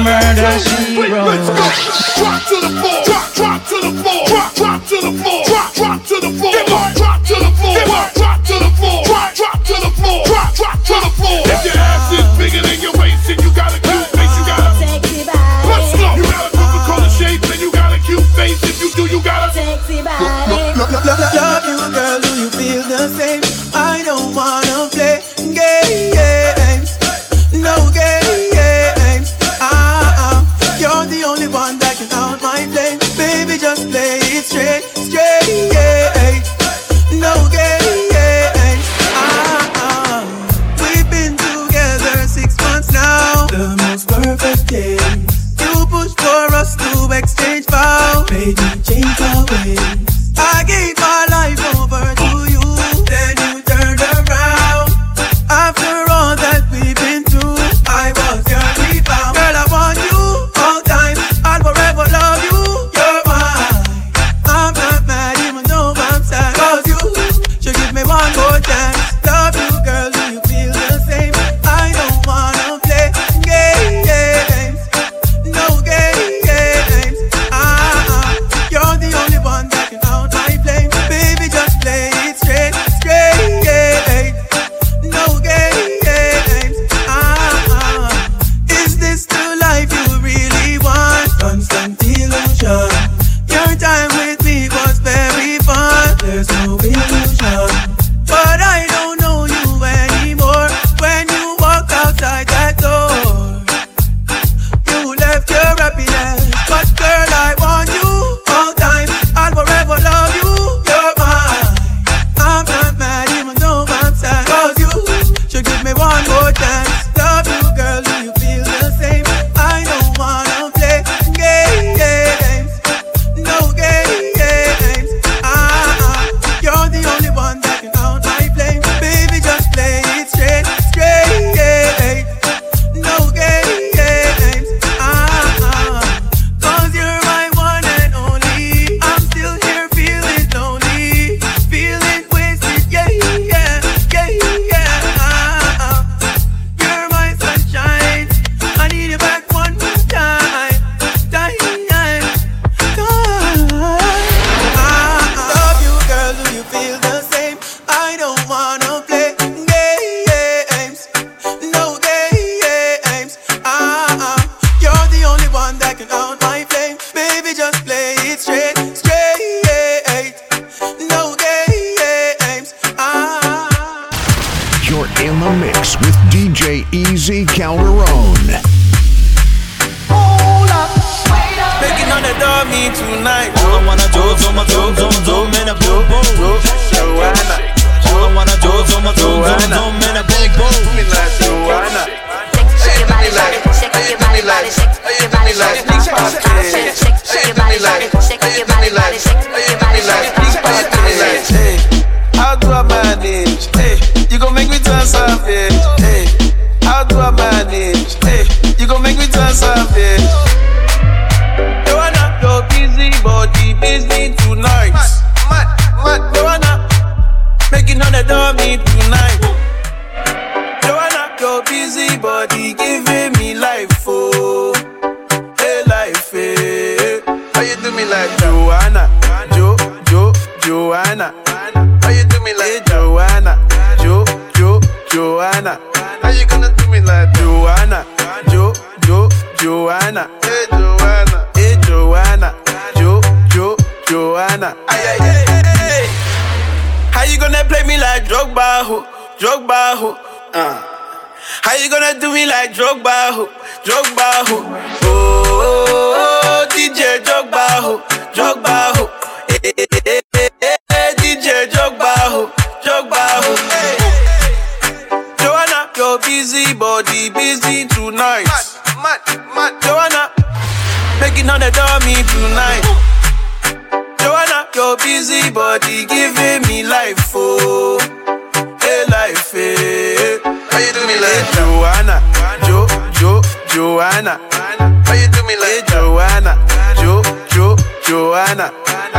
Murder she wrote.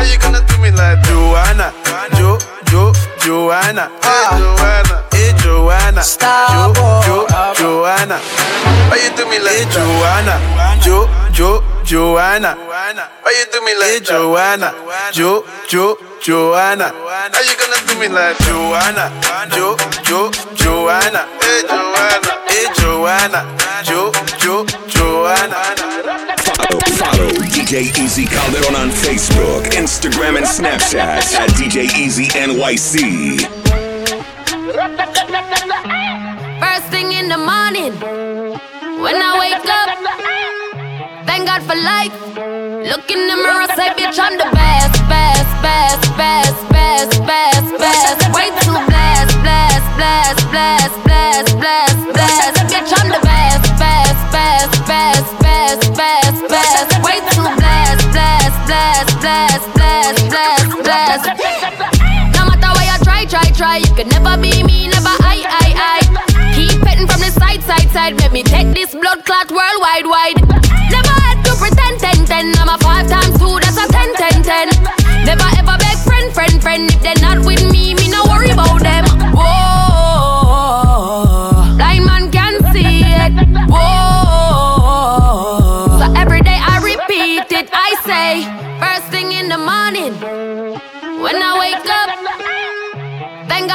How you gonna do me like Joanna, Jo, Jo, Joanna? Hey Joanna, hey Joanna, Jo, Jo, Joanna? How you do me like Joanna, Jo, Jo, Joanna? How you do me like Joanna, Jo, Jo, Joanna? How you gonna do me like Joanna, Jo, Jo, Joanna? Hey Joanna, hey Joanna, Jo, Jo, Joanna?
Follow, DJ Easy Calderon on Facebook, Instagram, and Snapchat at DJ Easy NYC.
First thing in the morning, when I wake up, thank God for life. Look in the mirror, say, bitch, I'm the best, best, you could never be me, never I, I, I. Keep petting from the side, side, side. Let me take this blood clot worldwide, wide. Never had to pretend, ten, ten. I'm a five times two, that's a ten, ten, ten. Never ever beg friend, friend, friend. If they're not with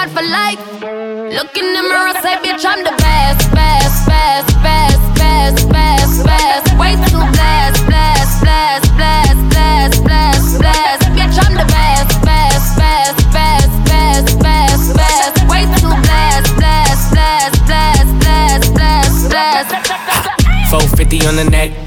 Thank for life. Look in the mirror, say, bitch, I'm the best, best, best, best, best, best, best. Way too blessed, blessed, blessed, blessed, blessed, blessed, blessed. Bitch, I'm the best, best, best, best, best, best, best. Way too blessed, blessed, blessed, blessed, blessed, blessed, blessed.
450 on the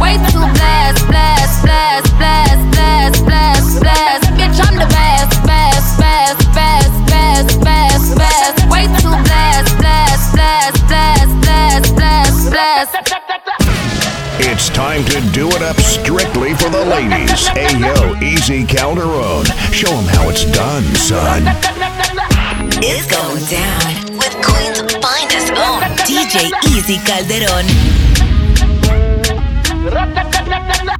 Way too. Bitch, I'm the best, best, best, best, best, best, best. Way too.
It's time to do it up strictly for the ladies. Ayo, Easy Calderon. Show them how it's done, son.
It's going down with Queen's finest own DJ Easy Calderon. Ratatatatata!